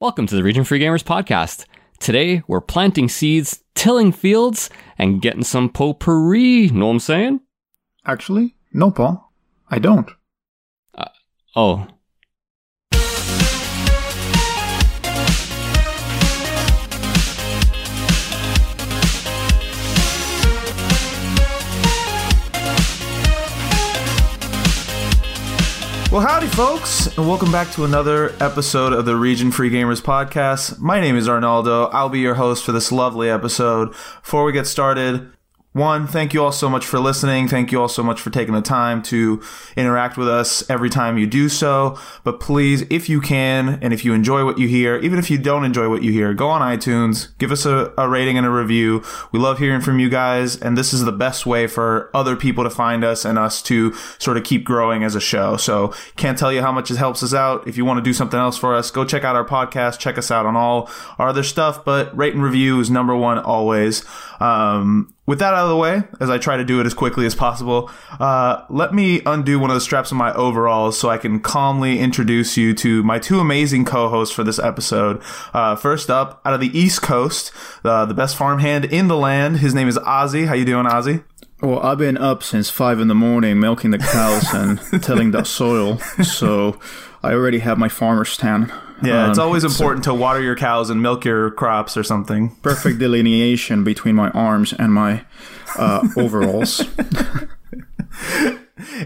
Welcome to the Region Free Gamers podcast. Today, we're planting seeds, tilling fields, and getting some potpourri. Know what I'm saying? Actually, no, Paul. I don't. Uh, oh. Well, howdy, folks, and welcome back to another episode of the Region Free Gamers podcast. My name is Arnaldo. I'll be your host for this lovely episode. Before we get started, one, thank you all so much for listening. Thank you all so much for taking the time to interact with us every time you do so. But please, if you can, and if you enjoy what you hear, even if you don't enjoy what you hear, go on iTunes, give us a, a rating and a review. We love hearing from you guys, and this is the best way for other people to find us and us to sort of keep growing as a show. So can't tell you how much it helps us out. If you want to do something else for us, go check out our podcast, check us out on all our other stuff, but rate and review is number one always. Um, with that out of the way, as I try to do it as quickly as possible, uh, let me undo one of the straps of my overalls so I can calmly introduce you to my two amazing co-hosts for this episode. Uh, first up, out of the East Coast, uh, the best farmhand in the land. His name is Ozzy. How you doing, Ozzy? Well, I've been up since five in the morning milking the cows and tilling the soil, so I already have my farmer's tan. Yeah, it's Um, always so important to water your cows and milk your crops or something. perfect delineation between my arms and my uh, overalls.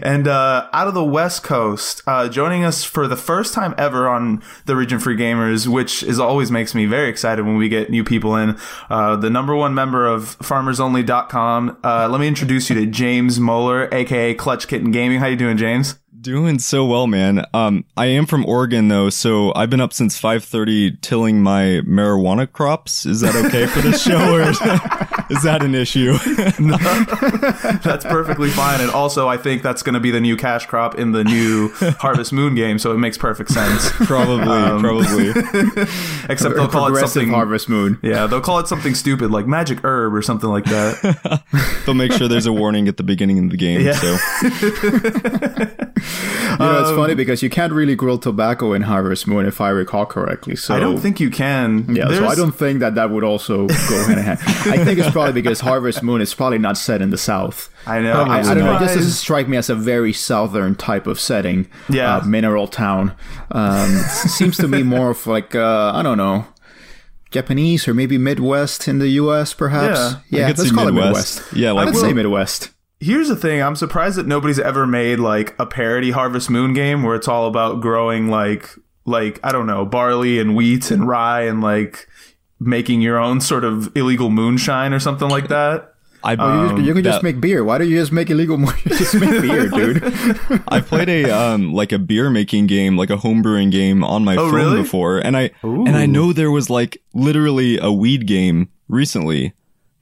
And uh, out of the West Coast, uh, joining us for the first time ever on the Region Free Gamers, which is always makes me very excited when we get new people in. Uh, the number one member of FarmersOnly.com. Uh, let me introduce you to James Moeller, aka Klutch Kitten Gaming. How you doing, James? Doing so well, man. Um, I am from Oregon though, so I've been up since 5:30 tilling my marijuana crops. Is that okay for this show, or is that, is that an issue? That's perfectly fine. And also, I think that's going to be the new cash crop in the new Harvest Moon game, so it makes perfect sense. probably, probably. Except they'll call it something. Harvest Moon. Yeah, they'll call it something stupid like magic herb or something like that. They'll make sure there's a warning at the beginning of the game. Yeah. So You know, it's funny because you can't really grow tobacco in Harvest Moon, if I recall correctly. So I don't think you can. Yeah, so I don't think that that would also go hand in hand. I think it's probably because Harvest Moon is probably not set in the South. I know. I, I'm don't know. It just surprised. doesn't strike me as a very southern type of setting. Yeah. uh, mineral town. Um, seems to me more of like uh, I don't know, Japanese or maybe Midwest in the U.S. Perhaps. Yeah. yeah. I let's call Midwest. it Midwest. Yeah, like I'd say Midwest. Here's the thing. I'm surprised that nobody's ever made like a parody Harvest Moon game where it's all about growing like like I don't know barley and wheat and rye and like making your own sort of illegal moonshine or something like that. I You, just- you can just that- make beer. Why don't you just make illegal? mo- just make beer, dude. I played a um like a beer making game, like a home brewing game on my phone Oh, really? before, and I and I know there was like literally a weed game recently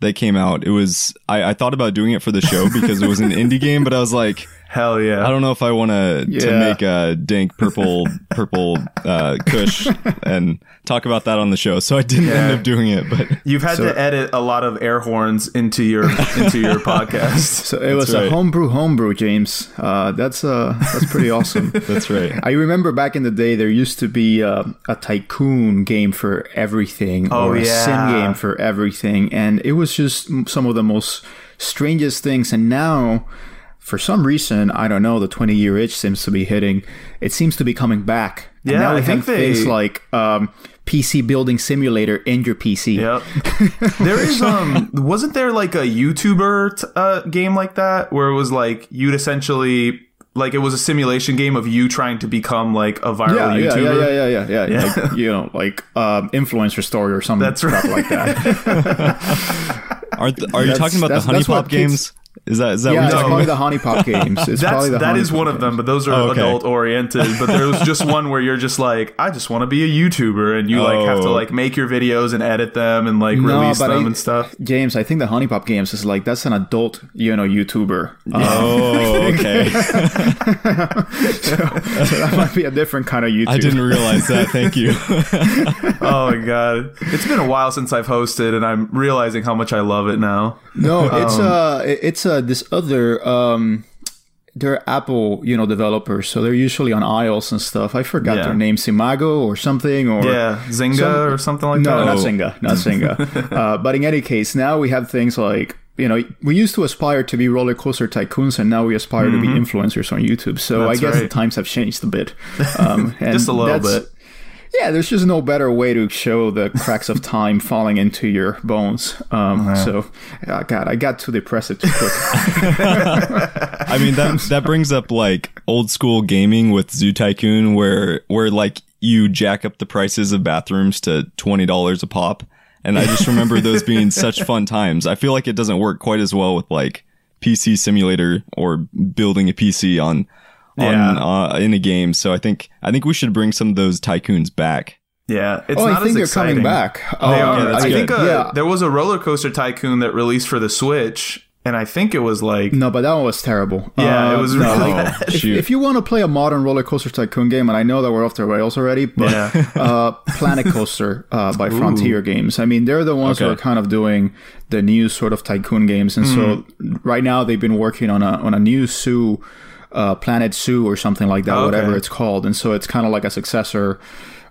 that came out. It was I, I thought about doing it for the show because it was an indie game, but I was like, Hell yeah. I don't know if I want to to make a dank purple purple uh, Kush and talk about that on the show. So I didn't Yeah. end up doing it, but You've had to edit a lot of air horns into your into your podcast. So it was right. a homebrew, homebrew, James. Uh, that's uh, that's pretty awesome. that's right. I remember back in the day, there used to be uh, a tycoon game for everything, Oh, or a sim game for everything, and it was just some of the most strangest things. And now, for some reason, I don't know, the twenty-year itch seems to be hitting. It seems to be coming back. And Yeah, now we I think have things like um, PC building simulator in your PC. Yep. There is um wasn't there like a YouTuber t- uh, game like that where it was like you'd essentially like it was a simulation game of you trying to become like a viral Yeah, yeah, YouTuber. yeah, yeah, yeah, yeah, yeah. Like, you know, like um, influencer story or something. That's crap right. like that. Are th- are you talking about the honey that's what pop kids- games? Is that is that yeah, what it's talking probably the honey pop games. It's That's probably the that honey is one of them, but those are Oh, okay. adult oriented. But there was just one where you're just like, I just want to be a YouTuber, and you like have to Oh. like make your videos and edit them and like No, release them I- and stuff. James, I think the honey pop games is like that's an adult, you know, YouTuber. Um, Oh, okay. so that might be a different kind of YouTuber. I didn't realize that. Thank you. oh my god, it's been a while since I've hosted, and I'm realizing how much I love it now. No, it's uh, it- it's uh, this other um, they're Apple, you know, developers, so they're usually on iOS and stuff. I forgot Yeah. their name, Simago or something, or Yeah, Zynga Some- or something like no, that. not Zynga, not Zynga. uh, but in any case, now we have things like you know we used to aspire to be roller coaster tycoons, and now we aspire to be influencers on YouTube. So Mm-hmm. That's I guess the times have changed a bit, um, and Just a little bit. Yeah, there's just no better way to show the cracks of time falling into your bones. Um, So, uh, God, I got too depressive too quick. I mean that that brings up like old school gaming with Zoo Tycoon, where where like you jack up the prices of bathrooms to twenty dollars a pop, and I just remember those being such fun times. I feel like it doesn't work quite as well with like PC Simulator or building a PC on on Yeah. uh, in a game. So I think I think we should bring some of those tycoons back. Yeah, it's oh, not I think as they're coming back. They Um, are. that's I good. think uh, Yeah. there was a roller coaster tycoon that released for the Switch, and I think it was like No, but that one was terrible. Yeah, Uh, it was no. really Oh, bad. If, if you want to play a modern roller coaster tycoon game, and I know that we're off the rails already, but Yeah. uh, Planet Coaster uh, by Frontier Games. I mean, they're the ones who are kind of doing the new sort of tycoon games, and so right now they've been working on a on a new Zoo, uh, Planet Zoo or something like that, Okay. whatever it's called, and so it's kind of like a successor.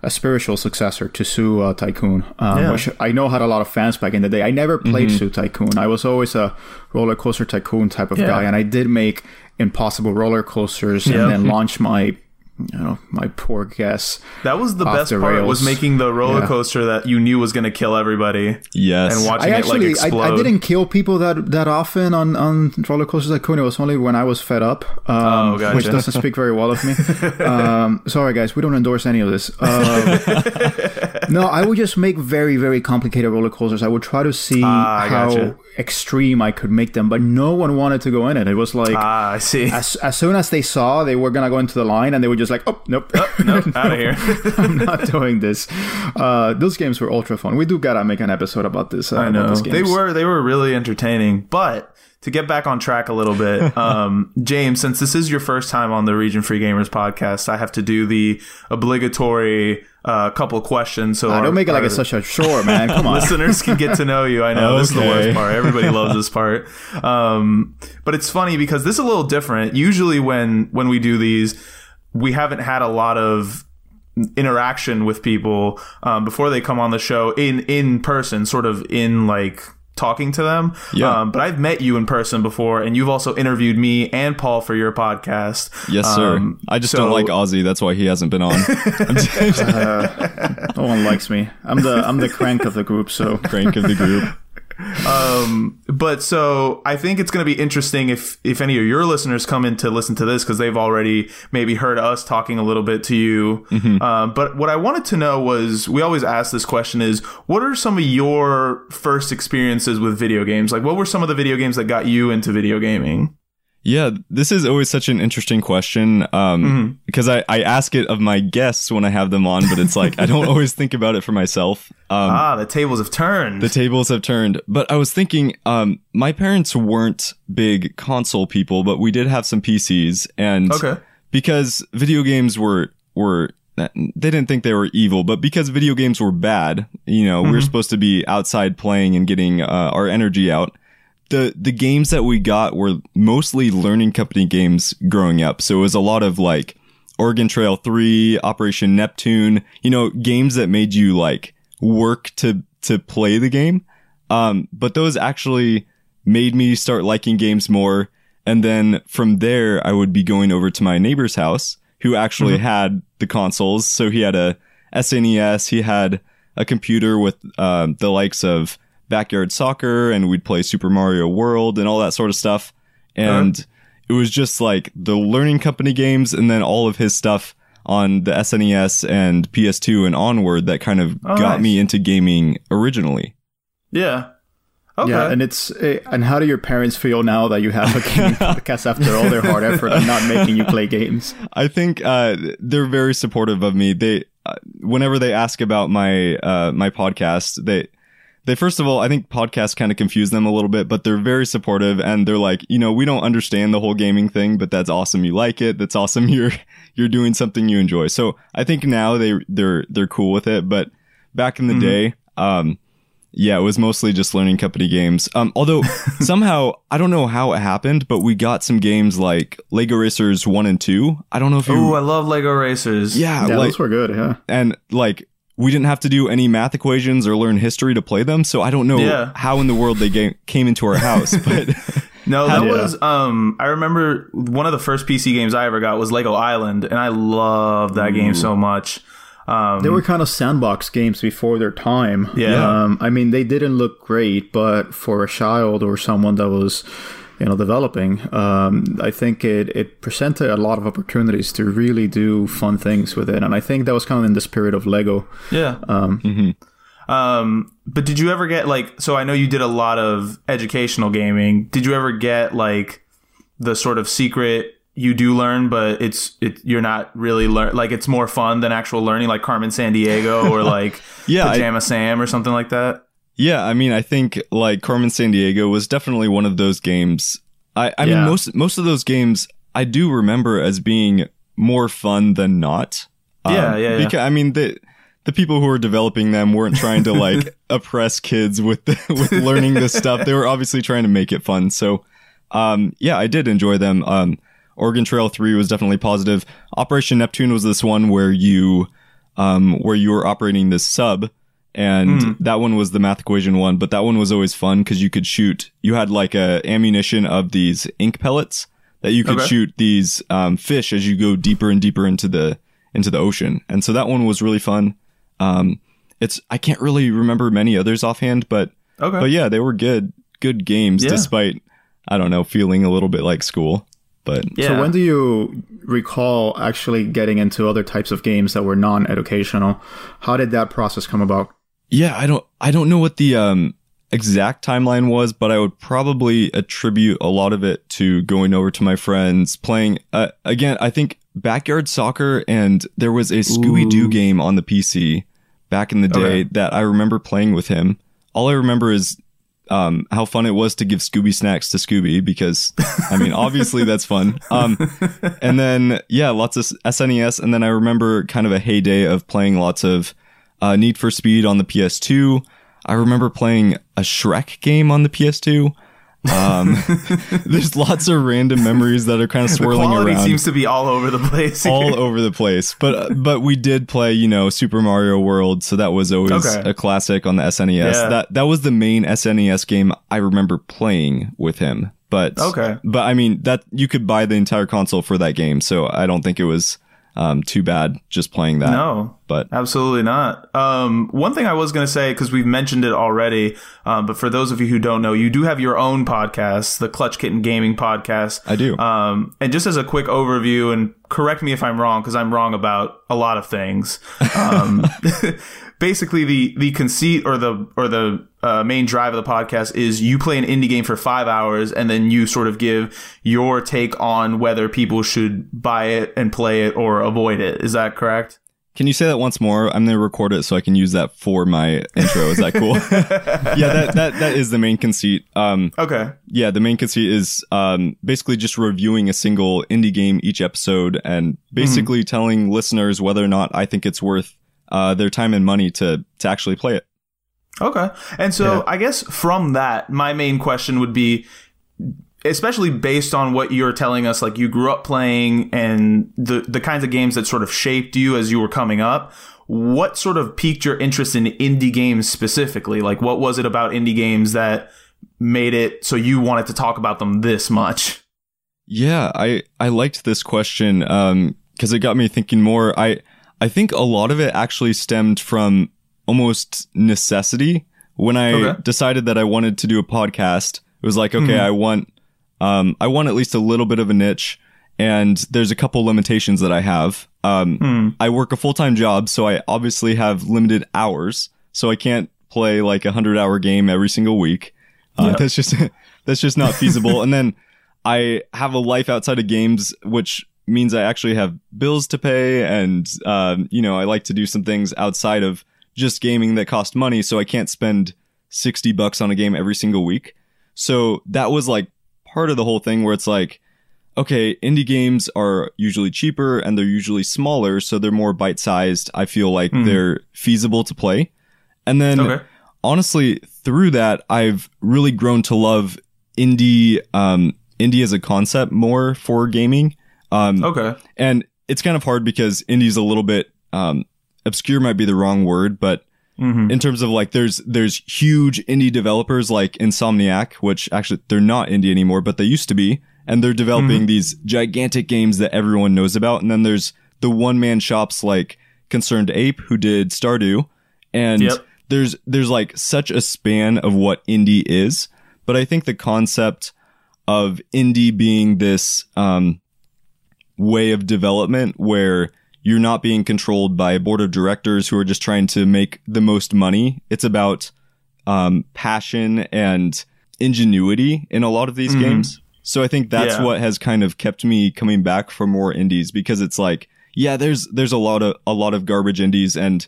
A spiritual successor to Zoo uh, Tycoon, um, Yeah. which I know had a lot of fans back in the day. I never played Zoo Tycoon. I was always a roller coaster tycoon type of Yeah. guy, and I did make impossible roller coasters Yeah. and then launch my you know my poor guess that was the best the part rails. was making the roller Yeah. coaster that you knew was going to kill everybody Yes, and watching I it actually like explode. I, I didn't kill people that that often on on roller coasters tycoon it was only when I was fed up um, Oh, gotcha. which doesn't speak very well of me um, sorry guys we don't endorse any of this um, no I would just make very very complicated roller coasters I would try to see I how gotcha. Extreme I could make them but no one wanted to go in it it was like Ah, I see. as, as soon as they saw they were gonna go into the line and they were just like oh nope nope, out of here. I'm not doing this. Uh, those games were ultra fun. We do gotta make an episode about this. Uh, I about know those they were they were really entertaining, but to get back on track a little bit, um, James, since this is your first time on the Region Free Gamers podcast, I have to do the obligatory uh, couple questions. So Ah, our- don't make it like it's such a chore, man. Come on. listeners can get to know you. I know this is the worst part. Everybody loves this part. Um, but it's funny because this is a little different. Usually when when we do these, we haven't had a lot of interaction with people um, before they come on the show in in person, sort of in like talking to them. Yeah. Um, but I've met you in person before, and you've also interviewed me and Paul for your podcast. yes, sir. Um, I just so- don't like Ozzy. That's why he hasn't been on. No one likes me. I'm the I'm the crank of the group. So Crank of the group. Um, but so I think it's going to be interesting if if any of your listeners come in to listen to this because they've already maybe heard us talking a little bit to you. Um, but what I wanted to know was we always ask this question is what are some of your first experiences with video games? Like what were some of the video games that got you into video gaming? Yeah, this is always such an interesting question um, because I, I ask it of my guests when I have them on, but it's like I don't always think about it for myself. Um, ah, the tables have turned. the tables have turned. But I was thinking, um, my parents weren't big console people, but we did have some PCs, and Okay. because video games were were they didn't think they were evil, but because video games were bad, you know, we're supposed to be outside playing and getting uh, our energy out. The the games that we got were mostly learning company games growing up. So it was a lot of like Oregon Trail 3, Operation Neptune, you know, games that made you like work to to play the game. Um, but those actually made me start liking games more. And then from there, I would be going over to my neighbor's house who actually had the consoles. So he had a SNES, he had a computer with um, the likes of Backyard Soccer, and we'd play Super Mario World and all that sort of stuff. And it was just like the learning company games and then all of his stuff on the SNES and PS2 and onward that kind of Oh, got nice. me into gaming originally. yeah. Okay. yeah, and it's eh, and how do your parents feel now that you have a gaming podcast after all their hard effort and not making you play games? I think uh, they're very supportive of me. They, uh, whenever they ask about my uh, my podcast, they they first of all, I think podcasts kind of confuse them a little bit, but they're very supportive and they're like, you know, we don't understand the whole gaming thing, but that's awesome. You like it. That's awesome. You're you're doing something you enjoy. So I think now they they're they're cool with it. But back in the day, um, Yeah, it was mostly just learning company games. Um, although somehow I don't know how it happened, but we got some games like Lego Racers one and two. I don't know if you. Ooh, I love Lego Racers. yeah, Yeah, like those were good. Yeah. and like we didn't have to do any math equations or learn history to play them. So I don't know Yeah. how in the world they ga- came into our house, but No, that Yeah. was um I remember one of the first PC games I ever got was Lego Island and I loved that game so much. Um They were kind of sandbox games before their time. Yeah. Um, I mean, they didn't look great, but for a child or someone that was, you know, developing, um, I think it, it presented a lot of opportunities to really do fun things with it. And I think that was kind of in the spirit of Lego. Yeah. Um, um, but did you ever get like? So I know you did a lot of educational gaming. Did you ever get like the sort of secret? You do learn, but it's it. You're not really learn. Like it's more fun than actual learning, like Carmen Sandiego or like Yeah, I- Pajama Sam or something like that. Yeah, I mean, I think like Carmen Sandiego was definitely one of those games. I, I Yeah. mean, most most of those games I do remember as being more fun than not. Yeah, yeah, yeah. Because I mean, the the people who were developing them weren't trying to like oppress kids with the, with learning this stuff. They were obviously trying to make it fun. So, um, yeah, I did enjoy them. Um, Oregon Trail Three was definitely positive. Operation Neptune was this one where you, um, where you were operating this sub, and Hmm. that one was the math equation one. But that one was always fun because you could shoot. You had like a ammunition of these ink pellets that you could Okay. shoot these um, fish as you go deeper and deeper into the into the ocean. And so that one was really fun. Um, it's I can't really remember many others offhand, but Okay. but yeah, they were good good games Yeah. despite I don't know feeling a little bit like school. But yeah. So when do you recall actually getting into other types of games that were non-educational? How did that process come about? Yeah, I don't I don't know what the um exact timeline was, but I would probably attribute a lot of it to going over to my friends playing uh, again, I think backyard soccer and there was a Scooby Doo game on the PC back in the day Okay. that I remember playing with him. All I remember is um, how fun it was to give Scooby snacks to Scooby because, I mean, obviously that's fun. Um, and then, yeah, lots of SNES. And then I remember kind of a heyday of playing lots of uh, Need for Speed on the PS2. I remember playing a Shrek game on the PS2. Um, there's lots of random memories that are kind of the swirling quality around seems to be all over the place. all over the place. But but we did play, you know, Super Mario World, so that was always Okay. a classic on the SNES. Yeah. That that was the main SNES game I remember playing with him. But Okay. but I mean that you could buy the entire console for that game, so I don't think it was um, too bad just playing that. no. But Absolutely not. Um, one thing I was going to say, because we've mentioned it already, um, but for those of you who don't know, you do have your own podcast, the Klutch Kitten Gaming Podcast. I do. Um, and just as a quick overview, and correct me if I'm wrong, because I'm wrong about a lot of things. Basically, the the conceit or the or the uh, main drive of the podcast is you play an indie game for five hours, and then you sort of give your take on whether people should buy it and play it or avoid it. Is that correct? Can you say that once more? I'm gonna record it so I can use that for my intro. Is that cool? yeah, that, that that is the main conceit. Um, Okay. yeah, the main conceit is um, basically just reviewing a single indie game each episode and basically telling listeners whether or not I think it's worth uh, their time and money to to actually play it. Okay. And so Yeah. I guess from that, my main question would be especially based on what you're telling us like you grew up playing and the the kinds of games that sort of shaped you as you were coming up, what sort of piqued your interest in indie games specifically? Like what was it about indie games that made it so you wanted to talk about them this much? Yeah, I I liked this question because it got me thinking more. I I think a lot of it actually stemmed from almost necessity. When I Okay. decided that I wanted to do a podcast, it was like, okay, I want um I want at least a little bit of a niche, and there's a couple limitations that I have. Um, I work a full time job, so I obviously have limited hours, so I can't play like a hundred hour game every single week. Uh, Yeah. That's just that's just not feasible. and then I have a life outside of games, which means I actually have bills to pay, and um, you know I like to do some things outside of just gaming that cost money, so I can't spend sixty bucks on a game every single week. So that was like part of the whole thing where it's like, okay, indie games are usually cheaper and they're usually smaller, so they're more bite sized. I feel like Mhm. they're feasible to play. And then Okay. honestly, through that, I've really grown to love indie, um, indie as a concept more for gaming. Um, Okay. and it's kind of hard because indie's a little bit, um, obscure might be the wrong word, but Mm-hmm. in terms of like, there's, there's huge indie developers like Insomniac, which actually they're not indie anymore, but they used to be. And they're developing Mm-hmm. these gigantic games that everyone knows about. And then there's the one man shops like ConcernedApe who did Stardew. And Yep. there's, there's like such a span of what indie is. But I think the concept of indie being this, um, way of development where you're not being controlled by a board of directors who are just trying to make the most money. It's about um, passion and ingenuity in a lot of these games. So I think that's Yeah. what has kind of kept me coming back for more indies because it's like, yeah, there's there's a lot of a lot of garbage indies, and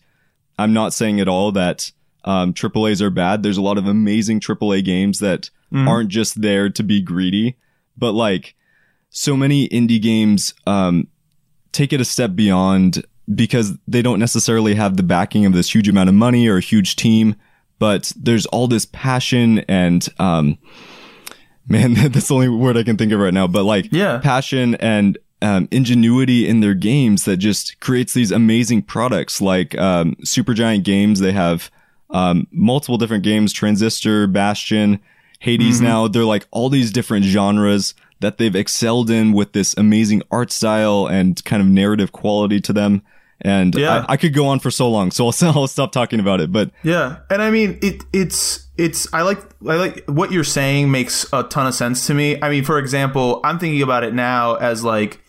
I'm not saying at all that um, AAA's are bad. There's a lot of amazing AAA games that aren't just there to be greedy, but like so many indie games um, take it a step beyond because they don't necessarily have the backing of this huge amount of money or a huge team, but there's all this passion and um, man, that's the only word I can think of right now. But like Yeah. passion and um, ingenuity in their games that just creates these amazing products like um, Supergiant Games. They have um, multiple different games, Transistor, Bastion, Hades Mm-hmm. now. They're like all these different genres that they've excelled in with this amazing art style and kind of narrative quality to them. And Yeah. I, I could go on for so long, so I'll, I'll stop talking about it. But Yeah, and I mean it. It's it's. I like I like what you're saying makes a ton of sense to me. I mean, for example, I'm thinking about it now as like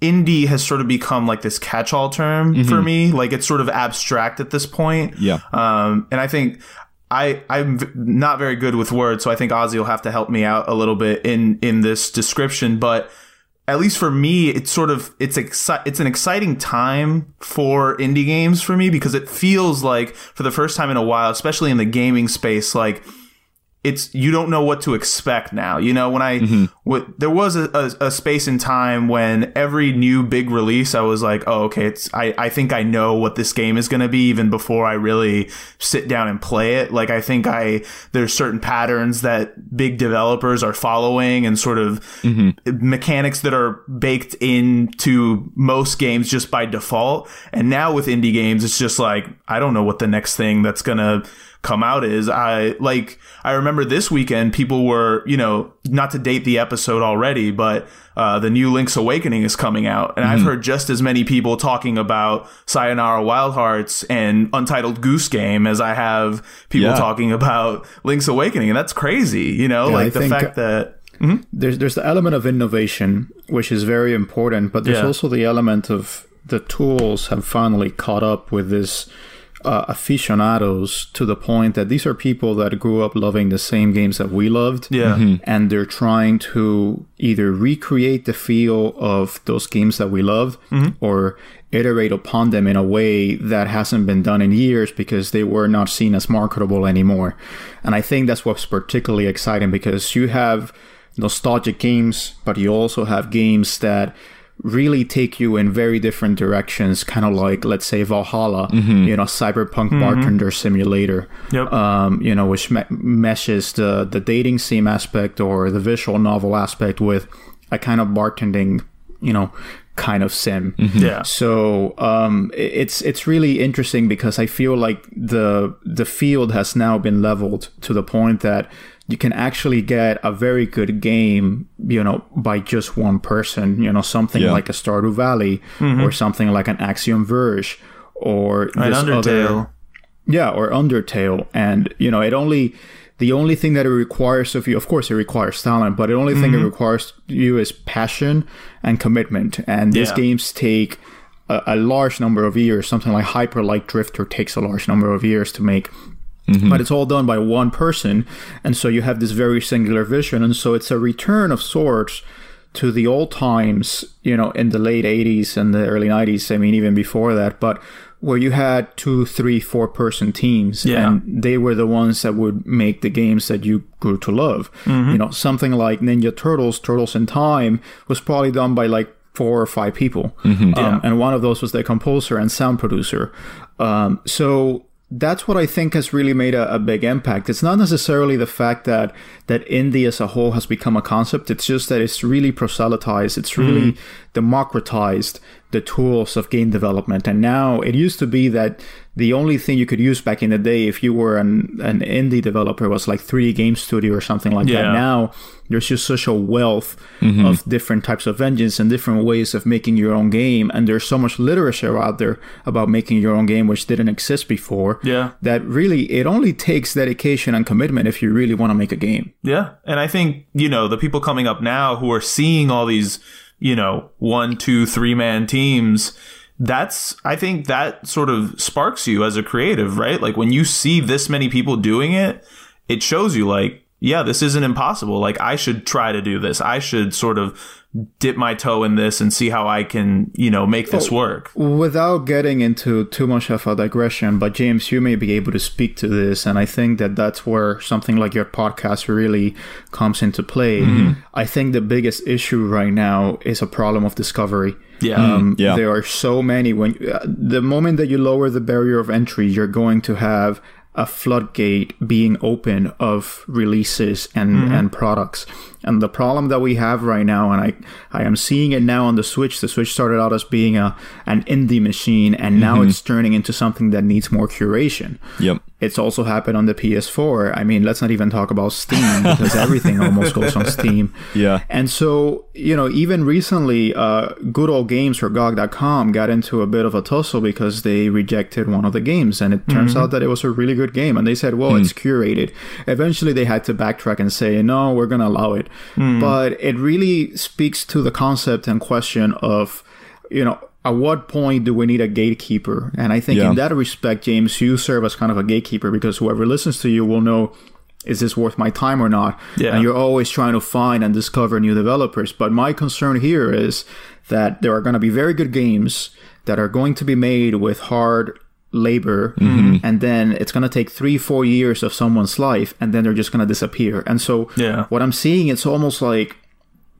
indie has sort of become like this catch-all term for me. Like it's sort of abstract at this point. Yeah. Um, and I think. I, I'm not very good with words, so I think Ozzy will have to help me out a little bit in, in this description. But at least for me, it's sort of it's exci- it's an exciting time for indie games for me because it feels like for the first time in a while, especially in the gaming space, like it's you don't know what to expect now. You know, when I mm-hmm. w- there was a, a, a space in time when every new big release, I was like, oh, okay, it's I, I think I know what this game is going to be even before I really sit down and play it. Like I think I there's certain patterns that big developers are following and sort of mm-hmm. mechanics that are baked into most games just by default. And now with indie games, it's just like I don't know what the next thing that's gonna come out is. I like I remember this weekend people were, you know, not to date the episode already, but uh, the new Link's Awakening is coming out, and I've mm-hmm. heard just as many people talking about Sayonara Wild Hearts and Untitled Goose Game as I have people Yeah. talking about Link's Awakening, and that's crazy, you know, Yeah, I like the think- fact that uh, mm-hmm. there's there's the element of innovation which is very important but there's Yeah. also the element of the tools have finally caught up with this uh, aficionados to the point that these are people that grew up loving the same games that we loved yeah. and they're trying to either recreate the feel of those games that we loved or iterate upon them in a way that hasn't been done in years because they were not seen as marketable anymore. And I think that's what's particularly exciting because you have nostalgic games, but you also have games that really take you in very different directions, kind of like, let's say, Valhalla, you know, cyberpunk bartender simulator Yep. um, you know, which me- meshes the the dating sim aspect or the visual novel aspect with a kind of bartending, you know, kind of sim. yeah. So um, i- it's it's really interesting because I feel like the the field has now been leveled to the point that you can actually get a very good game, you know, by just one person. You know, something Yeah. like a Stardew Valley mm-hmm. or something like an Axiom Verge or this Undertale. other yeah, or Undertale. And, you know, it only, the only thing that it requires of you, of course, it requires talent, but the only thing it mm-hmm. requires you is passion and commitment. And these Yeah. games take a, a large number of years. Something like Hyper Light Drifter takes a large number of years to make. But it's all done by one person. And so you have this very singular vision. And so it's a return of sorts to the old times, you know, in the late 80s and the early 90s. I mean, even before that, but where you had two, three, four person teams. Yeah. And they were the ones that would make the games that you grew to love. You know, something like Ninja Turtles, Turtles in Time was probably done by like four or five people. Um, and one of those was the composer and sound producer. Um, so that's what I think has really made a, a, big impact. It's not necessarily the fact that that indie as a whole has become a concept. It's just that it's really proselytized. It's really mm. democratized the tools of game development. And now it used to be that the only thing you could use back in the day if you were an, an indie developer was like 3D Game Studio or something like yeah. that. Now there's just such a wealth mm-hmm. of different types of engines and different ways of making your own game. And there's so much literature out there about making your own game, which didn't exist before. Yeah. That really, it only takes dedication and commitment if you really want to make a game. Yeah. And I think, you know, the people coming up now who are seeing all these, you know, one, two, three man teams, that's I think that sort of sparks you as a creative, right? Like when you see this many people doing it, it shows you like, yeah, this isn't impossible. Like I should try to do this. I should sort of dip my toe in this and see how I can, you know, make this work. Without getting into too much of a digression, but James, you may be able to speak to this, and I think that that's where something like your podcast really comes into play. Mm-hmm. I think the biggest issue right now is a problem of discovery. Yeah. Um, yeah. There are so many. When uh, the moment that you lower the barrier of entry, you're going to have a floodgate being open of releases and, mm-hmm. and products. And the problem that we have right now, and I, I am seeing it now on the Switch. The Switch started out as being a an indie machine, and now mm-hmm. it's turning into something that needs more curation. Yep. It's also happened on the PS4. I mean, let's not even talk about Steam because everything almost goes on Steam. Yeah. And so, you know, even recently, uh, Good Old Games or GOG.com got into a bit of a tussle because they rejected one of the games. And it turns mm-hmm. out that it was a really good game. And they said, well, mm. it's curated. Eventually, they had to backtrack and say, no, we're going to allow it. Mm. But it really speaks to the concept and question of, you know, at what point do we need a gatekeeper? And I think yeah. in that respect, James, you serve as kind of a gatekeeper because whoever listens to you will know is this worth my time or not? Yeah. And you're always trying to find and discover new developers. But my concern here is that there are going to be very good games that are going to be made with hard labor mm-hmm. and then it's going to take three four years of someone's life and then they're just going to disappear and so yeah. what i'm seeing it's almost like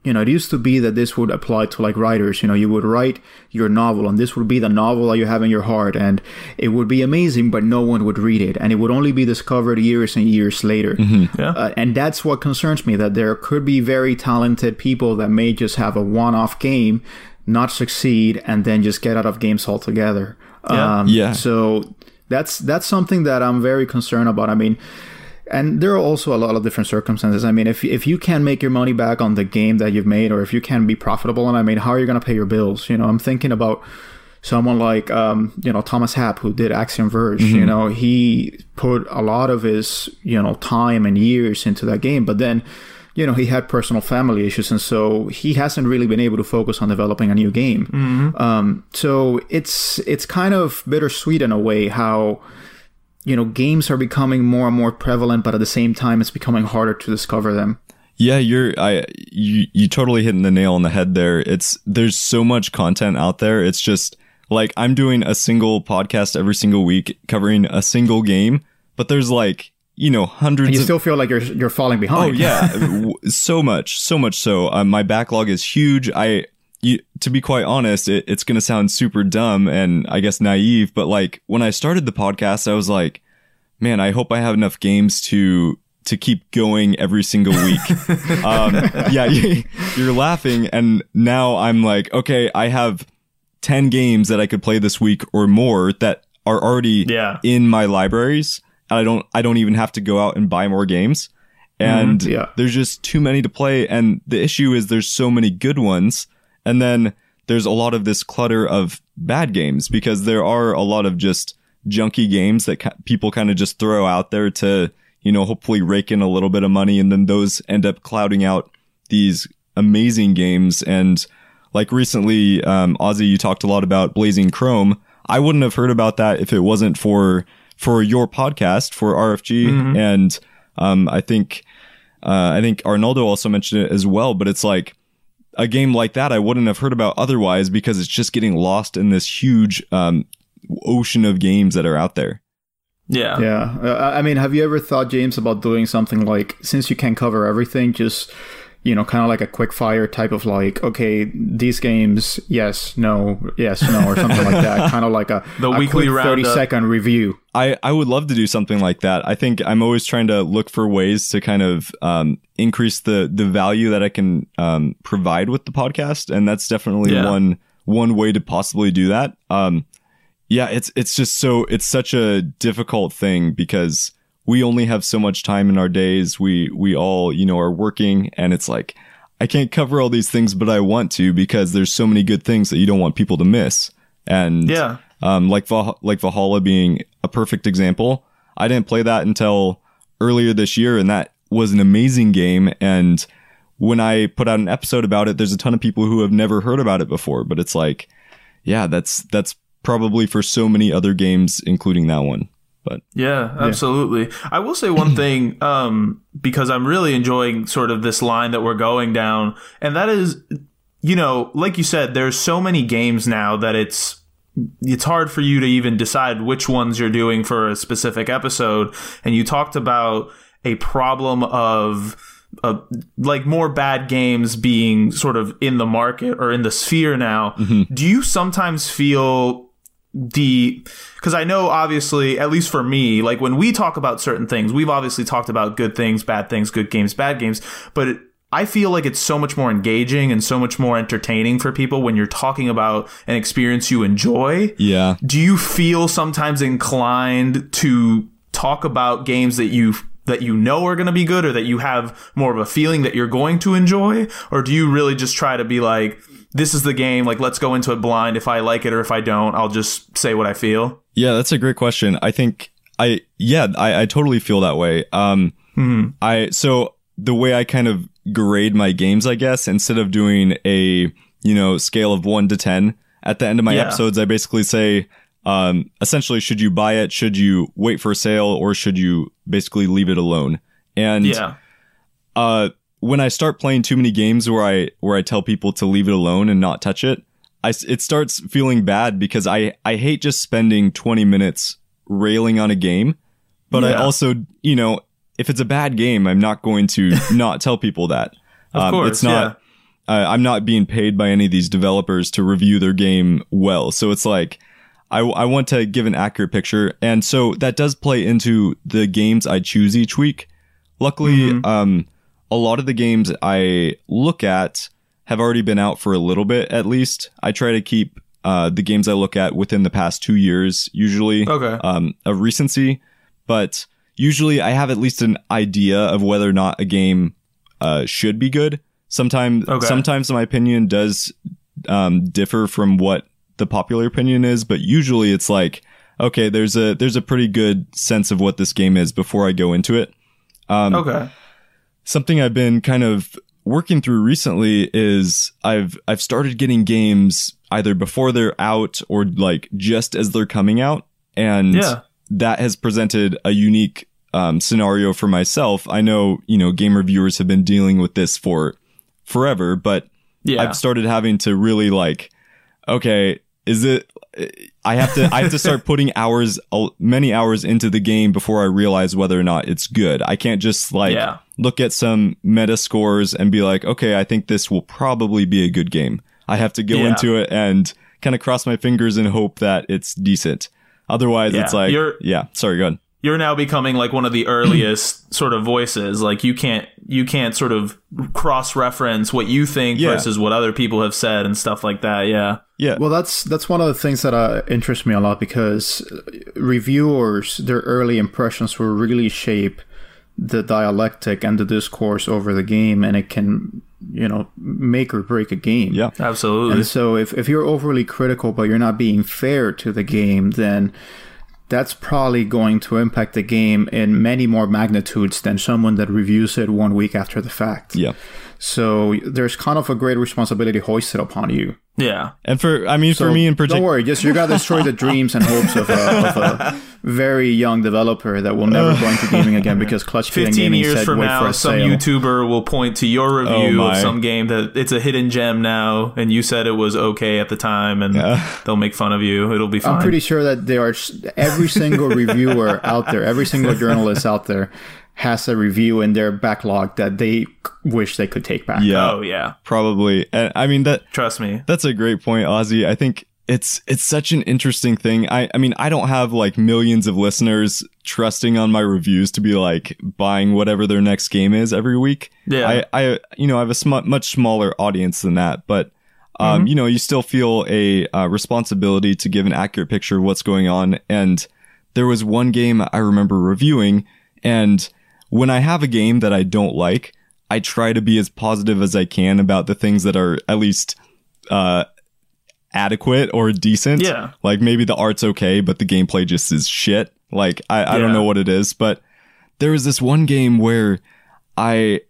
you know, it used to be that this would apply to like writers. You know, you would write your novel, and this would be the novel that you have in your heart, and it would be amazing, but no one would read it, and it would only be discovered years and years later. Mm-hmm. Yeah. Uh, and that's what concerns me that there could be very talented people that may just have a one-off game, not succeed, and then just get out of games altogether. Yeah. Um, yeah. So that's that's something that I'm very concerned about. I mean and there are also a lot of different circumstances. I mean, if if you can make your money back on the game that you've made, or if you can be profitable, and I mean, how are you going to pay your bills? You know, I'm thinking about someone like um, you know Thomas Happ who did Axiom Verge. Mm-hmm. You know, he put a lot of his you know time and years into that game, but then you know he had personal family issues, and so he hasn't really been able to focus on developing a new game. Mm-hmm. Um, so it's it's kind of bittersweet in a way how you know, games are becoming more and more prevalent, but at the same time, it's becoming harder to discover them. Yeah, you're I you you totally hitting the nail on the head there. It's there's so much content out there. It's just like I'm doing a single podcast every single week covering a single game, but there's like you know hundreds. And you of, still feel like you're you're falling behind. Oh yeah, so much, so much so. Um, my backlog is huge. I you, to be quite honest, it, it's going to sound super dumb and I guess naive, but like when I started the podcast, I was like, man, I hope I have enough games to to keep going every single week. um, yeah, you're laughing, and now I'm like, okay, I have ten games that I could play this week or more that are already yeah. in my libraries, and I don't I don't even have to go out and buy more games. And mm, yeah. there's just too many to play, and the issue is there's so many good ones and then there's a lot of this clutter of bad games because there are a lot of just junky games that ca- people kind of just throw out there to, you know, hopefully rake in a little bit of money. And then those end up clouding out these amazing games. And like recently, um, Ozzy, you talked a lot about Blazing Chrome. I wouldn't have heard about that if it wasn't for, for your podcast for RFG. Mm-hmm. And, um, I think, uh, I think Arnaldo also mentioned it as well, but it's like, a game like that I wouldn't have heard about otherwise because it's just getting lost in this huge um, ocean of games that are out there. Yeah. Yeah. Uh, I mean, have you ever thought, James, about doing something like, since you can cover everything, just, you know, kind of like a quick fire type of like, okay, these games, yes, no, yes, no, or something like that. Kind of like a, The a weekly quick 30 roundup. second review. I, I would love to do something like that. I think I'm always trying to look for ways to kind of um, increase the the value that I can um, provide with the podcast, and that's definitely Yeah. one one way to possibly do that. Um, yeah, it's it's just so it's such a difficult thing because we only have so much time in our days. We we all you know are working, and it's like I can't cover all these things, but I want to because there's so many good things that you don't want people to miss. And Yeah. um, like Val- like Valhalla being a perfect example. I didn't play that until earlier this year, and that was an amazing game. And when I put out an episode about it, there's a ton of people who have never heard about it before. But it's like, yeah, that's that's probably for so many other games, including that one. But Yeah, absolutely. I will say one thing, um, because I'm really enjoying sort of this line that we're going down, and that is, you know, like you said, there's so many games now that it's it's hard for you to even decide which ones you're doing for a specific episode. And you talked about a problem of uh, like more bad games being sort of in the market or in the sphere now. Do you sometimes feel the because I know obviously at least for me like when we talk about certain things we've obviously talked about good things bad things good games bad games but it, I feel like it's so much more engaging and so much more entertaining for people when you're talking about an experience you enjoy. Yeah, do you feel sometimes inclined to talk about games that you that you know are going to be good or that you have more of a feeling that you're going to enjoy? Or do you really just try to be like this is the game like let's go into it blind if i like it or if i don't i'll just say what i feel yeah, that's a great question. I think I yeah, I, I totally feel that way. Um, I so the way I kind of grade my games, I guess, instead of doing a you know scale of one to ten at the end of my Yeah. episodes, I basically say, um, essentially, should you buy it? Should you wait for a sale, or should you basically leave it alone? And yeah uh, when I start playing too many games where I where I tell people to leave it alone and not touch it, I it starts feeling bad because I I hate just spending 20 minutes railing on a game, but I also you know if it's a bad game, I'm not going to not tell people that. Of Um, course, it's not. Uh, I'm not being paid by any of these developers to review their game well, so it's like. I, I want to give an accurate picture, and so that does play into the games I choose each week. Luckily, um, a lot of the games I look at have already been out for a little bit at least. I try to keep uh, the games I look at within the past two years, usually Okay. um, of recency. But usually I have at least an idea of whether or not a game uh, should be good. Sometimes, Okay. sometimes my opinion does um, differ from what the popular opinion is, but usually it's like, okay, there's a there's a pretty good sense of what this game is before I go into it okay something I've been kind of working through recently is I've I've started getting games either before they're out or like just as they're coming out, and Yeah. that has presented a unique um, scenario for myself. I know you know game reviewers have been dealing with this for forever, but yeah I've started having to really like, okay, is it? I have to I have to start putting hours, many hours into the game before I realize whether or not it's good. I can't just like Yeah. look at some meta scores and be like, okay, I think this will probably be a good game. I have to go Yeah. into it and kind of cross my fingers and hope that it's decent. Otherwise, Yeah. it's like, You're- yeah, sorry, go ahead. You're now becoming like one of the earliest sort of voices like you can't you can't sort of cross reference what you think Yeah. versus what other people have said and stuff like that yeah Yeah. Well, that's that's one of the things that uh, interests me a lot because reviewers, their early impressions will really shape the dialectic and the discourse over the game, and it can, you know, make or break a game. Yeah. absolutely And so, if, if you're overly critical but you're not being fair to the game, then that's probably going to impact the game in many more magnitudes than someone that reviews it one week after the fact. Yeah. So there's kind of a great responsibility hoisted upon you. Yeah And for, I mean, for me in particular, Don't particular, worry, just you gotta destroy the dreams and hopes of a, of a very young developer that will never go into gaming again because Clutch 15 years said from wait now for some sale. youtuber will point to your oh review my. of some game that it's a hidden gem now and you said it was okay at the time and they'll make fun of you it'll be fine I'm pretty sure that there are every single reviewer out there, every single journalist out there has a review in their backlog that they wish they could take back. Yeah, Oh yeah, probably. And I mean that trust me. That's a great point, Ozzy. I think it's it's such an interesting thing. I I mean, I don't have like millions of listeners trusting on my reviews to be like buying whatever their next game is every week. Yeah. I I you know, I have a sm- much smaller audience than that, but um, you know, you still feel a uh, responsibility to give an accurate picture of what's going on. And there was one game I remember reviewing, and when I have a game that I don't like, I try to be as positive as I can about the things that are at least uh, adequate or decent. Yeah. Like maybe the art's okay, but the gameplay just is shit. Like I, I don't know what it is, but there was this one game where I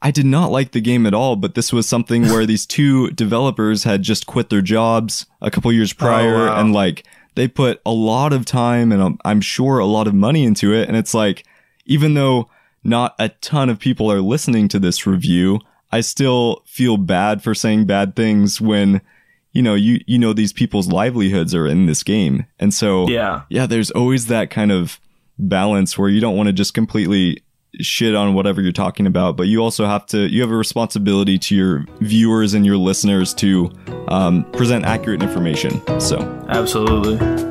I did not like the game at all, but this was something where these two developers had just quit their jobs a couple years prior Oh, wow. and like they put a lot of time and um, I'm sure a lot of money into it and it's like even though not a ton of people are listening to this review, I still feel bad for saying bad things when you know you you know these people's livelihoods are in this game. And so Yeah. yeah, there's always that kind of balance where you don't want to just completely shit on whatever you're talking about, but you also have to, you have a responsibility to your viewers and your listeners to um, present accurate information. So, Absolutely.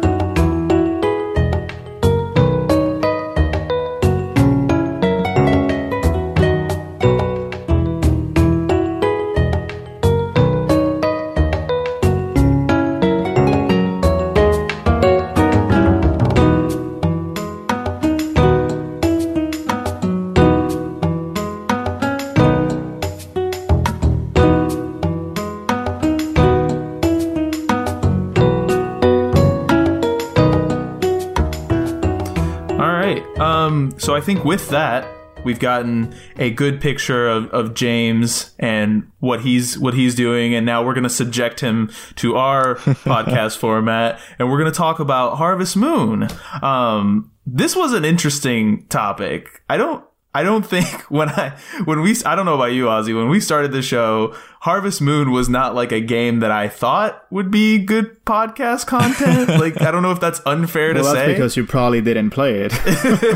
I think with that, we've gotten a good picture of, of James and what he's what he's doing, and now we're going to subject him to our podcast format, and we're going to talk about Harvest Moon. Um, this was an interesting topic. I don't. I don't think when I when we I don't know about you Ozzy when we started the show Harvest Moon was not like a game that I thought would be good podcast content like I don't know if that's unfair to Well, that's say because you probably didn't play it.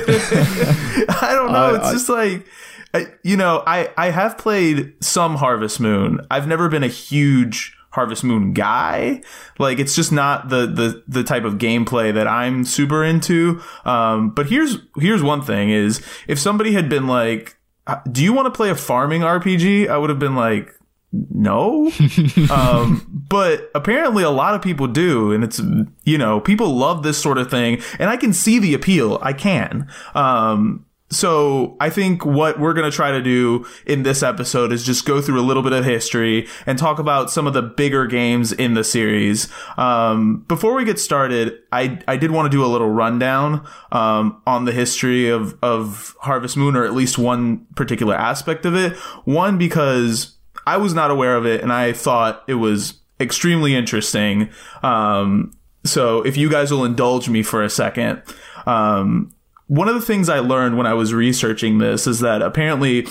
I don't know. I- it's I- just like, I, you know, I, I have played some Harvest Moon. I've never been a huge Harvest Moon guy. Like, it's just not the, the, the type of gameplay that I'm super into. Um, but here's, here's one thing is if somebody had been like, "Uh, do you want to play a farming RPG? I would have been like, no. um, but apparently a lot of people do. And it's, you know, people love this sort of thing. And I can see the appeal. I can. Um, so I think what we're going to try to do in this episode is just go through a little bit of history and talk about some of the bigger games in the series. Um, before we get started, I, I did want to do a little rundown, um, on the history of, of Harvest Moon or at least one particular aspect of it. One, because I was not aware of it and I thought it was extremely interesting. Um, so if you guys will indulge me for a second, um, one of the things I learned when I was researching this is that apparently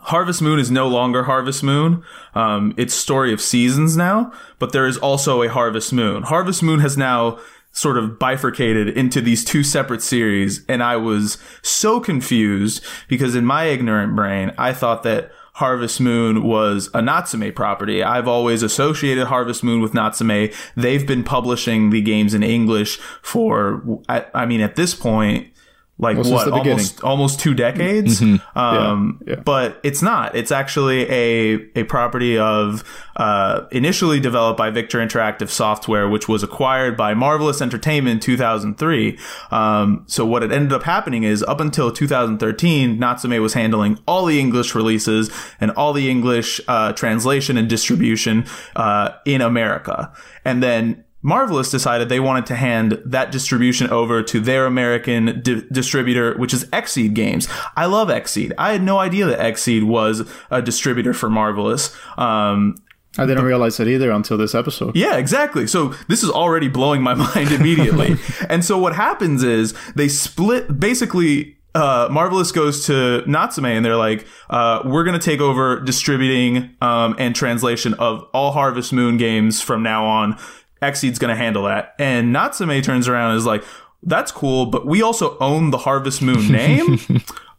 Harvest Moon is no longer Harvest Moon. Um, it's Story of Seasons now, but there is also a Harvest Moon. Harvest Moon has now sort of bifurcated into these two separate series, and I was so confused because in my ignorant brain, I thought that Harvest Moon was a Natsume property. I've always associated Harvest Moon with Natsume. They've been publishing the games in English for, I, I mean, at this point, like Well, what the almost almost two decades? Um Yeah, yeah. but it's not. It's actually a a property of uh initially developed by victor interactive software which was acquired by marvelous entertainment in 2003 um so what had ended up happening is up until 2013 natsume was handling all the english releases and all the english uh translation and distribution uh in america. And then Marvelous decided they wanted to hand that distribution over to their American di- distributor, which is Xseed Games. I love Xseed. I had no idea that Xseed was a distributor for Marvelous. Um, I didn't realize it either until this episode. yeah, exactly. So this is already blowing my mind immediately. and so what happens is they split basically uh, Marvelous goes to Natsume and they're like, uh, we're going to take over distributing um, and translation of all Harvest Moon games from now on. Xseed's going to handle that. And Natsume turns around and is like, that's cool, but we also own the Harvest Moon name.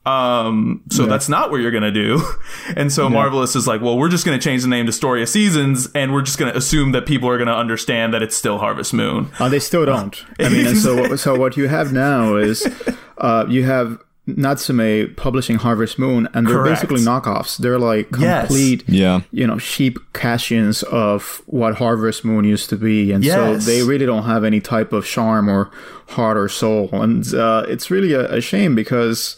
Um, so that's not what you're gonna do. And so Marvelous is like, well, we're just gonna change the name to Story of Seasons, and we're just gonna assume that people are gonna understand that it's still Harvest Moon. Uh, they still don't. I mean, and so so what you have now is uh, you have Natsume publishing Harvest Moon, and they're Correct. basically knockoffs. They're like Yes. complete, Yeah. you know, cheap cash-ins of what Harvest Moon used to be, and Yes. so they really don't have any type of charm or heart or soul, and uh, it's really a, a shame because.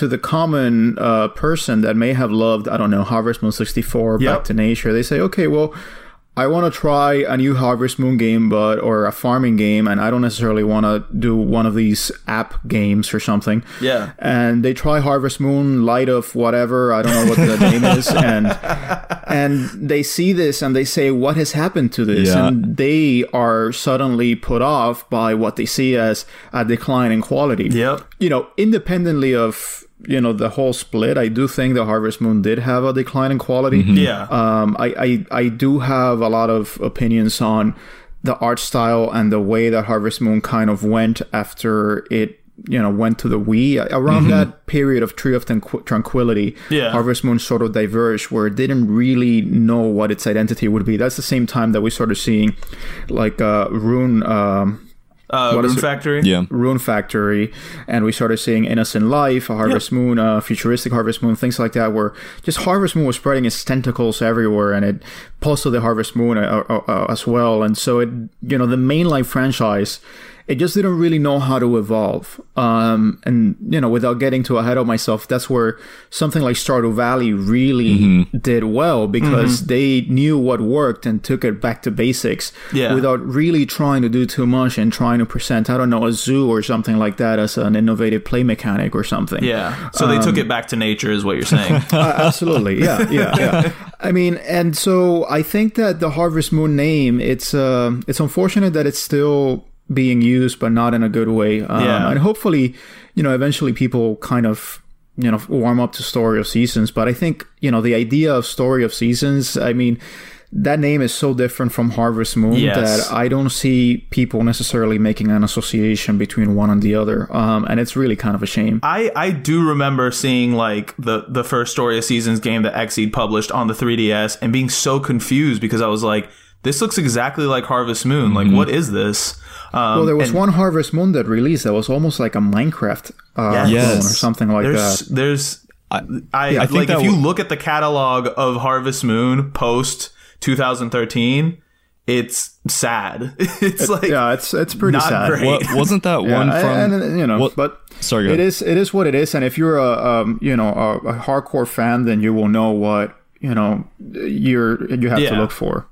To the common uh, person that may have loved, I don't know, Harvest Moon 64, Yep. Back to Nature, they say, okay, well, I want to try a new Harvest Moon game, but or a farming game, and I don't necessarily want to do one of these app games or something. Yeah. And they try Harvest Moon, Light of whatever I don't know what the name is, and and they see this and they say, "What has happened to this?" Yeah. And they are suddenly put off by what they see as a decline in quality. Yep. You know, independently of you know the whole split, I do think the Harvest Moon did have a decline in quality. Yeah. Um, I, I I do have a lot of opinions on the art style and the way that Harvest Moon kind of went after it, you know, went to the Wii. Around that period of Tree of Tranqu- Tranquility, Yeah. Harvest Moon sort of diverged where it didn't really know what its identity would be. That's the same time that we started seeing, like uh, Rune. Um, uh, Rune? Factory. Yeah. Rune Factory, and we started seeing Innocent Life, a Harvest Moon, uh, futuristic Harvest Moon, things like that, where just Harvest Moon was spreading its tentacles everywhere, and it posted the Harvest Moon uh, uh, uh, as well. And so it, you know, the mainline franchise, it just didn't really know how to evolve. Um, and you know, without getting too ahead of myself, that's where something like Stardew Valley really did well because they knew what worked and took it back to basics Yeah. without really trying to do too much and trying to present, I don't know, a zoo or something like that as an innovative play mechanic or something. Yeah. So they Um, took it back to nature, is what you're saying. Uh, absolutely. Yeah, yeah, yeah. I mean, and so I think that the Harvest Moon name, it's uh, it's unfortunate that it's still being used, but not in a good way. Um, Yeah. And hopefully, you know, eventually people kind of you know warm up to Story of Seasons. But I think you know the idea of Story of Seasons. I mean. That name is so different from Harvest Moon Yes. that I don't see people necessarily making an association between one and the other, um, and it's really kind of a shame. I, I do remember seeing like the the first story of seasons game that Xseed published on the 3DS and being so confused because I was like, this looks exactly like Harvest Moon. Like, what is this? Um, Well, there was and one Harvest Moon that released that was almost like a Minecraft uh, Yes. clone or something like there's that. there's I, I think like that if you look at the catalog of Harvest Moon post 2013, it's sad. It's like Yeah, it's it's pretty not sad. great. What, wasn't that one and- from? and, you know, what- but Sorry, go it ahead. is it is what it is. And if you're a um, you know a, a hardcore fan, then you will know what you know you're you have to look for.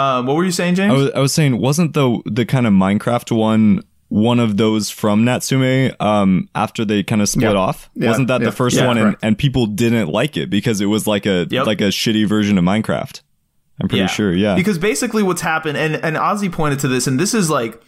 Um, what were you saying, James? I was, I was saying, wasn't the the kind of Minecraft one one of those from Natsume um, after they kind of split Yeah. off? Yeah, Wasn't that yeah, the first one? And, and people didn't like it because it was like a Yep. like a shitty version of Minecraft. I'm pretty sure. Yeah. Because basically what's happened, and, and Ozzy pointed to this, and this is like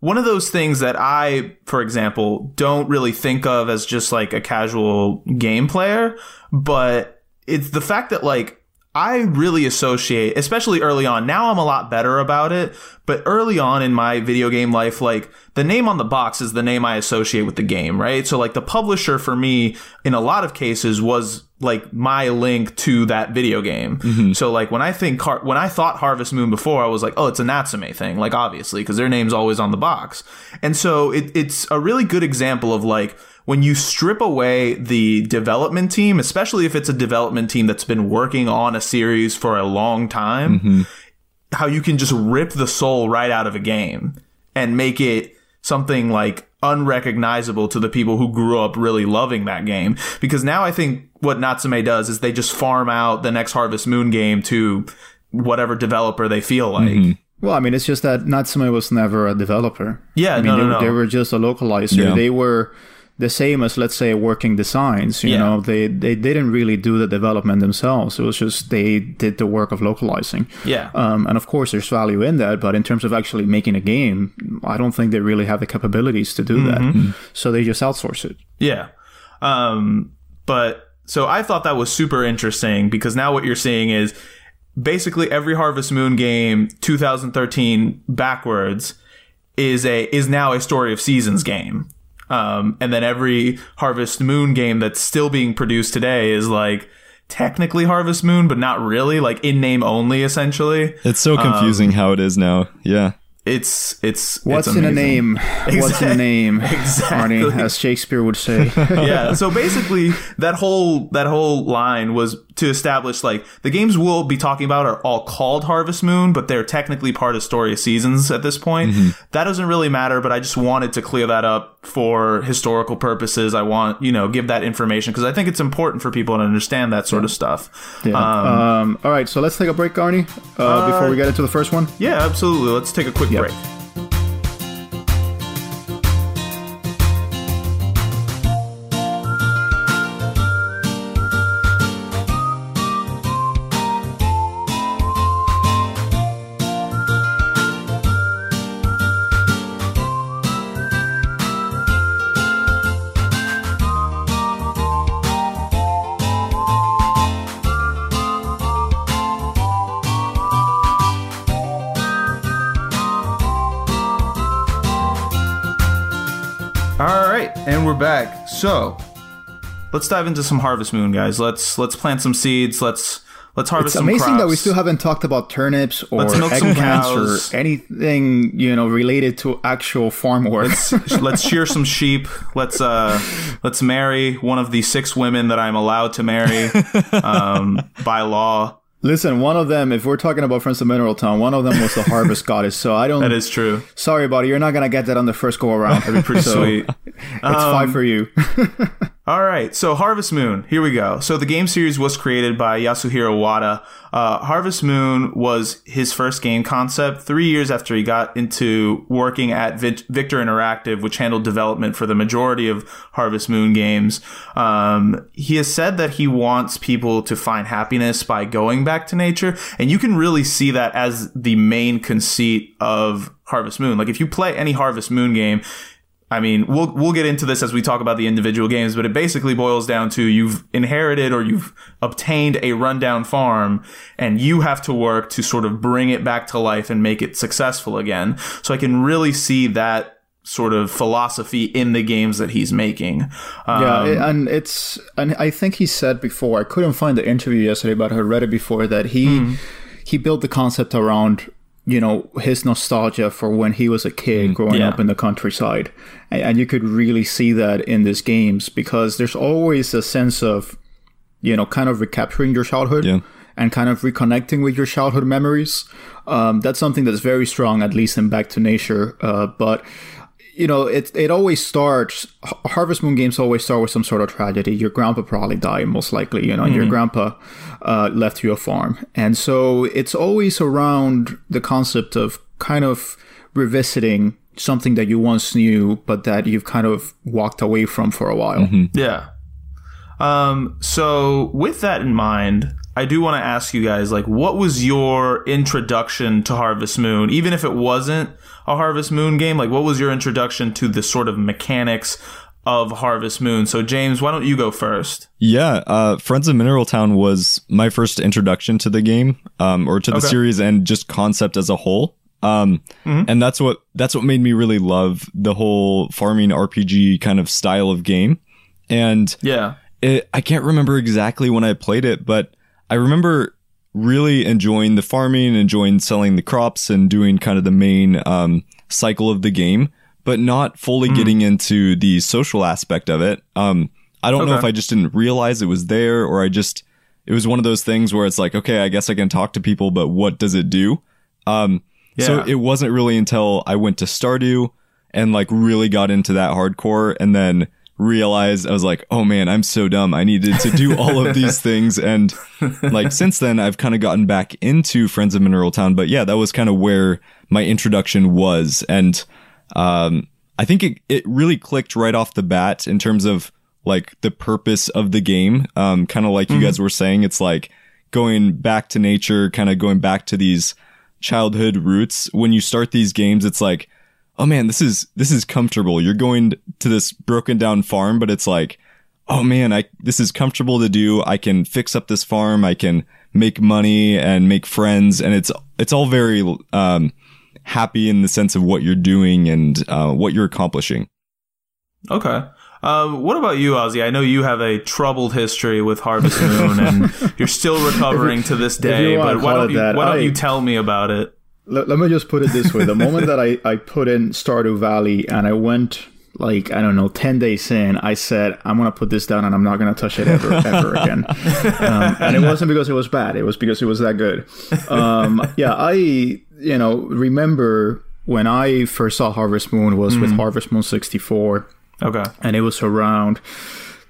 one of those things that I, for example, don't really think of as just like a casual game player, but it's the fact that like I really associate, especially early on. Now I'm a lot better about it, but early on in my video game life, like the name on the box is the name I associate with the game, right? So like the publisher for me in a lot of cases was like my link to that video game. Mm-hmm. So like when I think Har- when I thought Harvest Moon before, I was like, oh, it's a Natsume thing, like obviously because their name's always on the box. And so it, it's a really good example of like when you strip away the development team, especially if it's a development team that's been working on a series for a long time, mm-hmm. how you can just rip the soul right out of a game and make it something like unrecognizable to the people who grew up really loving that game. Because now I think what Natsume does is they just farm out the next Harvest Moon game to whatever developer they feel like. Mm-hmm. Well, I mean, it's just that Natsume was never a developer. Yeah, I mean, no, they, no, were- no. they were just a localizer. Yeah. They were the same as, let's say, working designs. You Yeah. know, they they didn't really do the development themselves. It was just they did the work of localizing. Yeah. Um, and of course, there's value in that, but in terms of actually making a game, I don't think they really have the capabilities to do Mm-hmm. that. So they just outsource it. Yeah. Um, but so I thought that was super interesting because now what you're seeing is basically every Harvest Moon game 2013 backwards is a is now a story of seasons game. Um, and then every Harvest Moon game that's still being produced today is like technically Harvest Moon, but not really, like in name only, essentially. It's so confusing how it is now. Yeah. It's it's What's it's in a amazing. name? What's in a name? Exactly. Arnie, as Shakespeare would say. yeah. So basically, that whole that whole line was to establish like the games we'll be talking about are all called Harvest Moon, but they're technically part of Story of Seasons at this point. That doesn't really matter, but I just wanted to clear that up for historical purposes. I want you know give that information because I think it's important for people to understand that sort of stuff. Yeah. Um, all right, so let's take a break, Arnie, uh, before we get into the first one. Yeah, absolutely. Let's take a quick Yep. break. And we're back. So, let's dive into some Harvest Moon, guys. Let's let's plant some seeds. Let's let's harvest some. It's amazing that we still haven't talked about turnips or Let's milk some eggplants cows. or anything you know related to actual farm work. Let's, let's shear some sheep. Let's uh let's marry one of the six women that I'm allowed to marry um, by law. Listen, one of them, if we're talking about Friends of Mineral Town, one of them was the harvest goddess. So I don't. That is true. sorry, buddy, you're not gonna get that on the first go around. That'd be Pretty sweet. It's five for you. Um, All right, so Harvest Moon. Here we go. So the game series was created by Yasuhiro Wada. Uh, Harvest Moon was his first game concept three years after he got into working at Victor Interactive, which handled development for the majority of Harvest Moon games. Um, he has said that he wants people to find happiness by going back to nature, and you can really see that as the main conceit of Harvest Moon. Like if you play any Harvest Moon game, I mean, we'll we'll get into this as we talk about the individual games, but it basically boils down to you've inherited or you've obtained a rundown farm and you have to work to sort of bring it back to life and make it successful again. So I can really see that sort of philosophy in the games that he's making. Um, Yeah, and it's and I think he said before. I couldn't find the interview yesterday, but I read it before that he Hmm. he built the concept around you know his nostalgia for when he was a kid growing Yeah. up in the countryside, and, and you could really see that in these games because there's always a sense of you know kind of recapturing your childhood. Yeah. And kind of reconnecting with your childhood memories. Um, that's something that's very strong, at least in Back to Nature. Uh, but you know, it it always starts. Harvest Moon games always start with some sort of tragedy. Your grandpa probably died, most likely. You know, your grandpa uh, left you a farm, and so it's always around the concept of kind of revisiting something that you once knew, but that you've kind of walked away from for a while. Yeah. Um, so with that in mind, I do want to ask you guys, like, what was your introduction to Harvest Moon? Even if it wasn't a Harvest Moon game, like, what was your introduction to the sort of mechanics of Harvest Moon? So, James, why don't you go first? Yeah, uh, Friends of Mineral Town was my first introduction to the game, um, or to the Okay. series and just concept as a whole. Um, and that's what, that's what made me really love the whole farming RPG kind of style of game. And Yeah. it, I can't remember exactly when I played it, but I remember really enjoying the farming, enjoying selling the crops and doing kind of the main, um, cycle of the game, but not fully getting into the social aspect of it. Um, I don't know if I just didn't realize it was there or I just, it was one of those things where it's like, okay, I guess I can talk to people, but what does it do? Um, so it wasn't really until I went to Stardew and like really got into that hardcore and then realized I was like, oh man, I'm so dumb. I needed to do all of these things. And like since then, I've kind of gotten back into Friends of Mineral Town. But yeah, that was kind of where my introduction was. And um, I think it, it really clicked right off the bat in terms of like the purpose of the game. Um, kind of like you guys were saying, it's like going back to nature, kind of going back to these childhood roots. When you start these games, it's like, oh man, this is, this is comfortable. You're going to this broken down farm, but it's like, oh man, I, this is comfortable to do. I can fix up this farm. I can make money and make friends. And it's, it's all very, um, happy in the sense of what you're doing and, uh, what you're accomplishing. Okay. Um, what about you, Ozzy? I know you have a troubled history with Harvest Moon, and you're still recovering to this day. But why don't you that, why don't I- you tell me about it? Let, let me just put it this way: the moment that I I put in Stardew Valley and I went like I don't know ten days in, I said I'm gonna put this down and I'm not gonna touch it ever ever again. Um, and it wasn't because it was bad; it was because it was that good. Um, yeah, I you know remember when I first saw Harvest Moon was with Harvest Moon 64 Okay. and it was around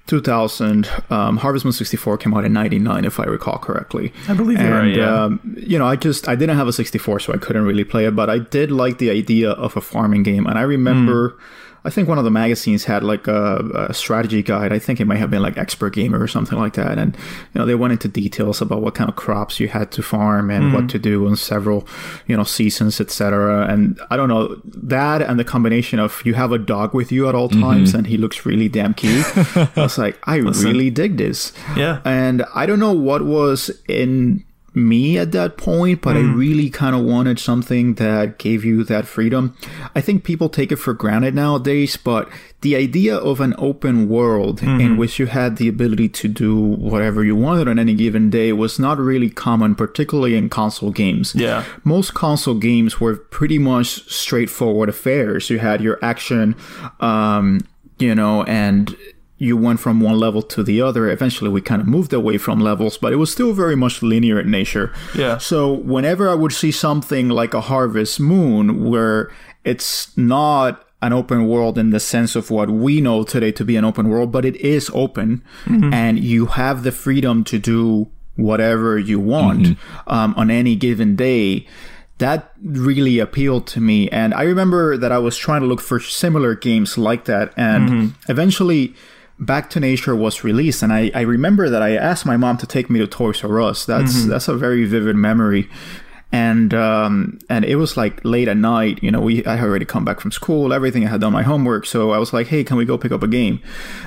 2000. Um, Harvest Moon 64 came out in 99, if I recall correctly. I believe you're and, right, yeah. Um, you know, I just I didn't have a 64, so I couldn't really play it, but I did like the idea of a farming game, and I remember. Hmm. I think one of the magazines had like a, a strategy guide. I think it might have been like Expert Gamer or something like that. And you know, they went into details about what kind of crops you had to farm and Hmm. what to do in several, you know, seasons, etc. And I don't know that and the combination of you have a dog with you at all times and he looks really damn cute. I was like, I really dig this. Yeah. And I don't know what was in me at that point, but I really kind of wanted something that gave you that freedom. I think people take it for granted nowadays, but the idea of an open world in which you had the ability to do whatever you wanted on any given day was not really common, particularly in console games. Yeah. Most console games were pretty much straightforward affairs. You had your action, um, you know, and you went from one level to the other. Eventually, we kind of moved away from levels, but it was still very much linear in nature. Yeah. So whenever I would see something like a Harvest Moon, where it's not an open world in the sense of what we know today to be an open world, but it is open, mm-hmm. and you have the freedom to do whatever you want mm-hmm. um, on any given day. That really appealed to me, and I remember that I was trying to look for similar games like that, and mm-hmm. eventually. Back to Nature was released, and I, I remember that I asked my mom to take me to Toys R Us. That's that's a very vivid memory, and um, and it was like late at night. You know, we I had already come back from school, everything. I had done my homework, so I was like, "Hey, can we go pick up a game?"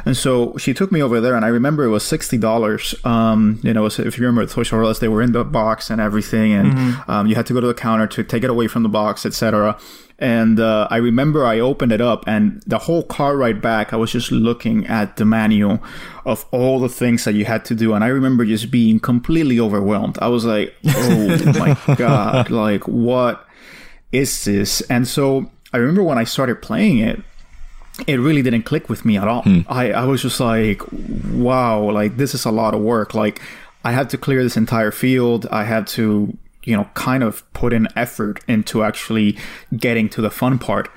And so she took me over there, and I remember it was sixty dollars. Um, you know, if you remember Toys R Us, they were in the box and everything, and um, you had to go to the counter to take it away from the box, etc. And uh, I remember I opened it up, and the whole car ride back, I was just looking at the manual of all the things that you had to do, and I remember just being completely overwhelmed. I was like, "Oh my god! Like, what is this?" And so I remember when I started playing it, it really didn't click with me at all. I, I was just like, wow, like this is a lot of work. Like I had to clear this entire field. I had to, you know, kind of put in effort into actually getting to the fun part.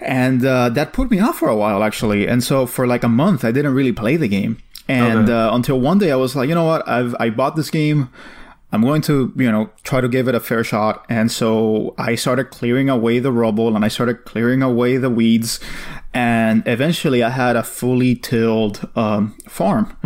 And uh, that put me off for a while, actually. And so for like a month, I didn't really play the game. And uh, until one day I was like, you know what? I've I bought this game. I'm going to, you know, try to give it a fair shot. And so I started clearing away the rubble and I started clearing away the weeds. And eventually I had a fully tilled um, farm.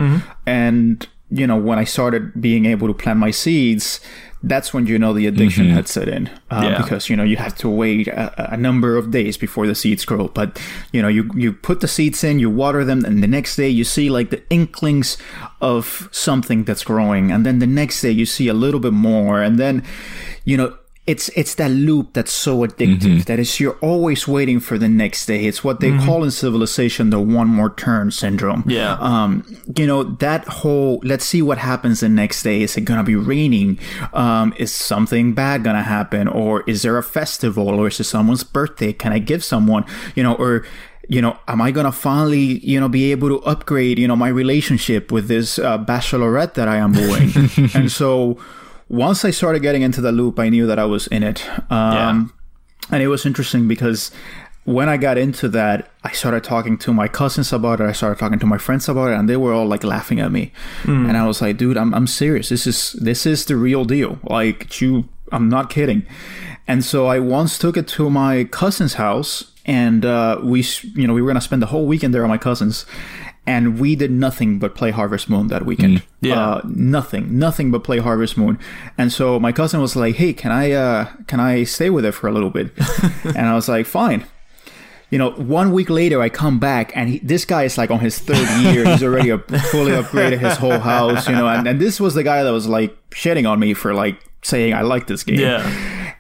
And, you know, when I started being able to plant my seeds, that's when you know the addiction had set in uh, Yeah. because you know you have to wait a, a number of days before the seeds grow. But you know you you put the seeds in you water them and the next day you see like the inklings of something that's growing. And then the next day you see a little bit more. And then you know it's it's that loop that's so addictive that is you're always waiting for the next day. It's what they call in civilization the one more turn syndrome. Yeah. um, you know that whole let's see what happens the next day. Is it gonna be raining? Um, is something bad gonna happen? Or is there a festival? Or is it someone's birthday? Can i give someone you know or you know am i gonna finally you know be able to upgrade you know my relationship with this uh, bachelorette that i am wooing and so once i started getting into the loop i knew that i was in it um, and it was interesting because when I got into that, I started talking to my cousins about it. I started talking to my friends about it, and they were all like laughing at me. And I was like, "Dude, I'm I'm serious. This is this is the real deal. Like, you, I'm not kidding." And so I once took it to my cousin's house, and uh, we, you know, we were gonna spend the whole weekend there at my cousin's, and we did nothing but play Harvest Moon that weekend. Yeah. Uh, nothing, nothing but play Harvest Moon. And so my cousin was like, "Hey, can I, uh, can I stay with it for a little bit?" and I was like, "Fine." You know, one week later, I come back and he, this guy is like on his third year. He's already up, fully upgraded his whole house. You know, and, and this was the guy that was like shitting on me for like saying I like this game. Yeah.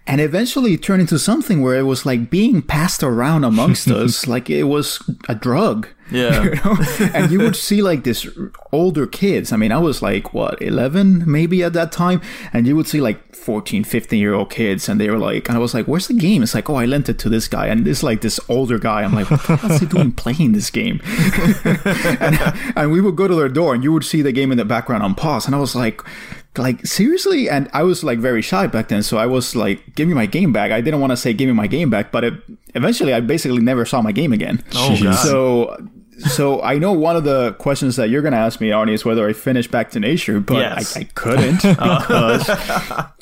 And eventually it turned into something where it was like being passed around amongst us like it was a drug. Yeah. you know? and you would see like this older kids. I mean i was like what 11 maybe at that time? And you would see like 14 15 year old kids and they were like and i was like where's the game? It's like oh i lent it to this guy. And it's like this older guy i'm like what's he doing playing this game? And, and we would go to their door and you would see the game in the background on pause. And i was like like seriously? And i was like very shy back then so i was like give me my game back. I didn't want to say give me my game back but it, eventually i basically never saw my game again. Oh, God. so so I know one of the questions that you're going to ask me, Arnie, is whether I finished Back to Nature, but Yes. I, I couldn't because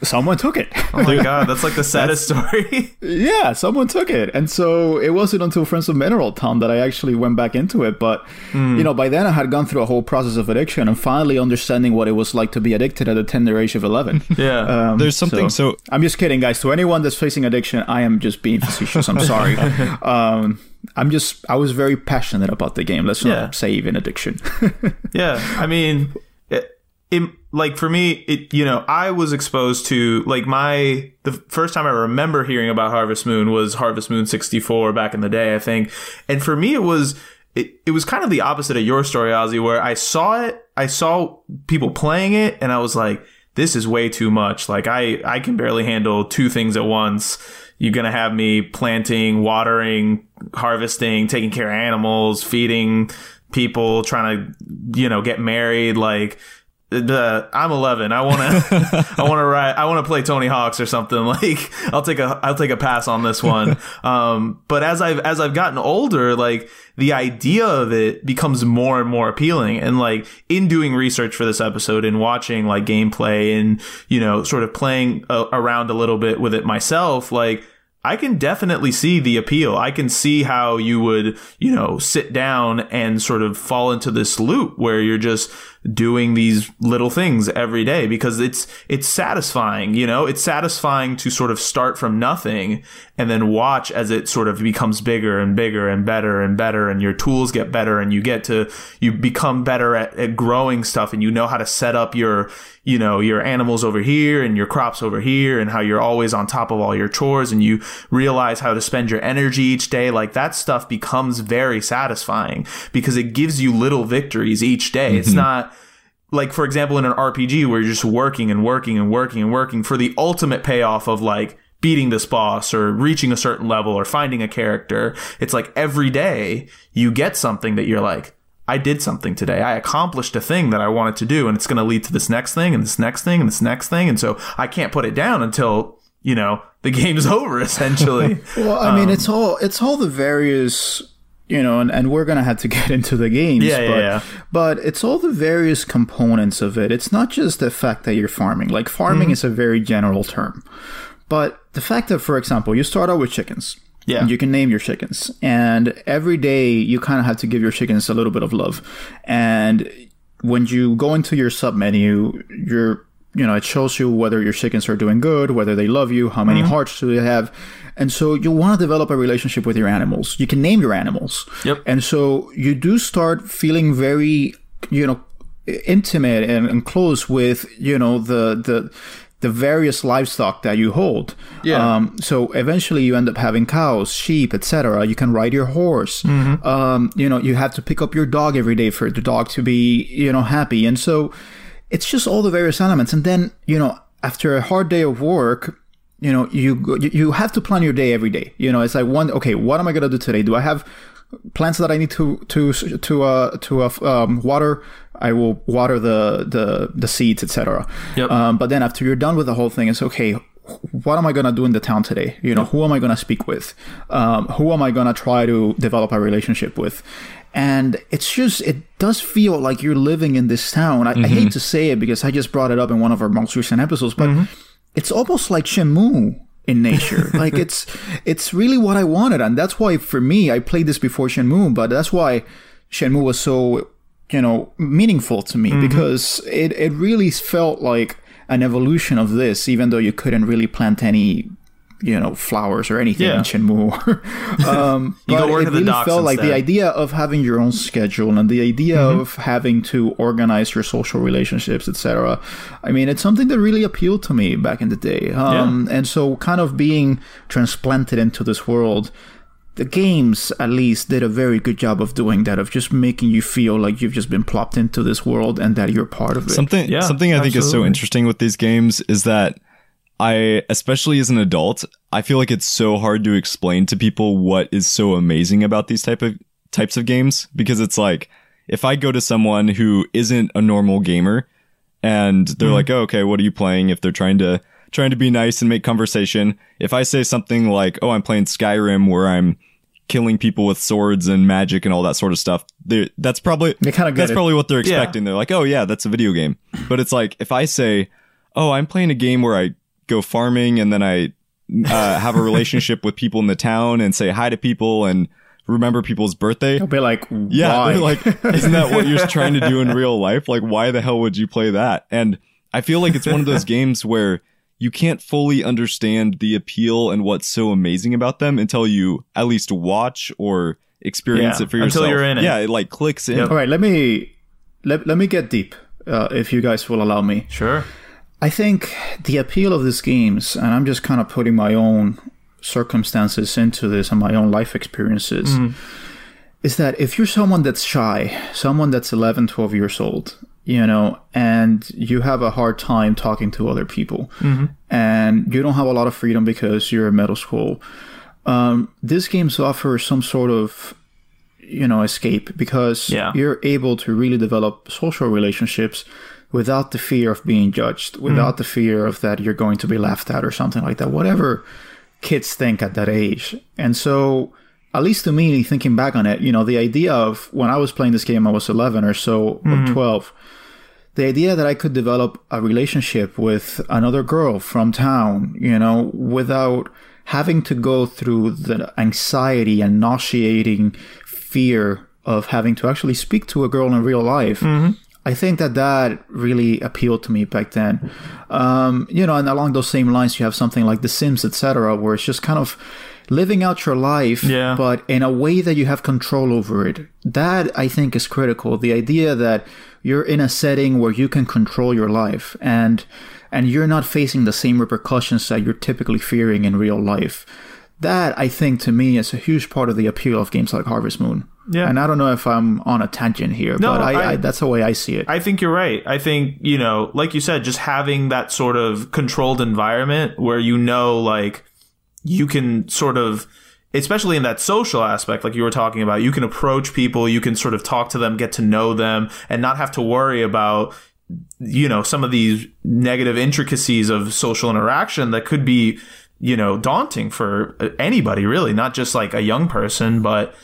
someone took it. Oh my god, that's like the saddest story. yeah, someone took it, and so it wasn't until Friends of Mineral Town that I actually went back into it. But you know, by then I had gone through a whole process of addiction and finally understanding what it was like to be addicted at a tender age of eleven. yeah. Um, There's something so I'm just kidding, guys. To anyone that's facing addiction, I am just being facetious. I'm sorry. um, I'm just, I was very passionate about the game. Let's not Yeah. say even addiction. Yeah, I mean, it, it, like for me, it you know, I was exposed to like my the first time I remember hearing about Harvest Moon was Harvest Moon 64 back in the day, I think. And for me it was it, it was kind of the opposite of your story, Ozzy, where I saw it, I saw people playing it and I was like, this is way too much. Like I I can barely handle two things at once. You're going to have me planting, watering, harvesting, taking care of animals, feeding people, trying to, you know, get married. Like, the I'm 11. I want to I want to ride I want to play Tony Hawks or something like I'll take a I'll take a pass on this one. um but as I've as I've gotten older like the idea of it becomes more and more appealing and like in doing research for this episode and watching like gameplay and you know sort of playing a, around a little bit with it myself like I can definitely see the appeal. I can see how you would, you know, sit down and sort of fall into this loop where you're just doing these little things every day because it's it's satisfying, you know? It's satisfying to sort of start from nothing and then watch as it sort of becomes bigger and bigger and better and better and your tools get better and you get to you become better at, at growing stuff and you know how to set up your you know your animals over here and your crops over here and how you're always on top of all your chores and you realize how to spend your energy each day. Like that stuff becomes very satisfying because it gives you little victories each day. It's mm-hmm. not like for example in an RPG where you're just working and working and working and working for the ultimate payoff of like beating this boss or reaching a certain level or finding a character it's like every day you get something that you're like I did something today. I accomplished a thing that I wanted to do, and it's going to lead to this next thing, and this next thing, and this next thing. And so I can't put it down until you know the game's over. Essentially, Well, I mean, um, it's all it's all the various you know, and, and we're gonna have to get into the games. Yeah, yeah, but, yeah. but it's all the various components of it. It's not just the fact that you're farming. Like farming mm-hmm. is a very general term, but the fact that, for example, you start out with chickens. Yeah. And you can name your chickens, and every day you kind of have to give your chickens a little bit of love. And when you go into your sub menu, you're you know, it shows you whether your chickens are doing good, whether they love you, how many hearts do they have. And so you want to develop a relationship with your animals. You can name your animals. Yep. And so you do start feeling very, you know, intimate and, and close with, you know, the, the, the various livestock that you hold. Yeah. Um, so eventually you end up having cows, sheep, etc. You can ride your horse. Um, you know, you have to pick up your dog every day for the dog to be, you know, happy. And so it's just all the various elements. And then, you know, after a hard day of work, you know, you you have to plan your day every day. You know, it's like one, okay, what am I gonna do today? Do I have plants that I need to to to uh to uh, um, water? I will water the the the seeds, etc. Yep. Um, but then after you're done with the whole thing, it's okay. What am I gonna do in the town today? You know, who am I gonna speak with? Um, who am I gonna try to develop a relationship with? And it's just, it does feel like you're living in this town. I, I hate mm-hmm. to say it because I just brought it up in one of our most recent episodes, but mm-hmm. it's almost like Shenmue in nature. like it's, it's really what I wanted. And that's why for me, I played this before Shenmue, but that's why Shenmue was so, you know, meaningful to me mm-hmm. because it, it really felt like an evolution of this, even though you couldn't really plant any you know flowers or anything Yeah. in Shenmue. um, You go but work it really felt like the idea of having your own schedule and the idea Mm-hmm. of having to organize your social relationships, etc. I mean, it's something that really appealed to me back in the day. Um, And so, kind of being transplanted into this world. The games, at least, did a very good job of doing that, of just making you feel like you've just been plopped into this world and that you're part of it. Something Yeah, something I think is so interesting with these games is that I especially as an adult, I feel like it's so hard to explain to people what is so amazing about these type of types of games because it's like if I go to someone who isn't a normal gamer and they're mm. like, oh, "Okay, what are you playing?" if they're trying to trying to be nice and make conversation, if I say something like, "Oh, I'm playing Skyrim where I'm killing people with swords and magic and all that sort of stuff," that's probably kinda that's it. probably what they're Yeah. expecting. They're like, "Oh yeah, that's a video game." But it's like if I say, "Oh, I'm playing a game where I go farming and then I uh, have a relationship with people in the town and say hi to people and remember people's birthday." I'll be like, Yeah, why? they're like, isn't that what you're trying to do in real life? Like, why the hell would you play that? And I feel like it's one of those games where you can't fully understand the appeal and what's so amazing about them until you at least watch or experience Yeah, it for yourself. until you're in it. Yeah, it like clicks in. Yep. All right, let me let, let me get deep, uh, if you guys will allow me. Sure. I think the appeal of these games, and I'm just kind of putting my own circumstances into this and my own life experiences, is that if you're someone that's shy, someone that's 11, 12 years old, you know, and you have a hard time talking to other people, mm-hmm. and you don't have a lot of freedom because you're in middle school, um, these games offer some sort of you know escape because Yeah. you're able to really develop social relationships without the fear of being judged mm-hmm. without the fear of that you're going to be laughed at or something like that whatever kids think at that age. And so at least to me thinking back on it you know the idea of when i was playing this game i was 11 or so or mm-hmm. 12 the idea that I could develop a relationship with another girl from town, you know, without having to go through the anxiety and nauseating fear of having to actually speak to a girl in real life. Mm-hmm. I think that that really appealed to me back then. Um, you know, and along those same lines, you have something like The Sims, etc., where it's just kind of living out your life, Yeah. but in a way that you have control over it. That I think is critical. The idea that you're in a setting where you can control your life and and you're not facing the same repercussions that you're typically fearing in real life. That I think to me is a huge part of the appeal of games like Harvest Moon. Yeah. And I don't know if I'm on a tangent here, No, but I, I- I, that's the way I see it. I think you're right. I think, you know, like you said, just having that sort of controlled environment where you know, like, you can sort of, especially in that social aspect, like you were talking about, you can approach people, you can sort of talk to them, get to know them, and not have to worry about, you know, some of these negative intricacies of social interaction that could be, you know, daunting for uh, anybody, really, not just like a young person, but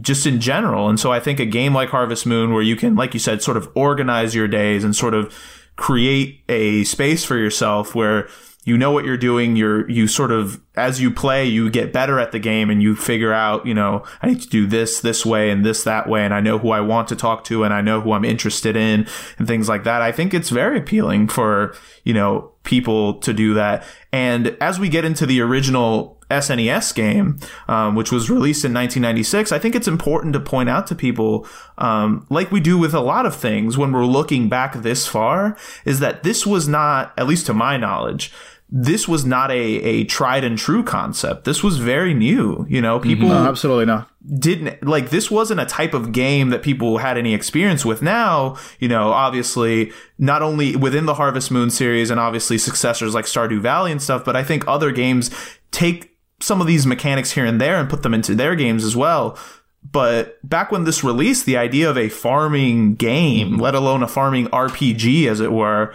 just in general. And so I think a game like Harvest Moon, where you can, like you said, sort of organize your days and sort of create a space for yourself where you know what you're doing. You're, you sort of, as you play, you get better at the game and you figure out, you know, I need to do this this way and this that way. And I know who I want to talk to and I know who I'm interested in and things like that. I think it's very appealing for, you know, people to do that. And as we get into the original SNES game, um, which was released in 1996, I think it's important to point out to people, um, like we do with a lot of things when we're looking back this far, is that this was not, at least to my knowledge, this was not a, a tried and true concept. This was very new. You know, mm-hmm. people no, absolutely not. didn't like this wasn't a type of game that people had any experience with now you know obviously not only within the harvest moon series and obviously successors like stardew valley and stuff but i think other games take some of these mechanics here and there and put them into their games as well but back when this released the idea of a farming game mm-hmm. let alone a farming rpg as it were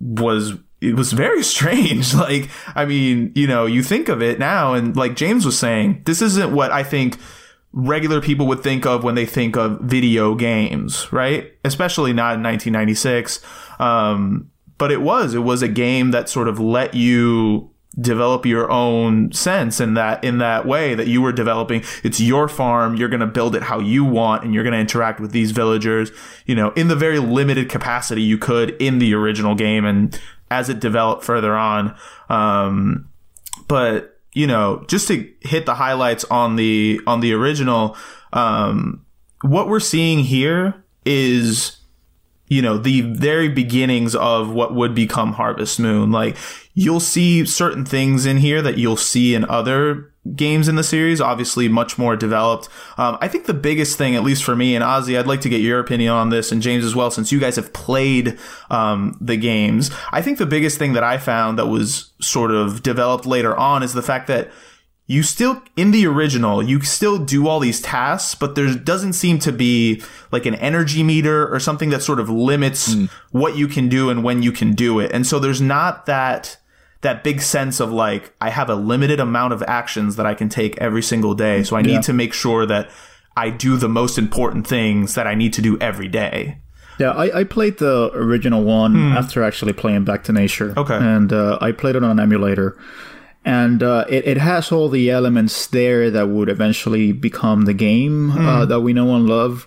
was it was very strange. Like, I mean, you know, you think of it now, and like James was saying, this isn't what I think regular people would think of when they think of video games, right? Especially not in 1996. Um, but it was, it was a game that sort of let you develop your own sense in that in that way that you were developing it's your farm you're going to build it how you want and you're going to interact with these villagers you know in the very limited capacity you could in the original game and as it developed further on. Um but you know, just to hit the highlights on the on the original, um, what we're seeing here is you know the very beginnings of what would become harvest moon. Like you'll see certain things in here that you'll see in other games in the series obviously much more developed. Um, i think the biggest thing at least for me and ozzy i'd like to get your opinion on this and james as well since you guys have played um, the games. I think the biggest thing that i found that was sort of developed later on is the fact that you still in the original you still do all these tasks but there doesn't seem to be like an energy meter or something that sort of limits mm. what you can do and when you can do it and so there's not that that big sense of like i have a limited amount of actions that i can take every single day so i need to make sure that i do the most important things that i need to do every day yeah, I, I played the original one mm. after actually playing Back to Nature. Okay. And uh, I played it on an emulator and uh, it, it has all the elements there that would eventually become the game mm. uh, hmm. that we know and love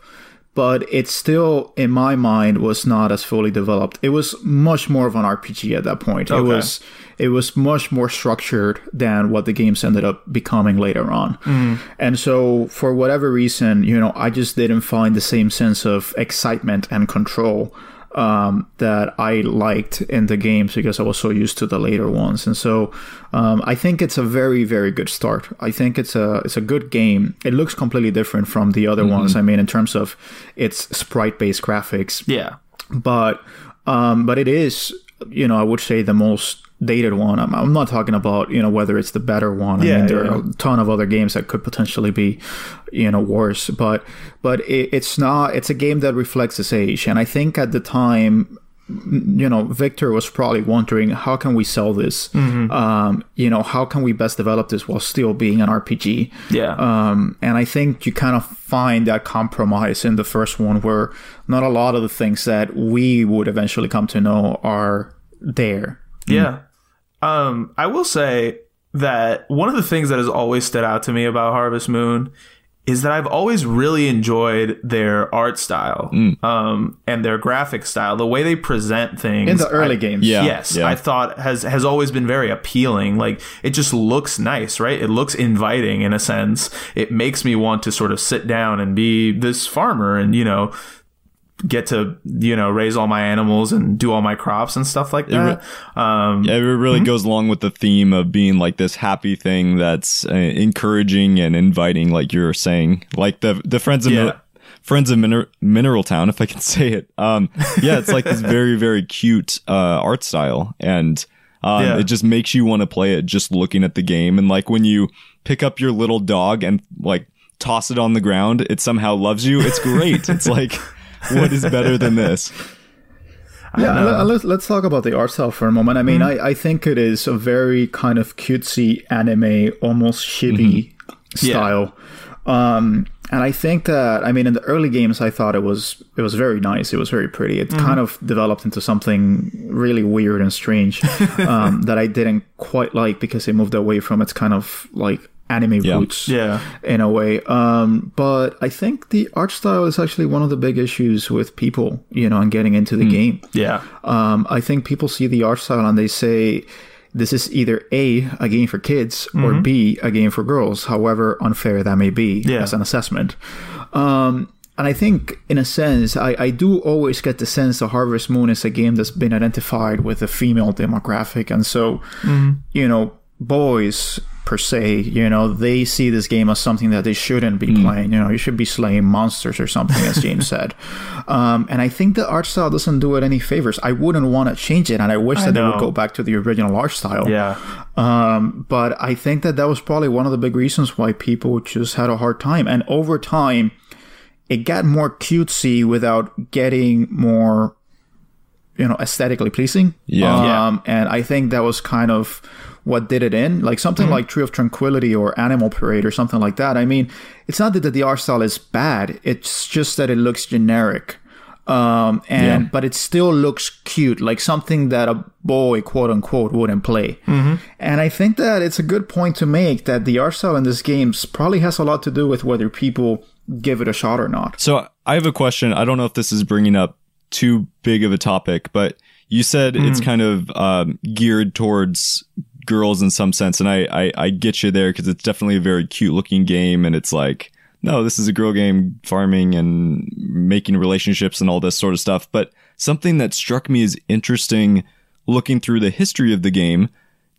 but it still in my mind was not as fully developed it was much more of an rpg at that point okay. it was it was much more structured than what the games ended up becoming later on mm. and so for whatever reason you know i just didn't find the same sense of excitement and control um, that I liked in the games because I was so used to the later ones. And so um, I think it's a very very good start. I think it's a it's a good game. It looks completely different from the other mm-hmm. ones. I mean, in terms of its sprite based graphics. Yeah, but um, but it is you know I would say the most dated one. I'm, I'm, not talking about you know whether it's the better one. I yeah, mean, there yeah. are a ton of other games that could potentially be you know worse, but but it, it's not. It's a game that reflects its age, and I think at the time. You know, Victor was probably wondering how can we sell this? Mm-hmm. Um, you know, how can we best develop this while still being an RPG? Yeah. Um, and I think you kind of find that compromise in the first one, where not a lot of the things that we would eventually come to know are there. Yeah. Um, I will say that one of the things that has always stood out to me about Harvest Moon is that I've always really enjoyed their art style mm. um, and their graphic style, the way they present things in the early I, games. Yeah, yes, yeah. I thought has has always been very appealing. Like it just looks nice, right? It looks inviting in a sense. It makes me want to sort of sit down and be this farmer and you know get to you know raise all my animals and do all my crops and stuff like that. It, um, yeah, it really mm-hmm. goes along with the theme of being like this happy thing that's uh, encouraging and inviting, like you're saying, like the the friends of. Yeah. Friends of Miner- Mineral Town, if I can say it. Um, yeah, it's like this very, very cute uh, art style, and um, yeah. it just makes you want to play it just looking at the game. And like when you pick up your little dog and like toss it on the ground, it somehow loves you. It's great. it's like what is better than this? Yeah, let's let's talk about the art style for a moment. I mean, mm-hmm. I, I think it is a very kind of cutesy anime, almost chibi mm-hmm. style. Yeah. Um, and I think that I mean in the early games I thought it was it was very nice. It was very pretty. It mm-hmm. kind of developed into something really weird and strange um, that I didn't quite like because it moved away from its kind of like anime yeah. roots yeah. in a way. Um, but I think the art style is actually one of the big issues with people, you know, and getting into the mm. game. Yeah. Um, I think people see the art style and they say, this is either A, a game for kids, mm-hmm. or B, a game for girls, however unfair that may be yeah. as an assessment. Um, and I think, in a sense, I, I do always get the sense that Harvest Moon is a game that's been identified with a female demographic. And so, mm-hmm. you know, boys per se. You know, they see this game as something that they shouldn't be mm. playing. You know, you should be slaying monsters or something, as James said. Um, and I think the art style doesn't do it any favors. I wouldn't want to change it, and I wish I that know. they would go back to the original art style. Yeah. Um, but I think that that was probably one of the big reasons why people just had a hard time. And over time, it got more cutesy without getting more you know aesthetically pleasing yeah, um, yeah. and i think that was kind of what did it in. Like something mm-hmm. like Tree of Tranquility or Animal Parade or something like that. I mean, it's not that the art style is bad. It's just that it looks generic. Um, and yeah. but it still looks cute, like something that a boy, quote unquote, wouldn't play. Mm-hmm. And I think that it's a good point to make that the art style in this game probably has a lot to do with whether people give it a shot or not. So I have a question. I don't know if this is bringing up too big of a topic, but you said mm. it's kind of um, geared towards girls in some sense, and I I, I get you there because it's definitely a very cute looking game, and it's like no, this is a girl game, farming and making relationships and all this sort of stuff. But something that struck me as interesting, looking through the history of the game,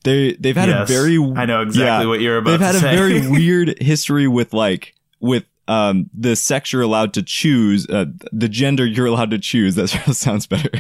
they they've had Yes. a very I know exactly what you're about They've had a very weird history with like with um the sex you're allowed to choose, uh, the gender you're allowed to choose. That sounds better.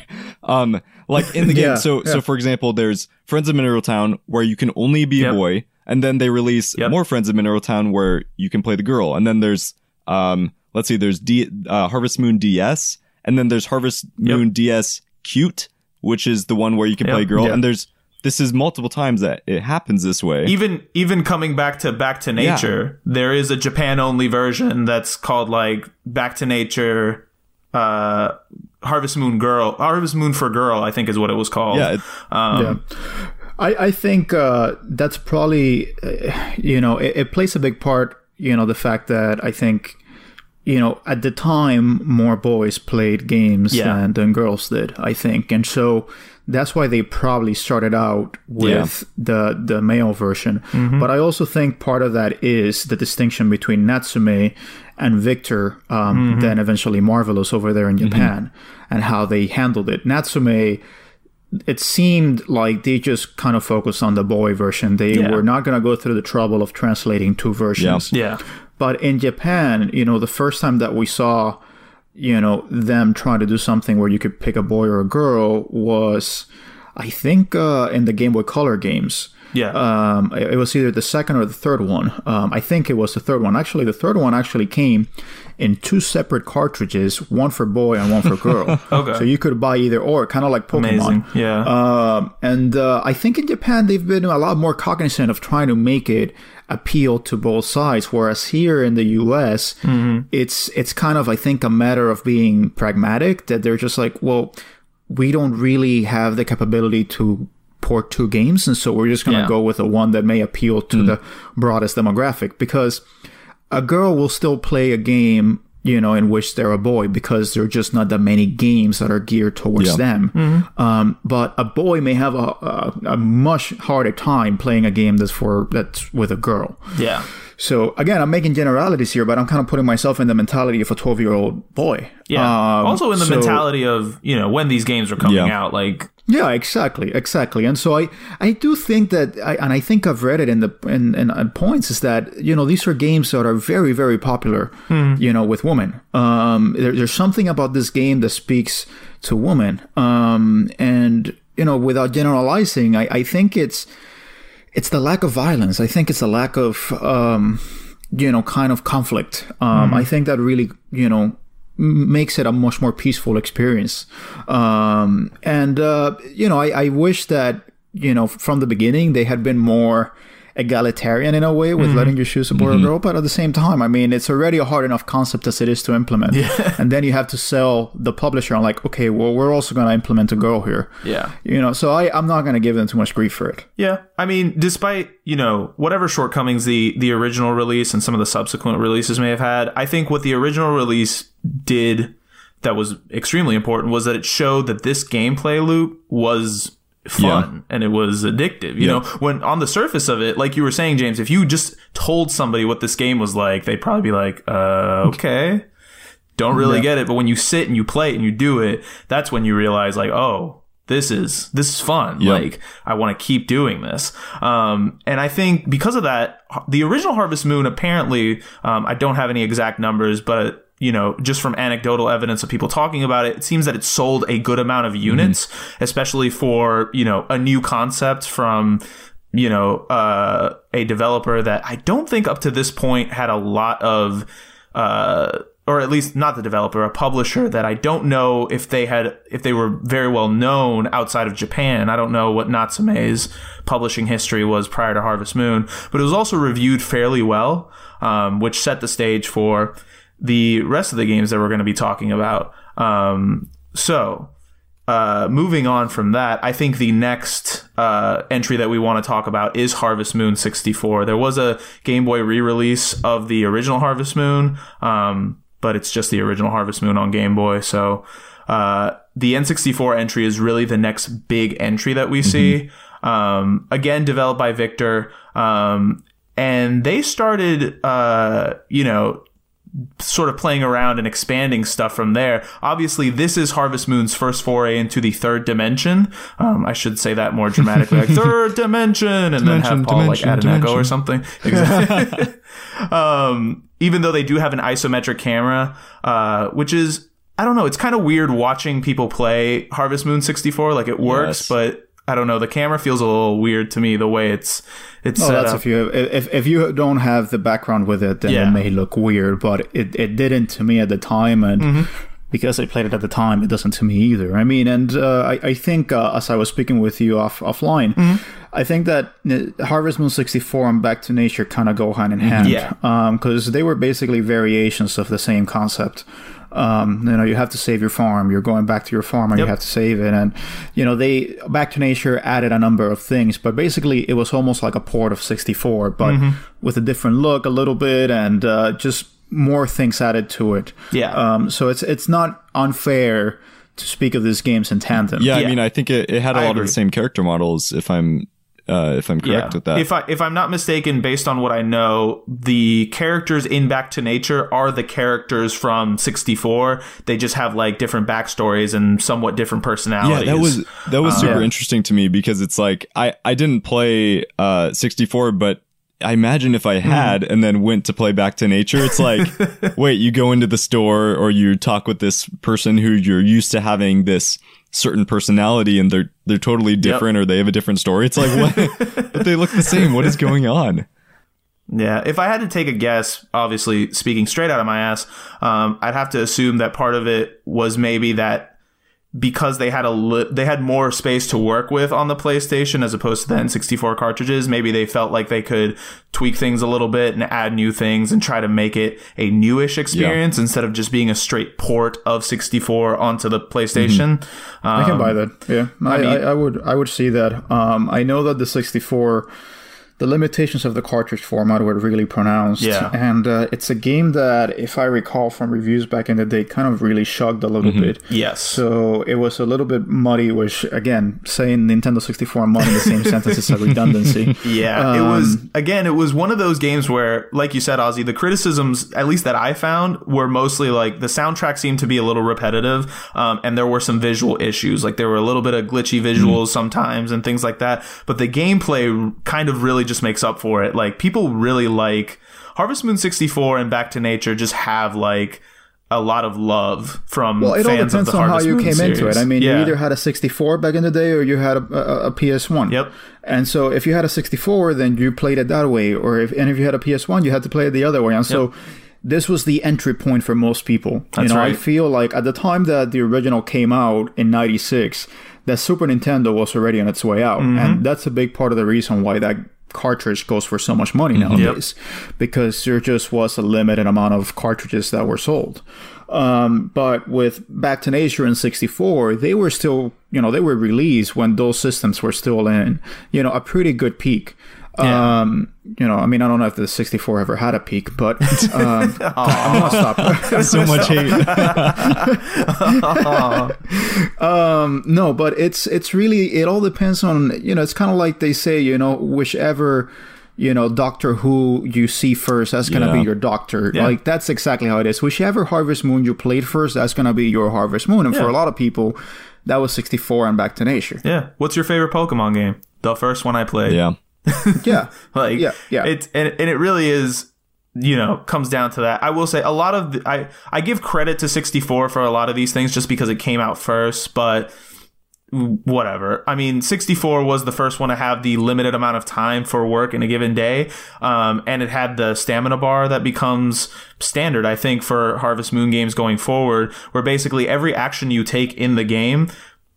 Um, like in the game. Yeah, so yeah. so for example, there's Friends of Mineral Town where you can only be Yep. a boy, and then they release Yep. more Friends of Mineral Town where you can play the girl, and then there's um let's see, there's D uh, Harvest Moon DS, and then there's Harvest Yep. Moon DS Cute, which is the one where you can play a girl, and there's this is multiple times that it happens this way. even even coming back to back to nature there is a japan only version that's called like back to nature uh harvest moon girl harvest moon for girl i think is what it was called yeah, it- um yeah. I, I think uh, that's probably, uh, you know, it, it plays a big part, you know, the fact that I think, you know, at the time, more boys played games Yeah. than, than girls did, I think. And so that's why they probably started out with the, the male version. Mm-hmm. But I also think part of that is the distinction between Natsume and Victor, um, mm-hmm. then eventually Marvelous over there in mm-hmm. Japan, and how they handled it. Natsume it seemed like they just kind of focused on the boy version. They Yeah. were not going to go through the trouble of translating two versions. yeah But in Japan, you know, the first time that we saw, you know, them trying to do something where you could pick a boy or a girl was, I think, uh, in the Game Boy Color games. yeah Um, it it was either the second or the third one. Um, I think it was the third one. Actually, the third one actually came in two separate cartridges, one for boy and one for girl. Okay. So you could buy either or, kind of like Pokemon. amazing yeah Um, and uh, I think in Japan they've been a lot more cognizant of trying to make it appeal to both sides. Whereas here in the U.S., mm-hmm. it's it's kind of I think a matter of being pragmatic. That they're just like, well, we don't really have the capability to port two games, and so we're just going to Yeah. go with the one that may appeal to mm. the broadest demographic because a girl will still play a game you know in which they're a boy because there are just not that many games that are geared towards Yeah. them. Um, but a boy may have a, a, a much harder time playing a game that's for that's with a girl. Yeah. So again i'm making generalities here but i'm kind of putting myself in the mentality of a 12 year old boy. Yeah. Um, also in the so- mentality of you know when these games are coming Yeah. out like Yeah, exactly, exactly. And so I, I do think that, I, and I think I've read it in the in, in, in points is that you know these are games that are very very popular, you know, with women. Um, there, there's something about this game that speaks to women. Um, and you know, without generalizing, I, I think it's it's the lack of violence. I think it's the lack of um, you know, kind of conflict. Um, I think that really, you know, makes it a much more peaceful experience. Um, and uh, you know, I, I wish that you know from the beginning they had been more egalitarian in a way with mm-hmm. letting you support a boy or girl but at the same time i mean it's already a hard enough concept as it is to implement. And then you have to sell the publisher on like okay well we're also going to implement a girl here. Yeah. You know so I, i'm not going to give them too much grief for it. Yeah, I mean, despite you know whatever shortcomings the the original release and some of the subsequent releases may have had, I think what the original release did that was extremely important was that it showed that this gameplay loop was fun and it was addictive. You Yeah. know, when on the surface of it, like you were saying, James, if you just told somebody what this game was like, they'd probably be like, uh, okay. Don't really get it, but when you sit and you play it and you do it, that's when you realize like, oh, this is this is fun. Yeah. Like I want to keep doing this. Um, and I think because of that, the original Harvest Moon apparently, um, I don't have any exact numbers, but you know, just from anecdotal evidence of people talking about it, it seems that it sold a good amount of units, especially for you know a new concept from you know uh, a developer that I don't think up to this point had a lot of. Uh, or at least not the developer, a publisher that I don't know if they had if they were very well known outside of Japan. I don't know what Natsume's publishing history was prior to Harvest Moon, but it was also reviewed fairly well, um, which set the stage for the rest of the games that we're going to be talking about. Um, so, uh, moving on from that, I think the next uh, entry that we want to talk about is Harvest Moon 64. There was a Game Boy re-release of the original Harvest Moon, um, but it's just the original Harvest Moon on Game Boy. So uh, the N64 entry is really the next big entry that we see. Um, again, developed by Victor. Um, and they started, uh, you know, sort of playing around and expanding stuff from there. Obviously, this is Harvest Moon's first foray into the third dimension. Um, I should say that more dramatically, like third dimension, and then have Paul like add an echo or something. Exactly. um, even though they do have an isometric camera, uh, which is I don't know, it's kind of weird watching people play Harvest Moon 64. Like it works, Yes. but I don't know. The camera feels a little weird to me the way it's it's Oh, that's up. if you if if you don't have the background with it, then Yeah. it may look weird. But it, it didn't to me at the time, and Mm-hmm. because I played it at the time, it doesn't to me either. I mean, and uh, I I think uh, as I was speaking with you off offline, Mm-hmm. I think that uh, Harvest Moon sixty four and Back to Nature kind of go hand in hand. Mm-hmm. Yeah. because they were basically variations of the same concept. Um, you know, you have to save your farm. You're going back to your farm, and Yep. you have to save it. And you know, they Back to Nature added a number of things, but basically, it was almost like a port of 64, but Mm-hmm. with a different look, a little bit, and uh, just more things added to it. Yeah. Um, so it's it's not unfair to speak of these games in tandem. Yeah, Yeah. I mean, I think it, it had a I lot agree. of the same character models. If I'm uh, if I'm correct with that. If I if I'm not mistaken, based on what I know, the characters in Back to Nature are the characters from 64. They just have like different backstories and somewhat different personalities. yeah, that was that was super yeah. interesting to me because it's like I I didn't play uh 64, but I imagine if Hmm. I had and then went to play Back to Nature, it's like, wait, you go into the store or you talk with this person who you're used to having this certain personality and they're they're totally different or they have a different story. It's like what? but they look the same. What is going on? Yeah, if I had to take a guess, obviously speaking straight out of my ass, um, I'd have to assume that part of it was maybe that because they had a li- they had more space to work with on the PlayStation as opposed to the N64 cartridges, maybe they felt like they could tweak things a little bit and add new things and try to make it a newish experience instead of just being a straight port of 64 onto the PlayStation. I can Um, buy that. Yeah, I, mean- I, I would I would see that. Um, I know that the 64, the limitations of the cartridge format were really pronounced. Yeah. and uh, it's a game that, if I recall from reviews back in the day, kind of really shrugged a little bit. Yes. So it was a little bit muddy, which again, saying Nintendo 64 and mud in the same sentence is a redundancy. Yeah, it was again. It was one of those games where, like you said, Ozzy, the criticisms, at least that I found, were mostly like the soundtrack seemed to be a little repetitive, um, and there were some visual issues. Like there were a little bit of glitchy visuals sometimes and things like that. But the gameplay kind of really just makes up for it. Like people really like Harvest Moon sixty four and Back to Nature just have like a lot of love from Well, it all depends on how you Moon came into it. I mean, yeah. you either had a 64 back in the day or you had a, a, a PS1. Yep. And so if you had a 64, then you played it that way. Or if, and if you had a PS1, you had to play it the other way. And so this was the entry point for most people. That's you know, I feel like at the time that the original came out in 96, that Super Nintendo was already on its way out. Mm-hmm. And that's a big part of the reason why that cartridge goes for so much money nowadays because there just was a limited amount of cartridges that were sold. Um, but with Back to Nature in 64, they were still, you know, they were released when those systems were still in, you know, a pretty good peak. Yeah. Um, you know, I mean, I don't know if the 64 ever had a peak, but um, I'm gonna stop. So much hate. um, no, but it's it's really it all depends on you know. It's kind of like they say, you know, whichever you know Doctor Who you see first, that's gonna be your Doctor. Yeah. Like that's exactly how it is. Whichever Harvest Moon you played first, that's gonna be your Harvest Moon. And for a lot of people, that was 64 and Back to Nature. yeah. What's your favorite Pokemon game? The first one I played. yeah. Yeah, like Yeah, yeah. it's and, and it really is you know comes down to that. I will say a lot of the, i i give credit to 64 for a lot of these things just because it came out first but whatever. I mean 64 was the first one to have the limited amount of time for work in a given day um, and it had the stamina bar that becomes standard i think for harvest moon games going forward where basically every action you take in the game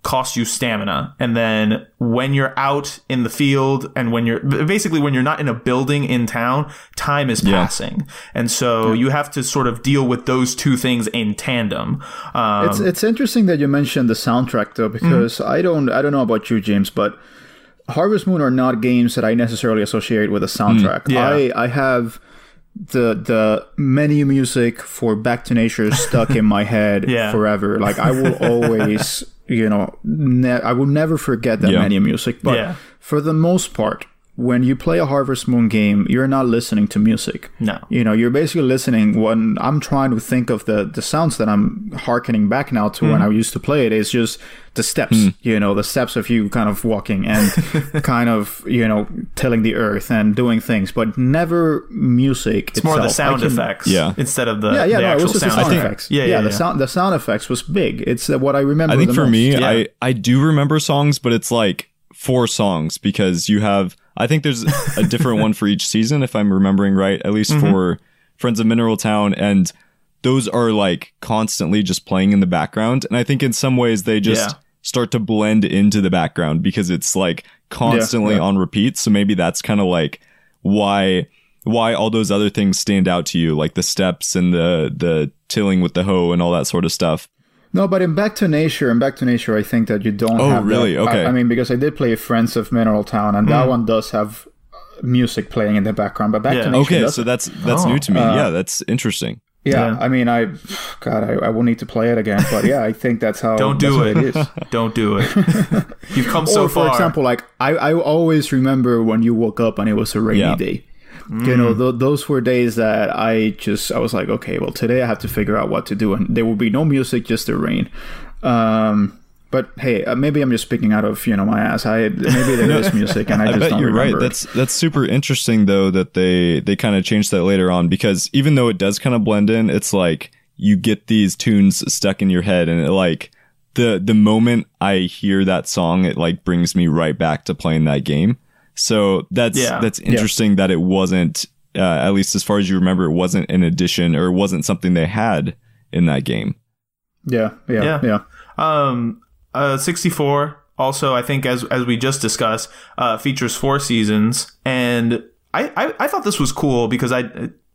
costs you stamina. And then when you're out in the field and when you're basically when you're not in a building in town, time is passing. And so you have to sort of deal with those two things in tandem. Um, it's it's interesting that you mentioned the soundtrack though, because I don't I don't know about you, James, but Harvest Moon are not games that I necessarily associate with a soundtrack. yeah. I I have the the menu music for Back to Nature stuck in my head Yeah. forever. Like I will always, you know, ne- I will never forget that Yeah. menu music. But Yeah. for the most part, when you play a Harvest Moon game, you're not listening to music. No. You know, you're basically listening when I'm trying to think of the, the sounds that I'm harkening back now to Hmm. when I used to play it. It's just the steps, you know, the steps of you kind of walking and kind of, you know, tilling the earth and doing things, but never music. It's more the sound effects Yeah. instead of the, Yeah, yeah, the no, it was just the sound sound effect. effects. Yeah, yeah, the yeah. sound the sound effects was big. It's uh, what I remember. I think the for most. me, Yeah. I I do remember songs, but it's like four songs because you have. I think there's a different one for each season, if I'm remembering right. At least Mm-hmm. for Friends of Mineral Town, and those are like constantly just playing in the background. And I think in some ways they just Yeah. start to blend into the background because it's like constantly yeah. on repeat. So maybe that's kind of like why why all those other things stand out to you, like the steps and the the tilling with the hoe and all that sort of stuff. No, but in Back to Nature, and Back to Nature, I think that you don't Oh, have. really? that. Okay. I, I mean, because I did play Friends of Mineral Town, and that one does have uh, music playing in the background. But Back Yeah. to Nature, Okay, doesn't. so that's that's new to me. Uh, yeah, that's interesting. yeah, Yeah. I mean, I, God, I, I will need to play it again. But yeah, I think that's how. Don't do it. it is. Don't do it. You've come so or for far. example, like I, I always remember when you woke up and it was a rainy Yeah. day. You know, th- those were days that I just I was like, okay, well, today I have to figure out what to do, and there will be no music, just the rain. Um, but hey, uh, maybe I'm just speaking out of you know my ass. I maybe there is music, and I, I just bet don't you're remember. right. That's that's super interesting though that they they kind of changed that later on because even though it does kind of blend in, it's like you get these tunes stuck in your head and it like the the moment I hear that song, it like brings me right back to playing that game. So that's Yeah. that's interesting that it wasn't uh, at least as far as you remember, it wasn't an addition or it wasn't something they had in that game. yeah, yeah, Yeah. yeah, Um, uh, 64 also, I think, as as we just discussed, uh, features four seasons, and I, I I thought this was cool because I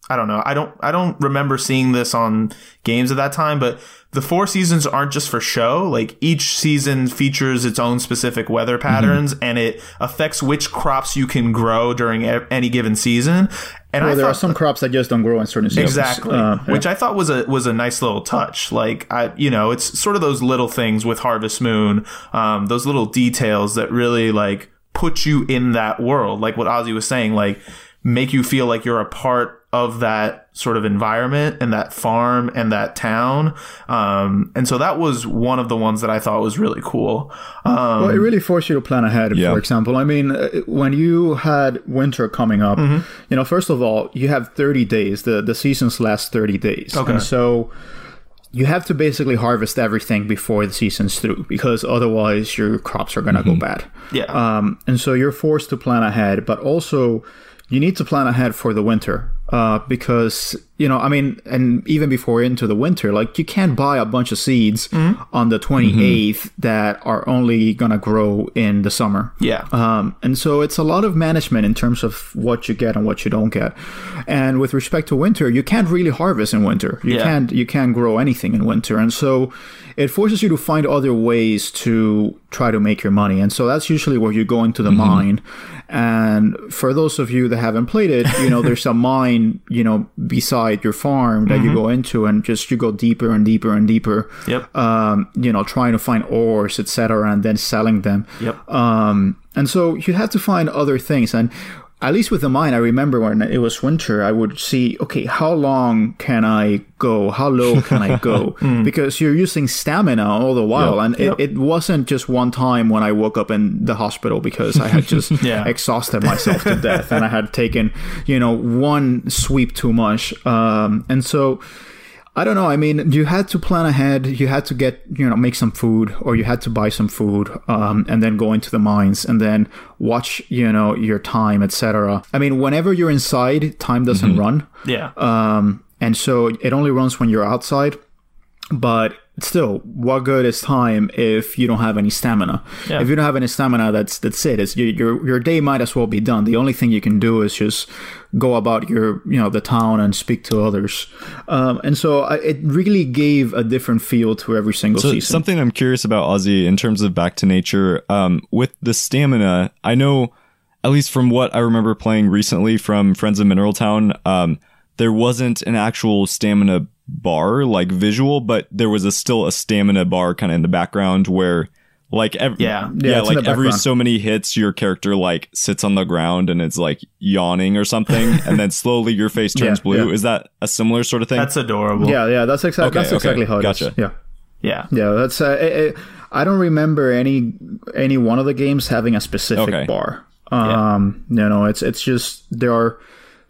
I don't know I don't I don't remember seeing this on games at that time, but the four seasons aren't just for show. Like each season features its own specific weather patterns, and it affects which crops you can grow during any given season. And Well, I there thought are some crops that just don't grow in certain seasons. Exactly, Uh, yeah. which I thought was a was a nice little touch. Like I, you know, it's sort of those little things with Harvest Moon, um, those little details that really like put you in that world. Like what Ozzy was saying, like make you feel like you're a part of that sort of environment and that farm and that town. Um, and so that was one of the ones that I thought was really cool. Um, Well, it really forced you to plan ahead. Yeah. For example, I mean, uh, when you had winter coming up, Mm-hmm. you know, first of all, you have 30 days. The the seasons last 30 days, Okay. and so you have to basically harvest everything before the season's through because otherwise your crops are gonna Mm-hmm. go bad. yeah, Um, and so you're forced to plan ahead, but also you need to plan ahead for the winter uh, because you know, I mean, and even before into the winter, like you can't buy a bunch of seeds on the 28th that are only gonna grow in the summer. yeah, Um, and so it's a lot of management in terms of what you get and what you don't get. And with respect to winter, you can't really harvest in winter. You Yeah. can't you can't grow anything in winter. And so it forces you to find other ways to try to make your money. And so that's usually where you go into the mine. And for those of you that haven't played it, you know, there's a mine, you know, beside your farm that you go into and just you go deeper and deeper and deeper. Yep. Um, you know, trying to find ores, etc., and then selling them. Yep. Um, and so you have to find other things. And at least with the mine, I remember when it was winter, I would see, okay, how long can I go? How low can I go? Because you're using stamina all the while. and Yep. It, it wasn't just one time when I woke up in the hospital because I had just Yeah. exhausted myself to death and I had taken, you know, one sweep too much. Um, and so, I don't know. I mean, you had to plan ahead. You had to get, you know, make some food, or you had to buy some food, um, and then go into the mines, and then watch, you know, your time, etc. I mean, whenever you're inside, time doesn't run, yeah, um, and so it only runs when you're outside. But still, what good is time if you don't have any stamina? Yeah. If you don't have any stamina, that's that's it. It's your, your your day might as well be done. The only thing you can do is just go about your you know the town and speak to others. Um, and so I, it really gave a different feel to every single So season. something I'm curious about, Ozzy, in terms of Back to Nature, um, with the stamina, I know, at least from what I remember playing recently from Friends of Mineral Town, um, there wasn't an actual stamina bar like visual, but there was a still a stamina bar kind of in the background where like ev- Yeah. Yeah, yeah, like every so many hits your character like sits on the ground and it's like yawning or something and then slowly your face turns Yeah, blue yeah. is that a similar sort of thing That's adorable. Yeah, yeah, that's exactly Okay, that's okay, exactly how it is. gotcha. Yeah. Yeah. Yeah, that's. Uh, it, it- I don't remember any any one of the games having a specific Okay. bar. Um, you know, it's it's just there are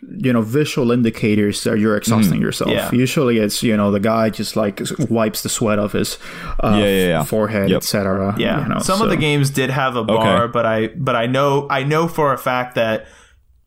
you know visual indicators that you're exhausting yourself. Yeah. Usually, it's you know the guy just like wipes the sweat off his uh, Yeah, yeah, forehead, Yep. etc. Yeah, you know, some of the games did have a bar, Okay. but I but I know I know for a fact that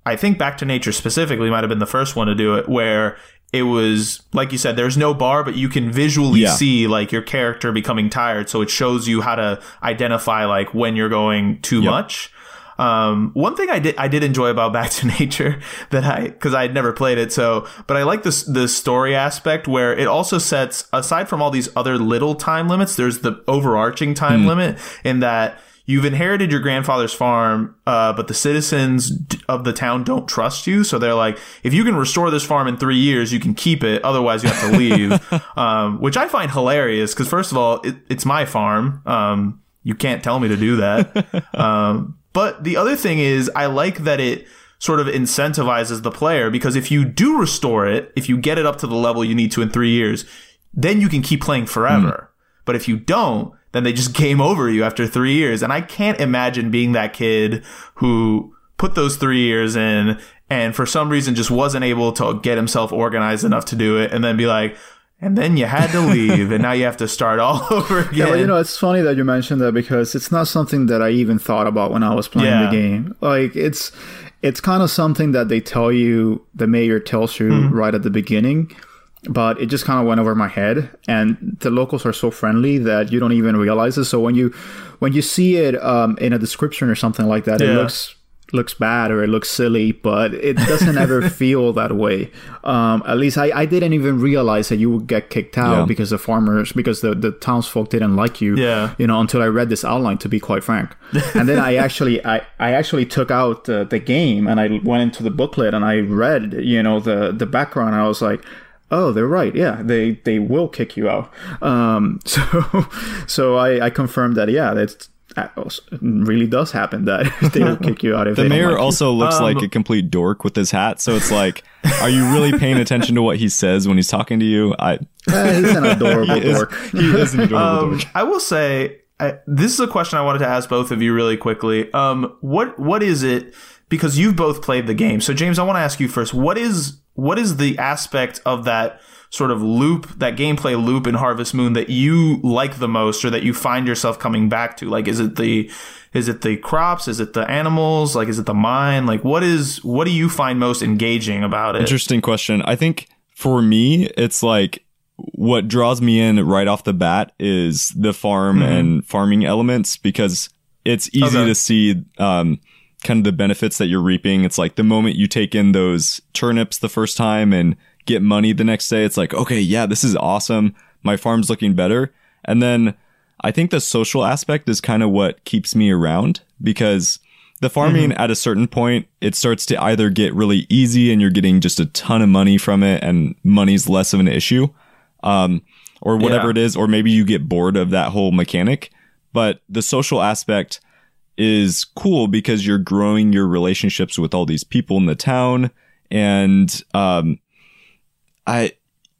I think Back to Nature specifically might have been the first one to do it, where it was like you said, there's no bar, but you can visually Yeah. see like your character becoming tired, so it shows you how to identify like when you're going too much. Um, one thing I did I did enjoy about Back to Nature that I because I had never played it so but I like this the story aspect where it also sets aside from all these other little time limits there's the overarching time limit in that you've inherited your grandfather's farm uh, but the citizens of the town don't trust you so they're like if you can restore this farm in three years you can keep it otherwise you have to leave. Um, which I find hilarious because first of all it, it's my farm um, you can't tell me to do that. Um, but the other thing is, I like that it sort of incentivizes the player because if you do restore it, if you get it up to the level you need to in three years, then you can keep playing forever. Hmm. But if you don't, then they just game over you after three years. And I can't imagine being that kid who put those three years in and for some reason just wasn't able to get himself organized enough to do it and then be like, and then you had to leave and now you have to start all over again. Yeah, but you know, it's funny that you mentioned that because it's not something that I even thought about when I was playing Yeah. the game. Like it's it's kind of something that they tell you, the mayor tells you Mm-hmm. right at the beginning, but it just kind of went over my head. And the locals are so friendly that you don't even realize it. So when you when you see it um, in a description or something like that, it looks looks bad or it looks silly, but it doesn't ever feel that way. Um, at least I, I didn't even realize that you would get kicked out Yeah. because the farmers, because the, the townsfolk didn't like you. Yeah. You know, until I read this outline, to be quite frank. And then I actually, I, I actually took out the, the game and I went into the booklet and I read, you know, the, the background. And I was like, oh, they're right. Yeah, they, they will kick you out. Um, so, so I, I confirmed that, yeah, that's, that really does happen that they will kick you out if the they don't mayor like you. also looks Um, like a complete dork with his hat so it's like are you really paying attention to what he says when he's talking to you i Eh, he's an adorable he is, dork. he is an adorable Um, dork I will say I, this is a question I wanted to ask both of you really quickly. Um, what what is it? Because you've both played the game. So James, I want to ask you first. What is what is the aspect of that sort of loop, that gameplay loop in Harvest Moon that you like the most, or that you find yourself coming back to? Like, is it the is it the crops? Is it the animals? Like, is it the mine? Like, what is what do you find most engaging about it? Interesting question. I think for me, it's like what draws me in right off the bat is the farm and farming elements because it's easy Okay. to see um, kind of the benefits that you're reaping. It's like the moment you take in those turnips the first time and get money the next day, it's like, okay, yeah, this is awesome. My farm's looking better. And then I think the social aspect is kind of what keeps me around because the farming at a certain point, it starts to either get really easy and you're getting just a ton of money from it and money's less of an issue. Um, or whatever Yeah. it is, or maybe you get bored of that whole mechanic. But the social aspect is cool because you're growing your relationships with all these people in the town and um I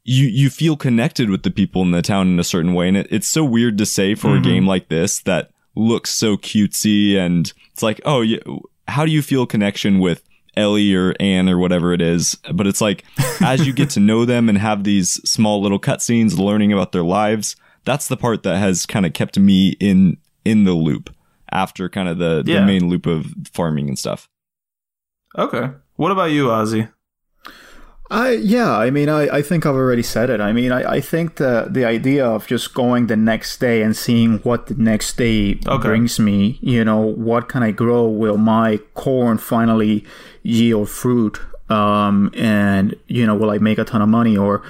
you you feel connected with the people in the town in a certain way and it, it's so weird to say for a mm-hmm. game like this that looks so cutesy and it's like oh yeah, how do you feel connection with Elli or Ann or whatever it is but it's like as you get to know them and have these small little cutscenes learning about their lives that's the part that has kind of kept me in in the loop after kind of the, Yeah. the main loop of farming and stuff Okay. What about you, Ozzy? I yeah, I mean, I, I think I've already said it. I mean, I, I think the the idea of just going the next day and seeing what the next day Okay. brings me, you know, what can I grow? Will my corn finally yield fruit? Um, and you know, will I make a ton of money, or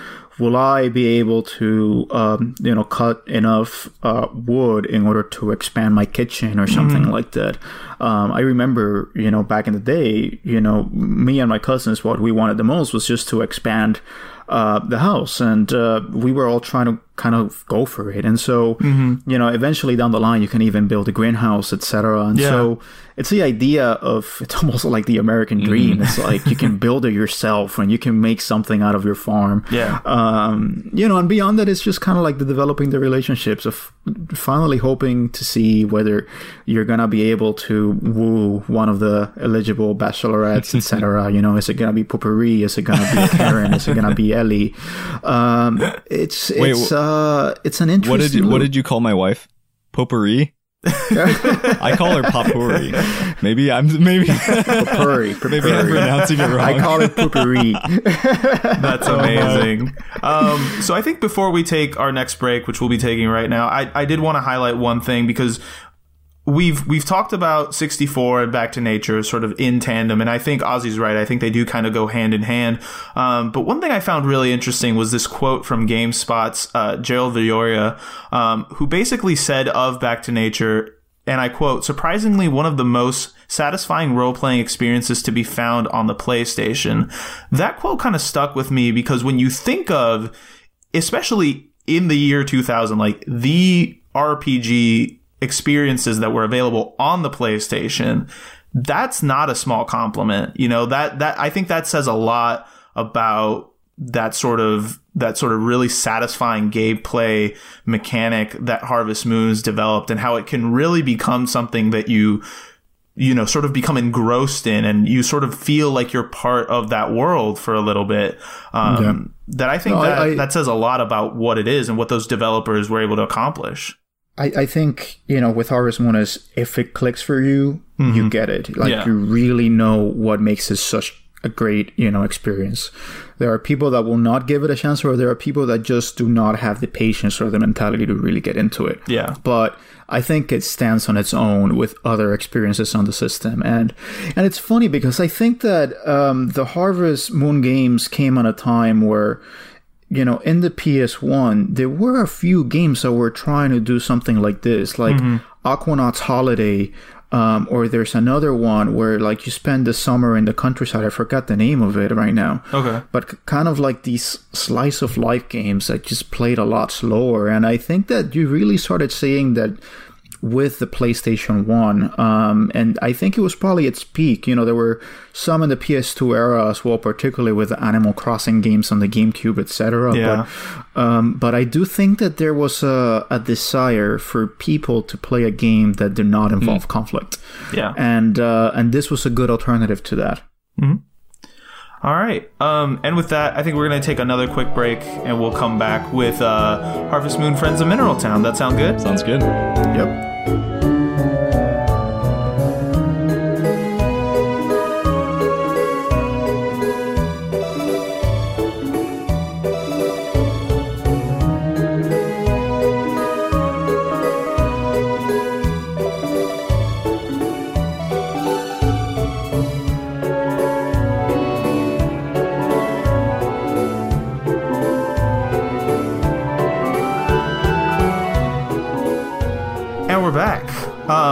will I be able to, um, you know, cut enough uh, wood in order to expand my kitchen or something like that? Um, I remember, you know, back in the day, you know, me and my cousins, what we wanted the most was just to expand uh, the house, and uh, we were all trying to kind of go for it. And so, you know, eventually down the line, you can even build a greenhouse, etc. And Yeah. so, it's the idea of it's almost like the American dream. It's like you can build it yourself, and you can make something out of your farm. Yeah. Um, you know, and beyond that, it's just kind of like the developing the relationships of finally hoping to see whether you're gonna be able to woo one of the eligible bachelorettes, etc. You know, is it gonna be Poopery? Is it gonna be Karen? is it gonna be Elli? Um, it's Wait, it's wh- uh, it's an interesting. What did you What did you call my wife? Potpourri. I call her potpourri. Maybe I'm maybe Purry, maybe I'm pronouncing it wrong. I call it poopery. That's amazing. um, so I think before we take our next break, which we'll be taking right now, I, I did want to highlight one thing because we've we've talked about 64 and Back to Nature sort of in tandem, and I think Ozzy's right. I think they do kind of go hand in hand. Um, but one thing I found really interesting was this quote from GameSpot's uh, Gerald Villoria, um, who basically said of Back to Nature. And I quote, surprisingly, one of the most satisfying role playing experiences to be found on the PlayStation. That quote kind of stuck with me because when you think of, especially in the year 2000, like the RPG experiences that were available on the PlayStation, that's not a small compliment. You know, that, that, I think that says a lot about that sort of that sort of really satisfying gameplay mechanic that Harvest Moon's developed and how it can really become something that you you know sort of become engrossed in and you sort of feel like you're part of that world for a little bit. Um, that I think No, I- that I- that says a lot about what it is and what those developers were able to accomplish I, I think you know with Harvest Moon is if it clicks for you, you get it. Like Yeah. you really know what makes it such a great you know experience. There are people that will not give it a chance, or there are people that just do not have the patience or the mentality to really get into it. Yeah. But I think it stands on its own with other experiences on the system, and and it's funny because I think that um, the Harvest Moon games came at a time where you know, in the PS1, there were a few games that were trying to do something like this, like Aquanauts Holiday, um, or there's another one where like you spend the summer in the countryside. I forgot the name of it right now. Okay. But kind of like these slice of life games that just played a lot slower, and I think that you really started seeing that with the PlayStation 1. Um, and I think it was probably its peak. You know, there were some in the PS2 era as well, particularly with the Animal Crossing games on the GameCube, etc. Yeah. But, um, but I do think that there was a, a desire for people to play a game that did not involve conflict. yeah And, uh, and this was a good alternative to that. All right. Um, and with that, I think we're going to take another quick break and we'll come back with uh, Harvest Moon Friends of Mineral Town. That sound good? Sounds good. Yep.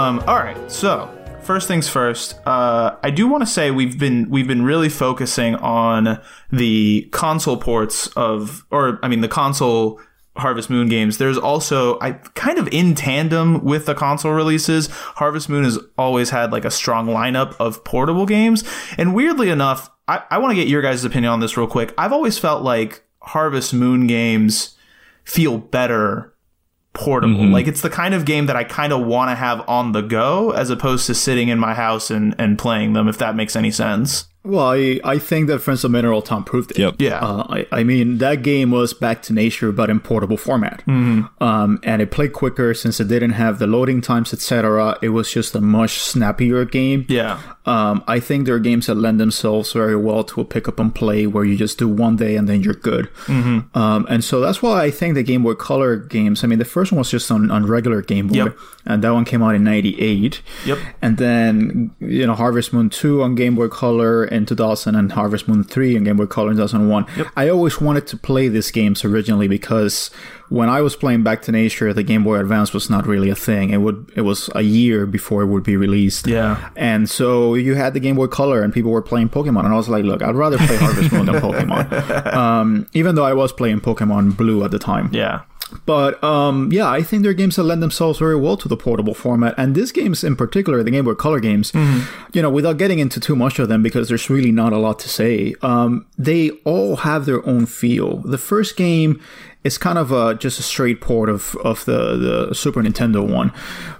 Um, all right. So first things first. Uh, I do want to say we've been we've been really focusing on the console ports of, or I mean, the console Harvest Moon games. There's also I kind of in tandem with the console releases. Harvest Moon has always had like a strong lineup of portable games, and weirdly enough, I, I want to get your guys' opinion on this real quick. I've always felt like Harvest Moon games feel better portable. Mm-hmm. Like it's the kind of game that I kind of want to have on the go as opposed to sitting in my house and, and playing them, if that makes any sense. Well, I, I think that Friends of Mineral Town proved it. Yep. Yeah. Uh, I, I mean, that game was back to nature, but in portable format. Mm-hmm. Um, and it played quicker since it didn't have the loading times, etc. It was just a much snappier game. yeah. Um, I think there are games that lend themselves very well to a pick up and play where you just do one day and then you're good. Mm-hmm. Um, and so that's why I think the Game Boy Color games, I mean, the first one was just on, on regular Game Boy, Yep. and that one came out in 98. Yep. And then, you know, Harvest Moon 2 on Game Boy Color in 2000 and Harvest Moon 3 and Game Boy Color in 2001. I always wanted to play these games originally because when I was playing Back to Nature, the Game Boy Advance was not really a thing. It would it was a year before it would be released. Yeah. And so you had the Game Boy Color and people were playing Pokemon and I was like, look, I'd rather play Harvest Moon than Pokemon. Um, even though I was playing Pokemon Blue at the time. Yeah. But um, yeah, I think they're games that lend themselves very well to the portable format. And these games in particular, the Game Boy Color games, you know, without getting into too much of them because there's really not a lot to say, um, they all have their own feel. The first game is kind of a, just a straight port of, of the, the Super Nintendo one.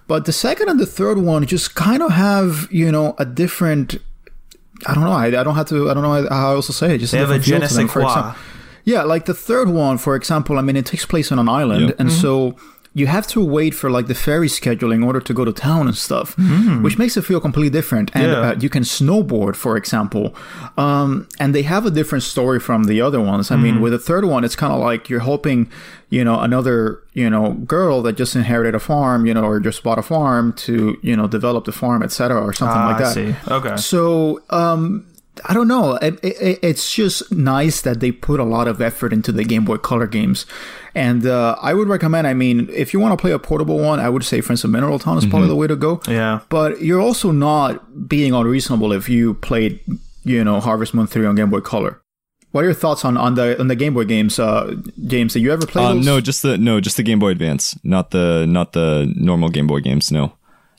But the second and the third one just kind of have, you know, a different. I don't know. I, I don't have to. I don't know how else to say it. Just They have a je ne sais quoi. Yeah, like the third one, for example, I mean, it takes place on an island, Yep. and so you have to wait for like the ferry schedule in order to go to town and stuff, which makes it feel completely different. And Yeah. uh, you can snowboard, for example, um, and they have a different story from the other ones. I mean, with the third one, it's kind of like you're hoping, you know, another, you know, girl that just inherited a farm, you know, or just bought a farm to, you know, develop the farm, etc., or something Ah, like I that. see. Okay. So, um, I don't know. It, it, it's just nice that they put a lot of effort into the Game Boy Color games, and uh, I would recommend. I mean, if you want to play a portable one, I would say Friends of Mineral Town is probably the way to go. Yeah. But you're also not being unreasonable if you played, you know, Harvest Moon three on Game Boy Color. What are your thoughts on, on the on the Game Boy games? Uh, James, did you ever play Um, no, just the no, just the Game Boy Advance, not the not the normal Game Boy games. No.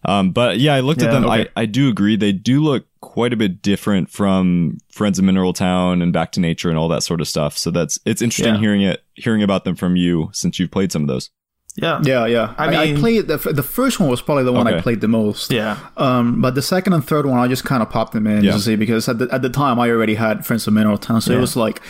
Um, but yeah, I looked Yeah, at them. okay. I, I do agree. They do look quite a bit different from Friends of Mineral Town and Back to Nature and all that sort of stuff. So that's it's interesting Yeah. hearing it hearing about them from you since you've played some of those. Yeah. Yeah, yeah. I I, I, played the the first one was probably the one I played the most. Yeah. Um, but the second and third one, I just kind of popped them in Yeah. to see because at the, at the time I already had Friends of Mineral Town, so Yeah. it was like,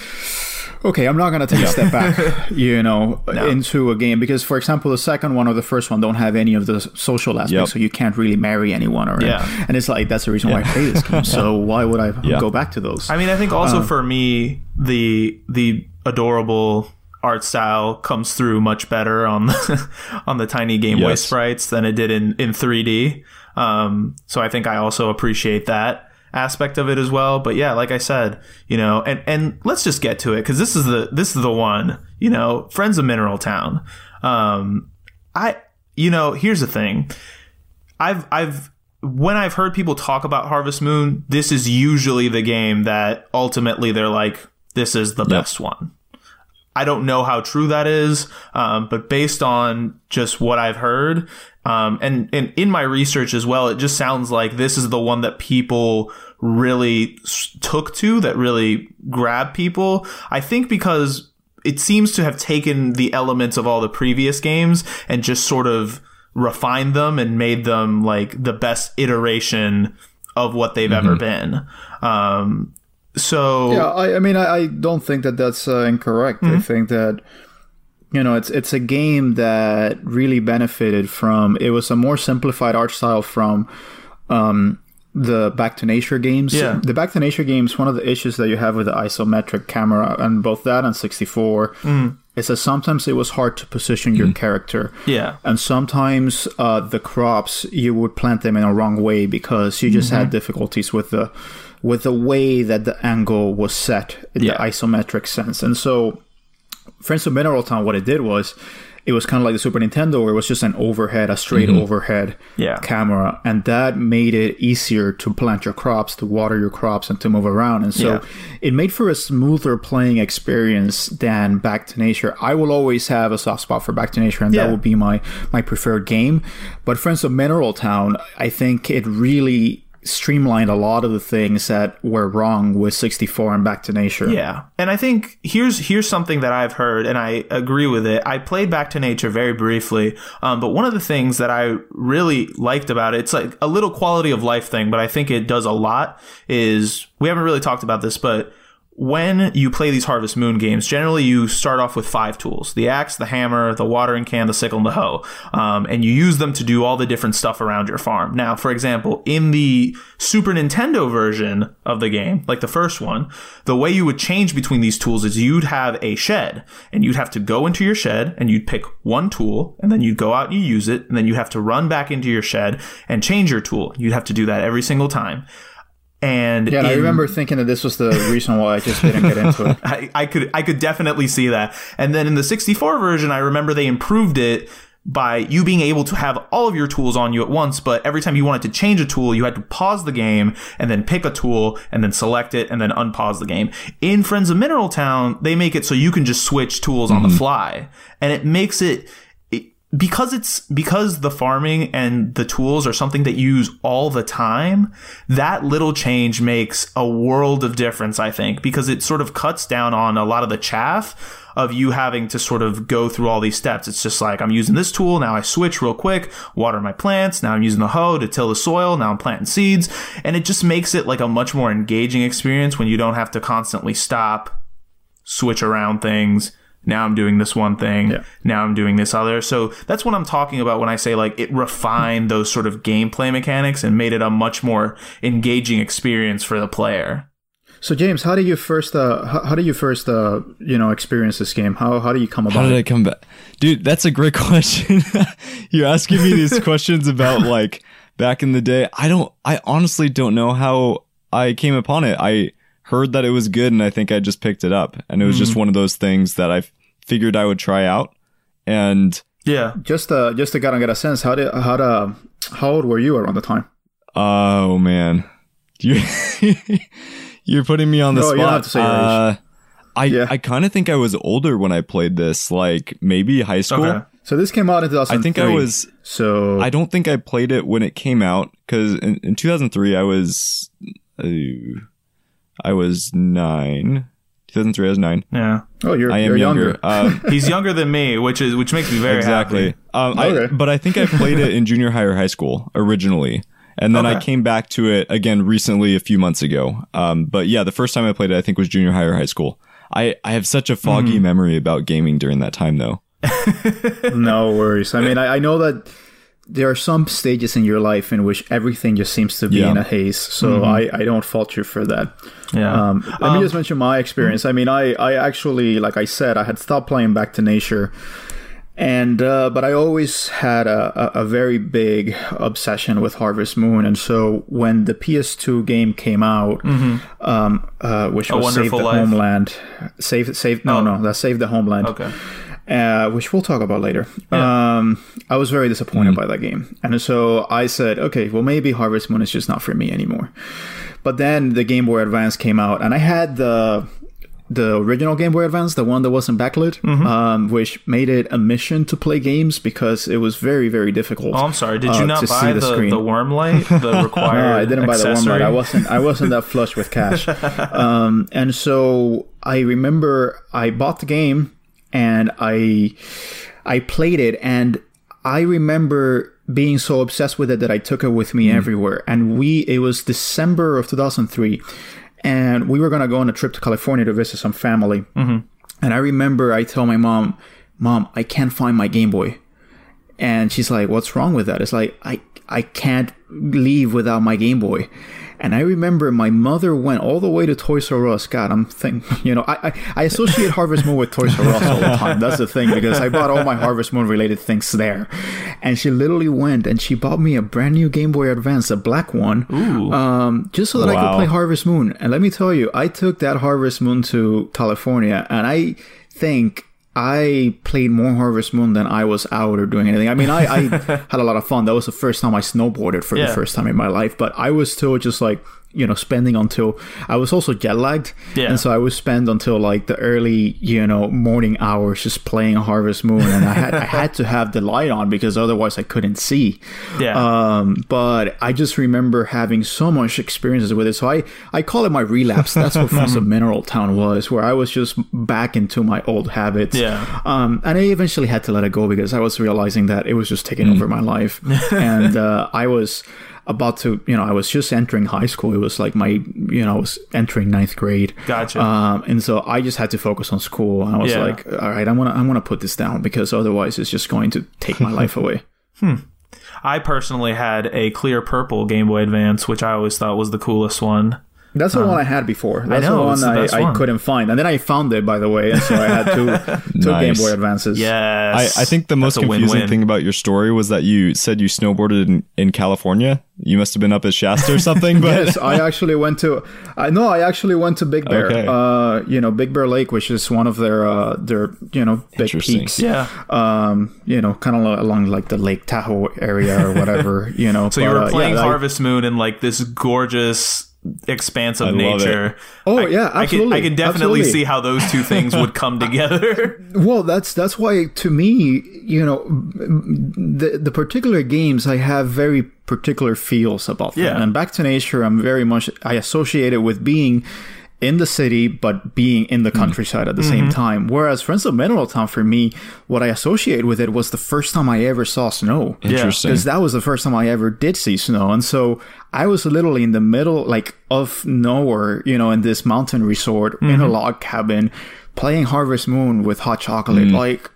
okay, I'm not gonna take a step back, you know, into a game because, for example, the second one or the first one don't have any of the social aspects, Yep. so you can't really marry anyone, or Yeah. and it's like that's the reason why I play this game. So why would I Yeah. go back to those? I mean, I think also for me, the the adorable art style comes through much better on the on the tiny Game Boy sprites than it did in in 3D. Um, so I think I also appreciate that aspect of it as well. But yeah, like I said, you know, and and let's just get to it because this is the this is the one. You know, Friends of Mineral Town. Um, I you know, here's the thing. I've I've when I've heard people talk about Harvest Moon, this is usually the game that ultimately they're like, this is the best one. I don't know how true that is, um, but based on just what I've heard, um, and, and in my research as well, it just sounds like this is the one that people really took to, that really grabbed people. I think because it seems to have taken the elements of all the previous games and just sort of refined them and made them like the best iteration of what they've ever been. Um, so Yeah, I, I mean, I, I don't think that that's uh, incorrect. I think that you know, it's it's a game that really benefited from. It was a more simplified art style from um, the Back to Nature games. Yeah. the Back to Nature games. One of the issues that you have with the isometric camera and both that and 64 is that sometimes it was hard to position your character. yeah, And sometimes uh, the crops you would plant them in a wrong way because you just had difficulties with the with the way that the angle was set in Yeah. the isometric sense. And so, Friends of Mineral Town, what it did was it was kind of like the Super Nintendo, where it was just an overhead, a straight mm-hmm. overhead Yeah. camera, and that made it easier to plant your crops, to water your crops, and to move around. And so Yeah. it made for a smoother playing experience than Back to Nature. I will always have a soft spot for Back to Nature, and Yeah. that will be my my preferred game. But Friends of Mineral Town, I think it really streamlined a lot of the things that were wrong with 64 and Back to Nature. Yeah. And I think here's here's something that I've heard and I agree with it. I played Back to Nature very briefly, um, but one of the things that I really liked about it, it's like a little quality of life thing, but I think it does a lot is we haven't really talked about this, but when you play these Harvest Moon games, generally you start off with five tools the axe, the hammer, the watering can, the sickle, and the hoe. Um, and you use them to do all the different stuff around your farm. Now, for example, in the Super Nintendo version of the game, like the first one, the way you would change between these tools is you'd have a shed and you'd have to go into your shed and you'd pick one tool and then you'd go out and you use it and then you have to run back into your shed and change your tool. You'd have to do that every single time And Yeah, and I remember thinking that this was the reason why I just didn't get into it. I, I could I could definitely see that. And then in the 64 version, I remember they improved it by you being able to have all of your tools on you at once, but every time you wanted to change a tool, you had to pause the game and then pick a tool and then select it and then unpause the game. In Friends of Mineral Town, they make it so you can just switch tools on the mm-hmm. fly. And it makes it- because it's because the farming and the tools are something that you use all the time that little change makes a world of difference i think because it sort of cuts down on a lot of the chaff of you having to sort of go through all these steps it's just like i'm using this tool now i switch real quick water my plants now i'm using the hoe to till the soil now i'm planting seeds and it just makes it like a much more engaging experience when you don't have to constantly stop switch around things. Now I'm doing this one thing. Yeah. Now I'm doing this other. So that's what I'm talking about when I say like it refined those sort of gameplay mechanics and made it a much more engaging experience for the player. So James, how did you first uh how, how did you first uh you know experience this game? How how do you come about? How did it? I come back? Dude, that's a great question. You're asking me these questions about like back in the day. I don't, I honestly don't know how I came upon it. I heard that it was good and I think I just picked it up. And it was just one of those things that I figured I would try out. And, Yeah. Just uh just to kind of get a sense, how did how to, how old were you around the time? oh man, you, you're putting me on the No, spot. you don't have to say your age. Uh, I, Yeah. I kind of think I was older when I played this, like maybe high school. Okay. So this came out in 2003. I think I was So I don't think I played it when it came out because in, in 2003 I was uh, I was nine. 2003 I was nine. Yeah. oh you're I am you're younger. younger. Um, He's younger than me, which is which makes me very exactly. happy. Um, I, Okay. but I think I played it in junior high or high school originally. And then I came back to it again recently a few months ago. Um, but yeah, the first time I played it, I think was junior high or high school. I, I have such a foggy Mm-hmm. memory about gaming during that time though. no worries. I mean, I, I know that there are some stages in your life in which everything just seems to be Yeah. in a haze. So I, I don't fault you for that. Yeah. Um, let me just mention my experience. I mean, I, I actually, like I said, I had stopped playing Back to Nature, and uh, but I always had a, a, a very big obsession with Harvest Moon, and so when the PS2 game came out, um, uh, which was Save the Life? Homeland, Save Save no Oh. no that's Save the Homeland, okay. Uh, which we'll talk about later. Um, I was very disappointed by that game, and so I said, okay, well maybe Harvest Moon is just not for me anymore. But then the Game Boy Advance came out, and I had the the original Game Boy Advance, the one that wasn't backlit, um, which made it a mission to play games because it was very very difficult. Oh, I'm sorry. Did you uh, not buy see the, the the, worm light, the required No, I didn't buy the accessory? light. I wasn't. I wasn't that flush with cash. um, and so I remember I bought the game and I I played it, and I remember being so obsessed with it that I took it with me mm. everywhere. And we it was December of 2003, and we were gonna go on a trip to California to visit some family. Mm-hmm. And I remember I told my mom, "Mom, I can't find my Game Boy." and she's like what's wrong with that it's like i i can't leave without my game boy and i remember my mother went all the way to toys r us. God i'm thinking you know i i, I associate harvest moon with toys r us all the time. That's the thing because i bought all my harvest moon related things there. And she literally went and she bought me a brand new game boy advance a black one um, just so that i could play harvest moon. And let me tell you i took that harvest moon to california and i think I played more Harvest Moon than I was out or doing anything. I mean, I, I had a lot of fun. That was the first time I snowboarded for Yeah. the first time in my life, but I was still just like, you know, spending until I was also jet lagged. Yeah. And so I would spend until like the early, you know, morning hours just playing Harvest Moon. And I had, I had to have the light on because otherwise I couldn't see. Yeah. Um, but I just remember having so much experiences with it. So I, I call it my relapse. That's what Friends of Mineral Town was, where I was just back into my old habits. Yeah. Um, and I eventually had to let it go because I was realizing that it was just taking over my life. and uh, I was about to, you know, I was just entering high school. It was like my, you know, I was entering ninth grade. Gotcha. Um, and so I just had to focus on school. And I was Yeah. like, all right, I'm gonna, I'm gonna put this down because otherwise it's just going to take my life away. Hmm. I personally had a clear purple Game Boy Advance, which I always thought was the coolest one. That's the one I had before. That's know, the one it's the I, best I one. couldn't find, and then I found it by the way, and so I had two two Nice. Game Boy Advances. I, Yes. I think the most confusing win-win. thing about your story was that you said you snowboarded in, in California. You must have been up at Shasta or something, but yes, I actually went to. I know I actually went to Big Bear. Okay. Uh, you know, Big Bear Lake, which is one of their uh, their you know big peaks. Yeah. Um, you know, kind of along like the Lake Tahoe area or whatever. You know. So you but, were uh, playing yeah, I- Harvest Moon in like this gorgeous expanse of I love nature. Oh, I- yeah, I can, I can definitely absolutely. see how those two things would come together. Well, that's that's why to me, you know, the the particular games I have very particular feels about them. Yeah. And Back to Nature, I'm very much I associate it with being in the city but being in the mm-hmm. countryside at the same mm-hmm. time. Whereas Friends of Mineral Town for me, what I associate with it was the first time I ever saw snow. interesting. Because that was the first time I ever did see snow. And so I was literally in the middle, like, of nowhere, you know, in this mountain resort in a mm-hmm. log cabin playing Harvest Moon with hot chocolate. Mm. Like,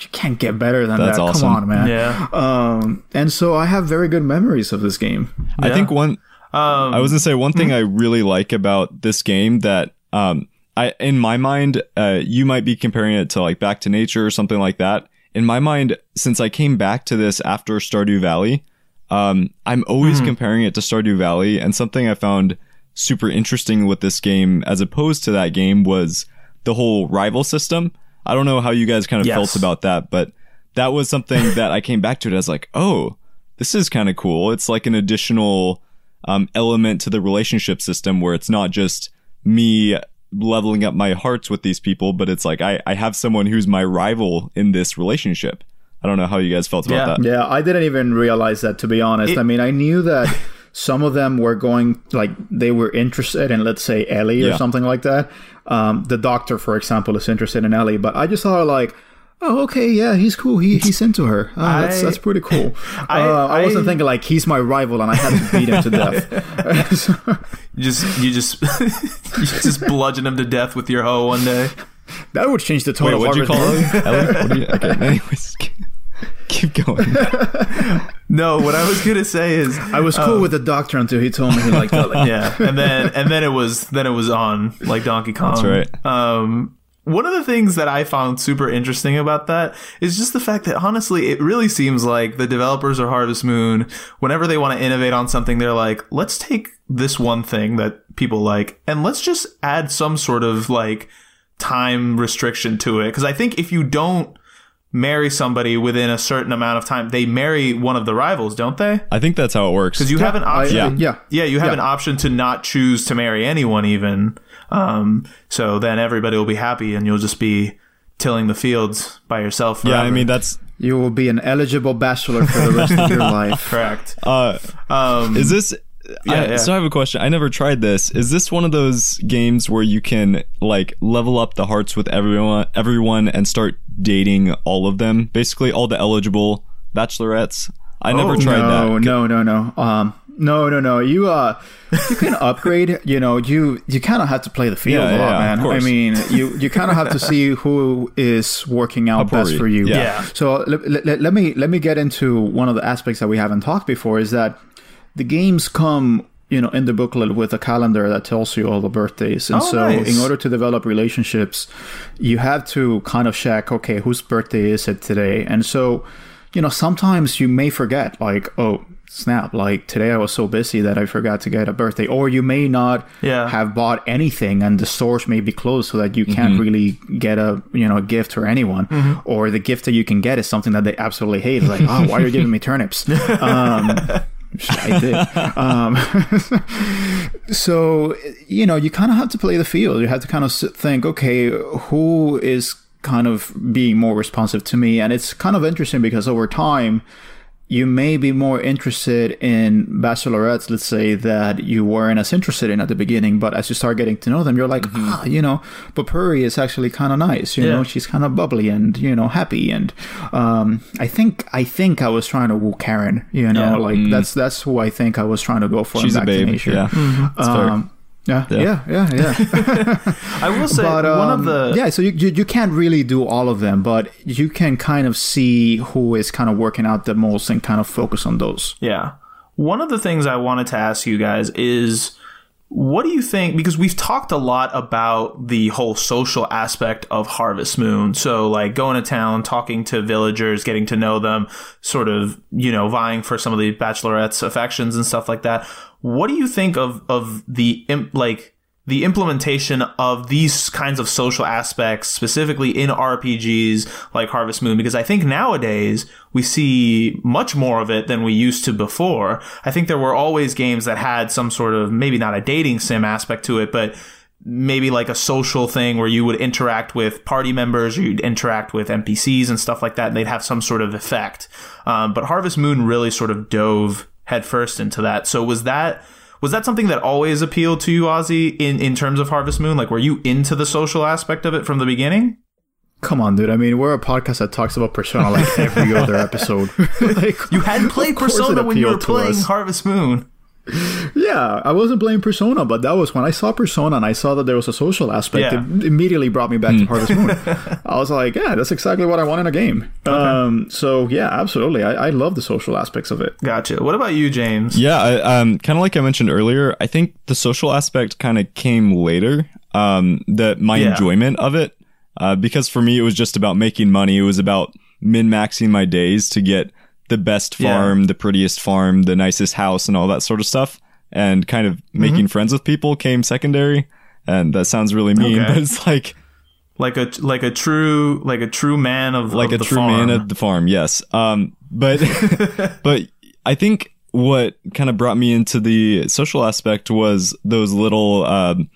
you can't get better than That's that. awesome. Come on, man. yeah. Um, and so I have very good memories of this game. I think one. Um, I was gonna say one thing I really like about this game that um I in my mind uh you might be comparing it to like Back to Nature or something like that. In my mind, since I came back to this after Stardew Valley, um I'm always comparing it to Stardew Valley, and something I found super interesting with this game as opposed to that game was the whole rival system. I don't know how you guys kind of Yes. felt about that, but that was something that I came back to it as like, oh, this is kind of cool. It's like an additional um, element to the relationship system where it's not just me leveling up my hearts with these people, but it's like I, I have someone who's my rival in this relationship. I don't know how you guys felt about Yeah. that. Yeah, I didn't even realize that to be honest. It- I mean, I knew that some of them were going like they were interested in let's say Elli or Yeah. something like that. Um, the doctor, for example, is interested in Elli, but I just thought like, oh, okay, yeah, he's cool. He, he sent to her. Oh, that's I- that's pretty cool. I- uh, I, wasn't thinking like he's my rival and I had to beat him to death. you just you just you just bludgeon him to death with your hoe one day. that would change the tone Wait, of what'd you Harvest call Moon. Elli? Elli? What do you, okay, anyways, keep going. No, what I was gonna say is I was cool with the doctor until he told me he liked Elli. Oh. yeah, and then and then it was then it was on like Donkey Kong. That's right. Um, one of the things that I found super interesting about that is just the fact that honestly, it really seems like the developers of Harvest Moon, whenever they want to innovate on something, they're like, let's take this one thing that people like and let's just add some sort of like time restriction to it. Because I think if you don't marry somebody within a certain amount of time, they marry one of the rivals, don't they? I think that's how it works. Because you have an I- option. Yeah. yeah. Yeah, you have Yeah. an option to not choose to marry anyone, even. Um, so then everybody will be happy, and you'll just be tilling the fields by yourself. Forever. yeah, I mean that's You will be an eligible bachelor for the rest of your life. correct. uh Um, Is this? Yeah, I, yeah. So I have a question. I never tried this. Is this one of those games where you can like level up the hearts with everyone, everyone, and start dating all of them? Basically, all the eligible bachelorettes. I never Oh, tried no, that. no, no, no. Um, no, no, no. You uh, you can upgrade. You know, you you kind of have to play the field Yeah, a lot, yeah, man. of I mean, you you kind of have to see who is working out best for you. yeah. Yeah. So let, let, let me let me get into one of the aspects that we haven't talked before is that the games come you know in the booklet with a calendar that tells you all the birthdays. And Oh, so nice. in order to develop relationships you have to kind of check okay whose birthday is it today? And so you know sometimes you may forget like oh snap like today i was so busy that i forgot to get a birthday. Or you may not Yeah. have bought anything and the stores may be closed so that you can't mm-hmm. really get a you know a gift for anyone. Mm-hmm. Or the gift that you can get is something that they absolutely hate. Like oh why are you giving me turnips? Um I did. Um, so, you know, you kind of have to play the field. You have to kind of think, okay, who is kind of being more responsive to me? And it's kind of interesting because over time, you may be more interested in bachelorettes, let's say, that you weren't as interested in at the beginning. But as you start getting to know them, you're like, ah, you know, but Puri is actually kind of nice. You Yeah. know, she's kind of bubbly and you know happy. And um, I think I think I was trying to woo Karen. You know, Yeah. like that's that's who I think I was trying to go for. in She's a Back to babe. Nature. Yeah, fair. Um, yeah, Yeah. yeah, yeah, yeah. I will say but one um, of the yeah, so you, you you can't really do all of them, but you can kind of see who is kind of working out the most and kind of focus on those. Yeah. One of the things I wanted to ask you guys is What do you think? Because we've talked a lot about the whole social aspect of Harvest Moon. So, like going to town, talking to villagers, getting to know them, sort of, you know, vying for some of the bachelorettes' affections and stuff like that. What do you think of of the like the implementation of these kinds of social aspects, specifically in RPGs like Harvest Moon, because I think nowadays we see much more of it than we used to before. I think there were always games that had some sort of, maybe not a dating sim aspect to it, but maybe like a social thing where you would interact with party members or you'd interact with NPCs and stuff like that, and they'd have some sort of effect. Um, but Harvest Moon really sort of dove headfirst into that. So was that was that something that always appealed to you, Ozzy, in, in terms of Harvest Moon? Like, were you into the social aspect of it from the beginning? Come on, dude. I mean, we're a podcast that talks about Persona like every other episode. like, you hadn't played Persona when you were playing Harvest Moon yeah, I wasn't playing Persona, but that was when I saw Persona and I saw that there was a social aspect. Yeah. It immediately brought me back to Harvest Moon. I was like, yeah, that's exactly what I want in a game. Okay. Um, so yeah, absolutely, I, I, love the social aspects of it. Gotcha. What about you, James? Yeah, um, kind of like I mentioned earlier, I think the social aspect kind of came later. Um, that my yeah. enjoyment of it, uh, because for me it was just about making money. It was about min maxing my days to get the best farm, yeah. the prettiest farm, the nicest house, and all that sort of stuff. And kind of making mm-hmm. friends with people came secondary. And that sounds really mean, okay. but it's like like a like a true like a true man of like of a true farm. man of the farm. Yes. Um. But but I think what kind of brought me into the social aspect was those little um,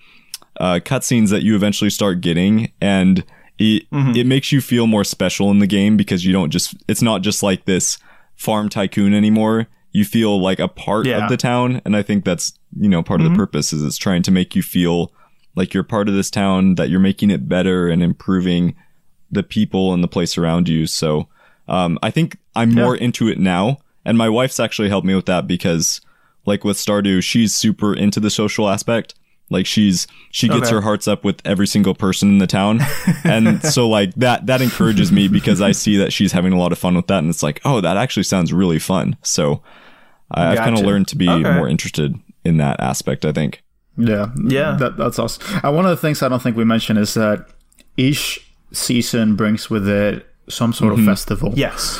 uh, cutscenes that you eventually start getting, and it mm-hmm. it makes you feel more special in the game because you don't just it's not just like this farm tycoon anymore. You feel like a part yeah. of the town. And I think that's, you know, part mm-hmm. of the mm-hmm. purpose is it's trying to make you feel like you're part of this town, that you're making it better and improving the people and the place around you. So, um, I think I'm yeah. more into it now. And my wife's actually helped me with that because like with Stardew, she's super into the social aspect. Like she's she gets okay. her hearts up with every single person in the town, and so like that that encourages me because I see that she's having a lot of fun with that, and it's like oh that actually sounds really fun. So I, have kind of learned to be okay. more interested in that aspect. I think. Yeah, yeah, that, that's awesome. And one of the things I don't think we mentioned is that each season brings with it some sort mm-hmm. of festival. Yes.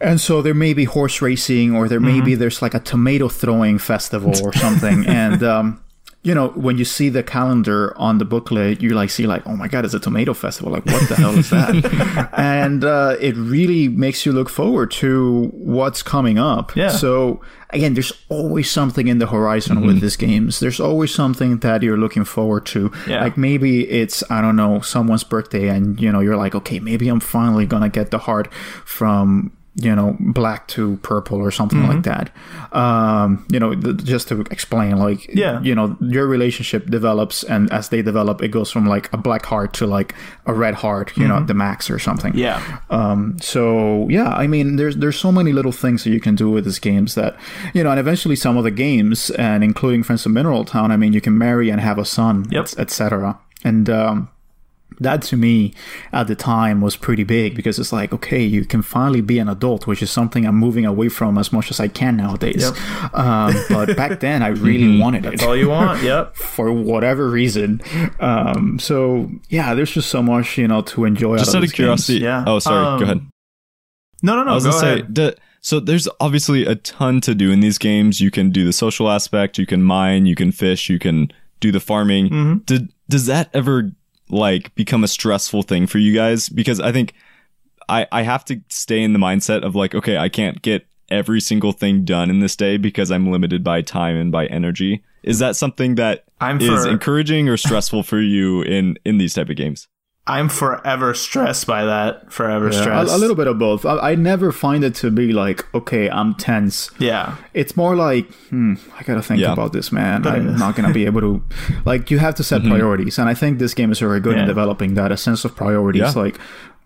And so there may be horse racing, or there may mm-hmm. be there's like a tomato throwing festival or something, and um, you know, when you see the calendar on the booklet, you like see like, oh my god, it's a tomato festival. Like, what the hell is that? and uh, it really makes you look forward to what's coming up. Yeah. So again, there's always something in the horizon mm-hmm. with these games. There's always something that you're looking forward to. Yeah. Like maybe it's I don't know someone's birthday, and you know you're like, okay, maybe I'm finally gonna get the heart from you know black to purple or something mm-hmm. like that um you know th- just to explain like yeah you know your relationship develops and as they develop it goes from like a black heart to like a red heart you mm-hmm. know the max or something yeah um so yeah i mean there's there's so many little things that you can do with these games that you know and eventually some of the games and including friends of mineral town i mean you can marry and have a son yep. etc and um that to me at the time was pretty big because it's like okay you can finally be an adult which is something i'm moving away from as much as i can nowadays. Yep. um, but back then i really mm-hmm. wanted it that's all you want. Yep. for whatever reason. Um, so yeah there's just so much you know to enjoy just out, of, curiosity games. yeah. Oh sorry. Um, go ahead. No no no. I was go gonna ahead. say so there's obviously a ton to do in these games. You can do the social aspect you can mine you can fish you can do the farming. Mm-hmm. did does that ever like become a stressful thing for you guys? Because I think I, I have to stay in the mindset of like, okay, I can't get every single thing done in this day because I'm limited by time and by energy. Is that something that I'm is encouraging or stressful for you in in these type of games? I'm forever stressed by that. Forever yeah, stressed. A, a, little bit of both. I, I, never find it to be like, okay, I'm tense. Yeah. It's more like, hmm, I gotta think yeah. about this, man. But I'm not gonna be able to. Like, you have to set mm-hmm. priorities, and I think this game is very good yeah. in developing that a sense of priorities. Like,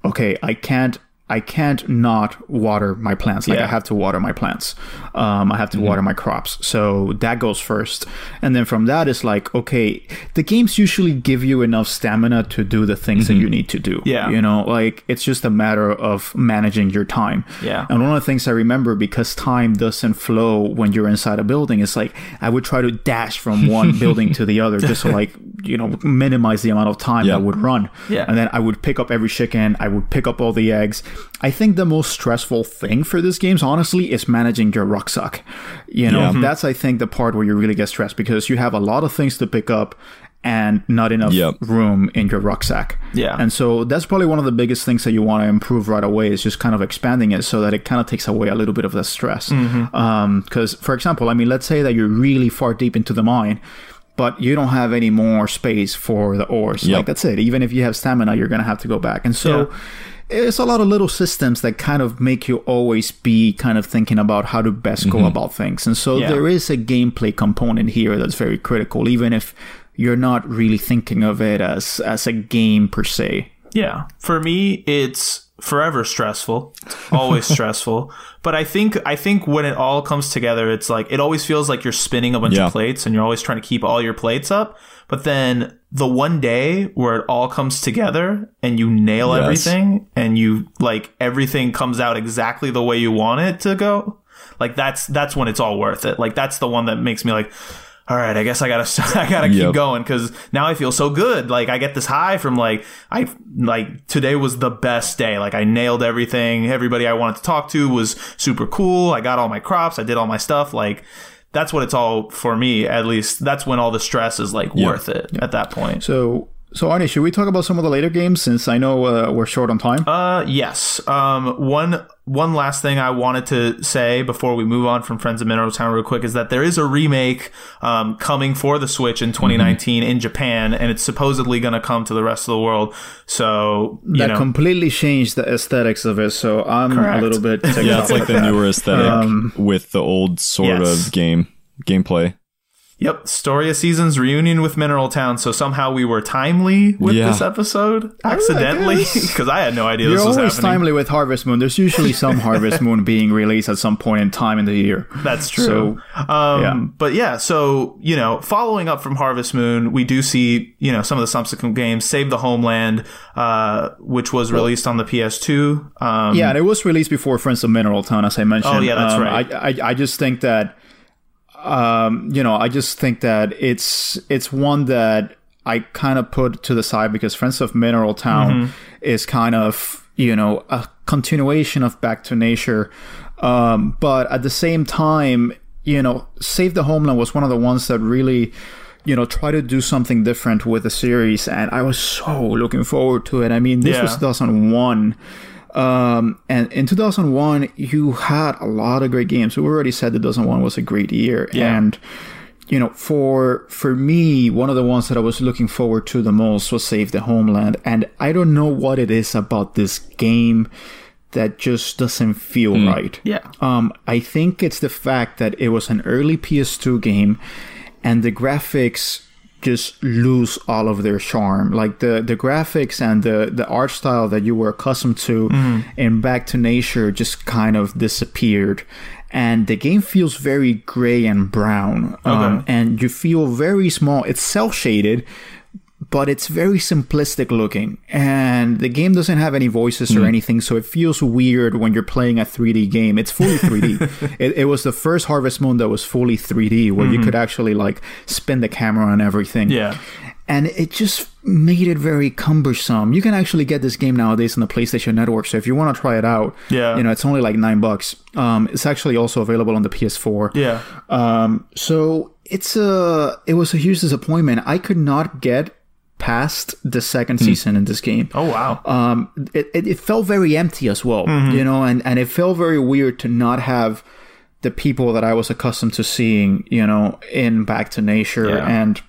okay, I can't I can't not water my plants. Like Yeah. I have to water my plants. Um, I have to water my crops. So that goes first. And then from that it's like, okay, the games usually give you enough stamina to do the things that you need to do. Yeah. You know, like it's just a matter of managing your time. Yeah. And one of the things I remember because time doesn't flow when you're inside a building is like I would try to dash from one building to the other just to like, you know, minimize the amount of time Yeah. I would run. Yeah. And then I would pick up every chicken, I would pick up all the eggs. I think the most stressful thing for this games, honestly, is managing your rucksack. You know, Yeah. that's I think the part where you really get stressed because you have a lot of things to pick up and not enough Yep. room in your rucksack. Yeah. And so that's probably one of the biggest things that you want to improve right away is just kind of expanding it so that it kind of takes away a little bit of the stress. Mm-hmm. Um, because, for example, I mean, let's say that you're really far deep into the mine, but you don't have any more space for the ores. Yep. Like, that's it. Even if you have stamina, you're going to have to go back. And so. It's a lot of little systems that kind of make you always be kind of thinking about how to best go mm-hmm. about things. And so Yeah. there is a gameplay component here that's very critical, even if you're not really thinking of it as as a game per se. Yeah. For me, it's forever stressful. It's always stressful. But I think I think when it all comes together, it's like it always feels like you're spinning a bunch Yeah. of plates and you're always trying to keep all your plates up. But then the one day where it all comes together and you nail Yes. everything and you like everything comes out exactly the way you want it to go, like that's that's when it's all worth it. Like that's the one that makes me like all right, I guess I gotta, I gotta keep Yep. going because now I feel so good. Like I get this high from like I like today was the best day. Like I nailed everything. Everybody I wanted to talk to was super cool. I got all my crops. I did all my stuff. Like that's what it's all for me. At least that's when all the stress is like worth it at that point. So, so Arnie, should we talk about some of the later games since I know uh, we're short on time? Uh, yes. Um, one one last thing I wanted to say before we move on from Friends of Mineral Town real quick is that there is a remake um, coming for the Switch in 2019 in Japan, and it's supposedly going to come to the rest of the world. So you that know, completely changed the aesthetics of it, so I'm Correct. a little bit. Yeah, it's like the that. newer aesthetic with the old sort Yes. of game gameplay. Yep, story of Seasons reunion with Mineral Town. So somehow we were timely with Yeah. this episode accidentally because I had no idea You're this was always happening. timely with Harvest Moon. There's usually some Harvest Moon being released at some point in time in the year. That's true. So, um, yeah. But yeah, so, you know, following up from Harvest Moon, we do see, you know, some of the subsequent games. Save the Homeland, uh, which was released on the PS2. Um, Yeah, and it was released before Friends of Mineral Town, as I mentioned. Oh, yeah, that's Um, right. I, I, I just think that, um, you know, I just think that it's it's one that I kind of put to the side because Friends of Mineral Town Mm-hmm. is kind of you know a continuation of Back to Nature, um, but at the same time, you know, Save the Homeland was one of the ones that really you know, try to do something different with the series, and I was so looking forward to it. I mean, this Yeah. was 2001, um, and in 2001, you had a lot of great games. We already said that 2001 was a great year, Yeah. and you know, for for me, one of the ones that I was looking forward to the most was Save the Homeland, and I don't know what it is about this game that just doesn't feel right. Yeah. Um, I think it's the fact that it was an early PS2 game, and the graphics just lose all of their charm. Like the the graphics and the the art style that you were accustomed to in Back to Nature just kind of disappeared. And the game feels very gray and brown. Um, and you feel very small. It's cel shaded, but it's very simplistic looking and the game doesn't have any voices or anything so it feels weird when you're playing a 3d game it's fully 3d it, it was the first harvest moon that was fully 3d where you could actually like spin the camera and everything Yeah. and it just made it very cumbersome you can actually get this game nowadays on the playstation network so if you want to try it out Yeah. you know it's only like nine bucks um, it's actually also available on the ps4 Yeah. um, so it's a it was a huge disappointment. I could not get past the second season in this game. Oh, wow. Um, it, it, it felt very empty as well, Mm-hmm. you know, and, and it felt very weird to not have the people that I was accustomed to seeing, you know, in Back to Nature. Yeah. And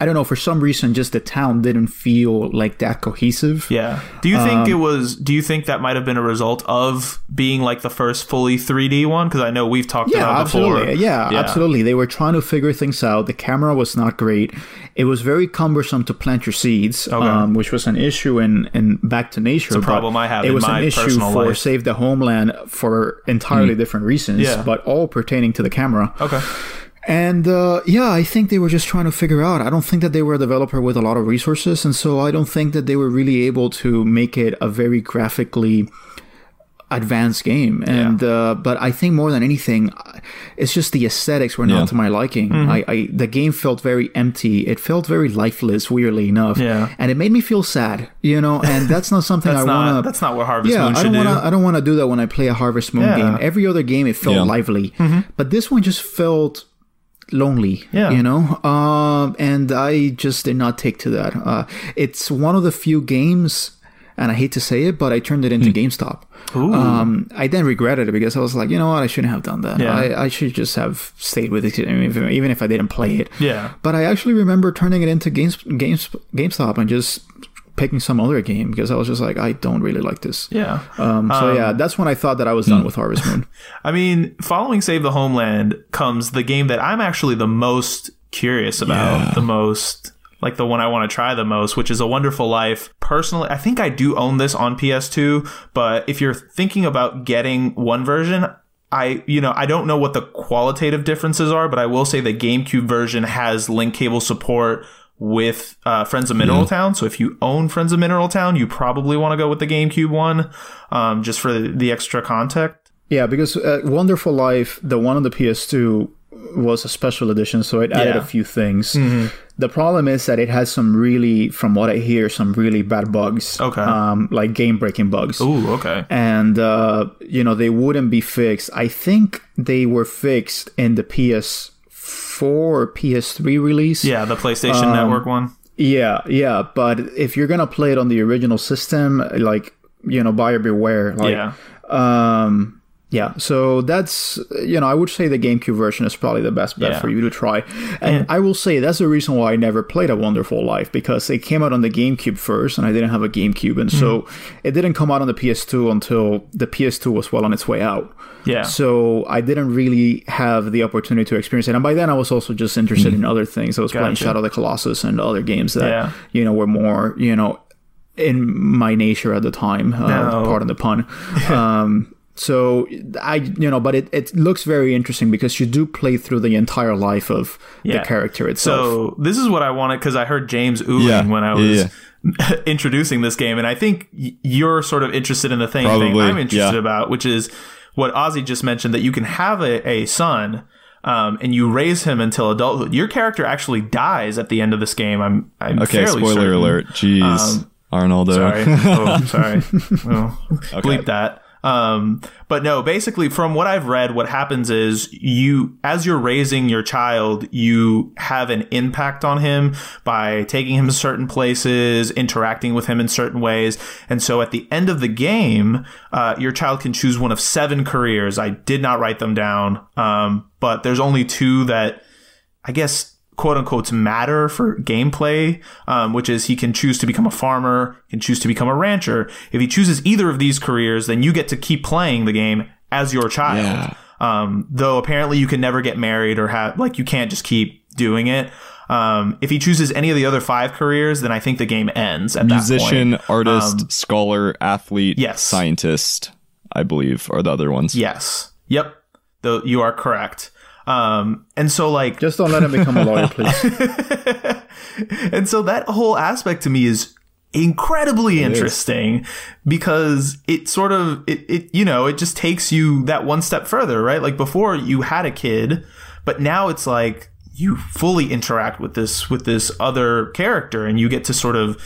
I don't know for some reason just the town didn't feel like that cohesive. Yeah. Do you think Um, it was? Do you think that might have been a result of being like the first fully 3D one? Because I know we've talked Yeah, about before. absolutely. Yeah, absolutely. They were trying to figure things out. The camera was not great. It was very cumbersome to plant your seeds, um, which was an issue in, in Back to Nature. It's a problem I have It in was my an issue for life. Save the Homeland for entirely different reasons, Yeah. but all pertaining to the camera. Okay. And uh, yeah, I think they were just trying to figure out. I don't think that they were a developer with a lot of resources, and so I don't think that they were really able to make it a very graphically advanced game. And uh, but I think more than anything, it's just the aesthetics were not Yeah. to my liking. Mm-hmm. I, I the game felt very empty. It felt very lifeless, weirdly enough. Yeah. and it made me feel sad. You know, and that's not something That's I want to. That's not what Harvest Yeah, Moon I should don't want to. I don't want to do that when I play a Harvest Moon Yeah. game. Every other game, it felt Yeah. lively, but this one just felt lonely. Yeah. you know. Um, and I just did not take to that. Uh, it's one of the few games, and I hate to say it, but I turned it into GameStop. Um, I then regretted it because I was like, you know what, I shouldn't have done that. Yeah. I, I should just have stayed with it, I mean, if- even if I didn't play it. Yeah. But I actually remember turning it into Games, Games, GameStop and just picking some other game because I was just like, I don't really like this. Yeah. Um, so yeah, that's when I thought that I was done with Harvest Moon. I mean, following Save the Homeland comes the game that I'm actually the most curious about, the most like the one I want to try the most, which is A Wonderful Life. Personally, I think I do own this on PS2, but if you're thinking about getting one version, I, you know, I don't know what the qualitative differences are, but I will say the GameCube version has link cable support with uh, Friends of Mineral Town. So if you own Friends of Mineral Town, you probably want to go with the GameCube one, um, just for the, the extra context. Yeah, because uh, Wonderful Life, the one on the PS2, was a special edition, so it added Yeah. a few things. The problem is that it has some really, from what I hear, some really bad bugs. Okay. Um, like game breaking bugs. Ooh, okay. and uh, you know they wouldn't be fixed. I think they were fixed in the PS4 or PS3 release. Yeah, the PlayStation Um, Network one. yeah, yeah. But if you're gonna play it on the original system, like you know, buyer beware. Like, yeah. um, yeah, so that's you know I would say the GameCube version is probably the best bet Yeah. for you to try, and I will say that's the reason why I never played A Wonderful Life because it came out on the GameCube first, and I didn't have a GameCube, and so Mm-hmm. it didn't come out on the PS2 until the PS2 was well on its way out. Yeah. So I didn't really have the opportunity to experience it, and by then I was also just interested in other things. I was playing Shadow of the Colossus and other games that Yeah. you know were more you know in my nature at the time. Uh, No. Pardon the pun. um, so I, you know, but it, it looks very interesting because you do play through the entire life of Yeah. the character itself. So this is what I wanted because I heard James oohing Yeah, when I yeah, was introducing this game, and I think you're sort of interested in the same thing I'm interested yeah. about, which is what Ozzy just mentioned that you can have a, a son. Um, and you raise him until adulthood. Your character actually dies at the end of this game. I'm, I'm Okay, fairly spoiler certain. alert. Jeez. Arnaldo. Sorry. oh, sorry. Well, Bleep that. Um, but no, basically from what I've read, what happens is you, as you're raising your child, you have an impact on him by taking him to certain places, interacting with him in certain ways. And so at the end of the game, uh, your child can choose one of seven careers. I did not write them down. Um, but there's only two that I guess quote unquote matter for gameplay, um, which is he can choose to become a farmer, can choose to become a rancher. If he chooses either of these careers, then you get to keep playing the game as your child. Yeah. Um, though apparently you can never get married or have like you can't just keep doing it. Um, if he chooses any of the other five careers, then I think the game ends at Musician, that point. artist, scholar, athlete, yes. scientist, I believe, are the other ones. Yes. Yep. Though you are correct. Um, and so like Just don't let him become a lawyer, please. and so that whole aspect to me is incredibly interesting because it sort of it, it you know it just takes you that one step further right like before you had a kid but now it's like you fully interact with this with this other character and you get to sort of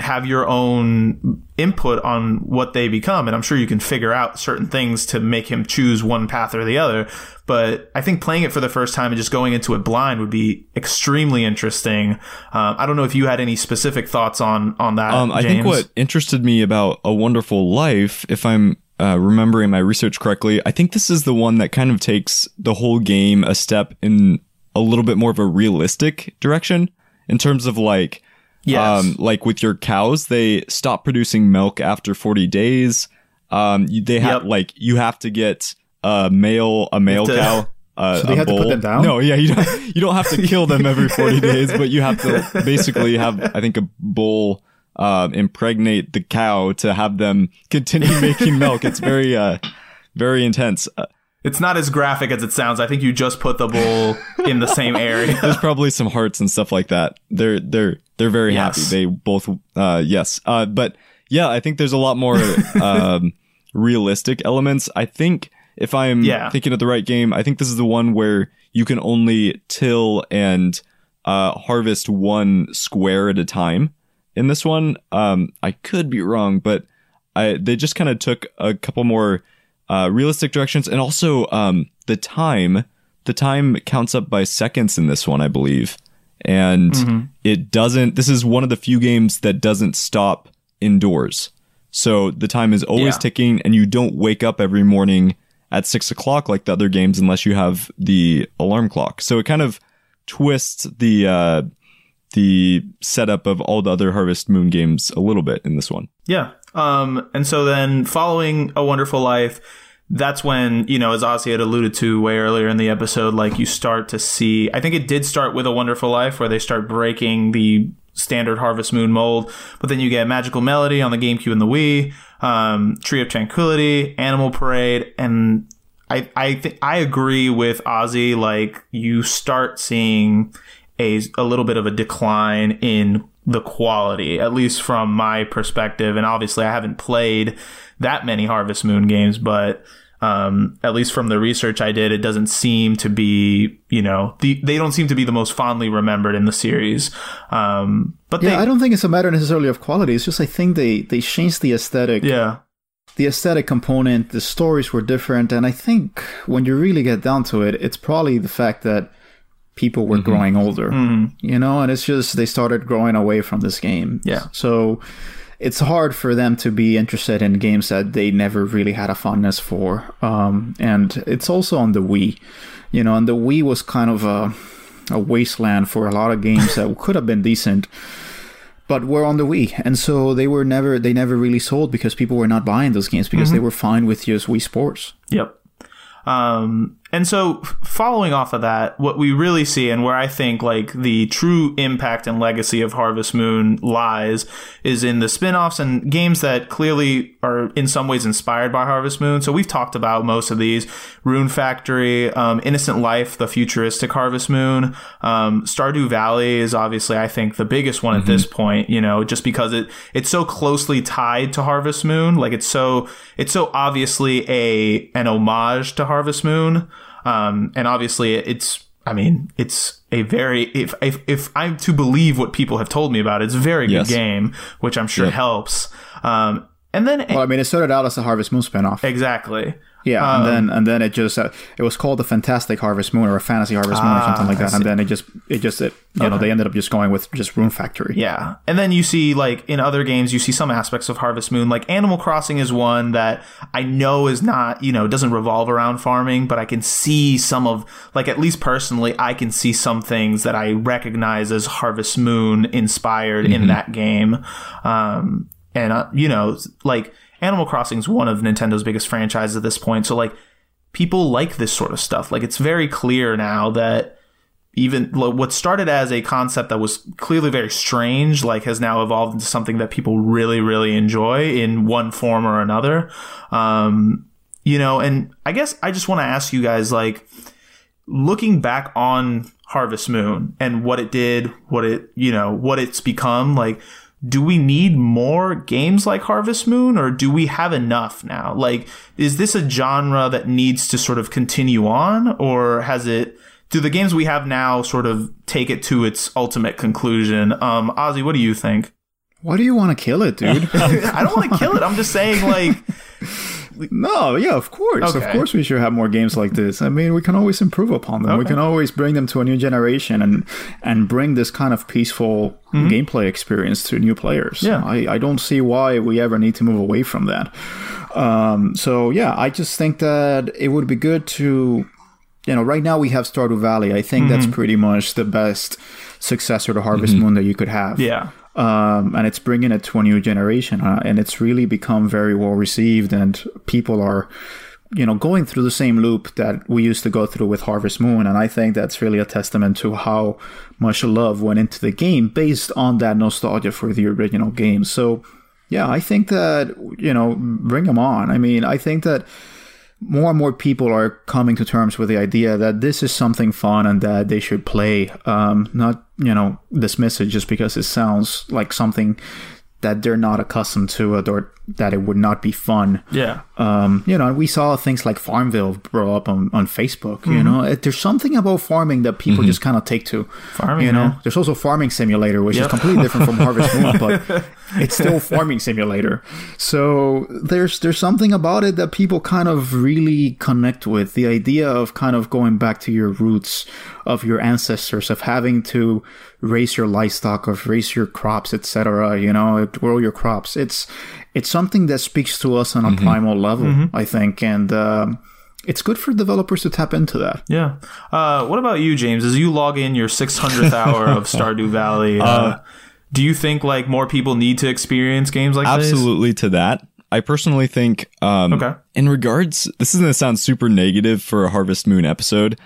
have your own input on what they become and i'm sure you can figure out certain things to make him choose one path or the other but i think playing it for the first time and just going into it blind would be extremely interesting um, i don't know if you had any specific thoughts on on that Um, I James. think what interested me about A Wonderful Life, if I'm uh, remembering my research correctly, I think this is the one that kind of takes the whole game a step in a little bit more of a realistic direction. in terms of like Yes. um, like with your cows, they stop producing milk after 40 days. Um, they have Yep. like you have to get a male a male to- cow. Uh, So they have to put them down? No, yeah, you don't. You don't have to kill them every 40 days, but you have to basically have, I think, a bull um, impregnate the cow to have them continue making milk. It's very, uh, very intense. Uh, It's not as graphic as it sounds. I think you just put the bull in the same area. there's probably some hearts and stuff like that. They're they're they're very Yes. happy. They both uh yes. Uh but yeah, I think there's a lot more um realistic elements. I think if I'm Yeah. thinking of the right game, I think this is the one where you can only till and uh harvest one square at a time. In this one, um I could be wrong, but I they just kind of took a couple more uh, realistic directions, and also um, the time. The time counts up by seconds in this one, I believe, and Mm-hmm. it doesn't. This is one of the few games that doesn't stop indoors, so the time is always Yeah. ticking, and you don't wake up every morning at six o'clock like the other games unless you have the alarm clock. So it kind of twists the uh, the setup of all the other Harvest Moon games a little bit in this one. Yeah. Um, and so then following A Wonderful Life, that's when, you know, as Ozzy had alluded to way earlier in the episode, like you start to see, I think it did start with A Wonderful Life where they start breaking the standard Harvest Moon mold, but then you get Magical Melody on the GameCube and the Wii, um, Tree of Tranquility, Animal Parade, and I, I think I agree with Ozzy. Like you start seeing a, a little bit of a decline in the quality, at least from my perspective. And obviously, I haven't played that many Harvest Moon games, but um, at least from the research I did, it doesn't seem to be, you know, the, they don't seem to be the most fondly remembered in the series. Um, but Yeah, they, I don't think it's a matter necessarily of quality. It's just I think they they changed the aesthetic. yeah, the aesthetic component, the stories were different, and I think when you really get down to it, it's probably the fact that people were growing older, you know, and it's just they started growing away from this game. Yeah. So it's hard for them to be interested in games that they never really had a fondness for. Um, and it's also on the Wii, you know, and the Wii was kind of a, a wasteland for a lot of games that could have been decent but were on the Wii, and so they were never they never really sold because people were not buying those games because they were fine with just Wii Sports. Yep. Um, and so following off of that, what we really see and where I think like the true impact and legacy of Harvest Moon lies is in the spin-offs and games that clearly are in some ways inspired by Harvest Moon. So we've talked about most of these Rune Factory, um, Innocent Life, the futuristic Harvest Moon, um, Stardew Valley is obviously, I think, the biggest one at this point, you know, just because it, it's so closely tied to Harvest Moon. Like it's so, it's so obviously a, an homage to Harvest Moon. Um, and obviously it's, I mean, it's a very, if, if, if I'm to believe what people have told me about it, it's a very Yes. good game, which I'm sure Yep. helps. Um, and then, Well, I mean, it started out as a Harvest Moon spinoff. exactly. Yeah, and then and then it just uh, it was called the Fantastic Harvest Moon or a Fantasy Harvest Moon or something like Ah, that. And then it just it just it, you know they ended up just going with just Rune Factory. Yeah. And then you see, like, in other games, you see some aspects of Harvest Moon. Like, Animal Crossing is one that I know is not, you know, doesn't revolve around farming, but I can see some of, like, at least personally, I can see some things that I recognize as Harvest Moon inspired in that game. Um, and, uh, you know, like, Animal Crossing is one of Nintendo's biggest franchises at this point. So, like, people like this sort of stuff. Like, it's very clear now that even what started as a concept that was clearly very strange, like has now evolved into something that people really, really enjoy in one form or another. Um, you know, and I guess I just want to ask you guys, like, looking back on Harvest Moon and what it did, what it, you know, what it's become, like, do we need more games like Harvest Moon or do we have enough now? Like, is this a genre that needs to sort of continue on or has it, do the games we have now sort of take it to its ultimate conclusion? Um, Ozzy, what do you think? Why do you want to kill it, dude? I don't want to kill it. I'm just saying, like, no, yeah, of course, Okay. of course, we should have more games like this. I mean, we can always improve upon them. We can always bring them to a new generation and and bring this kind of peaceful mm-hmm. gameplay experience to new players. Yeah. I, I don't see why we ever need to move away from that. Um, so yeah, I just think that it would be good to, you know, right now we have Stardew Valley. I think that's mm-hmm. pretty much the best successor to Harvest mm-hmm. Moon that you could have. Yeah. Um, and it's bringing it to a new generation, uh, and it's really become very well received, and people are, you know, going through the same loop that we used to go through with Harvest Moon, and I think that's really a testament to how much love went into the game based on that nostalgia for the original game. So, yeah, I think that you know, bring them on. I mean, I think that more and more people are coming to terms with the idea that this is something fun and that they should play, um, not you know dismiss it just because it sounds like something that they're not accustomed to or that it would not be fun. Yeah. Um, you know, we saw things like Farmville grow up on, on Facebook. Mm-hmm. You know, It- there's something about farming that people just kind of take to. Farming, you know, man. there's also Farming Simulator, which is completely different from Harvest Moon, but it's still Farming Simulator. So there's there's something about it that people kind of really connect with. The idea of kind of going back to your roots of your ancestors, of having to raise your livestock, of raise your crops, etc. You know, grow your crops. It's it's something that speaks to us on a primal level, I think, and. Um, it's good for developers to tap into that. Yeah. Uh, what about you, James? As you log in your 600th hour of Stardew Valley, uh, do you think like more people need to experience games like this? Absolutely to that. I personally think, um, Okay. in regards, this is going to sound super negative for a Harvest Moon episode.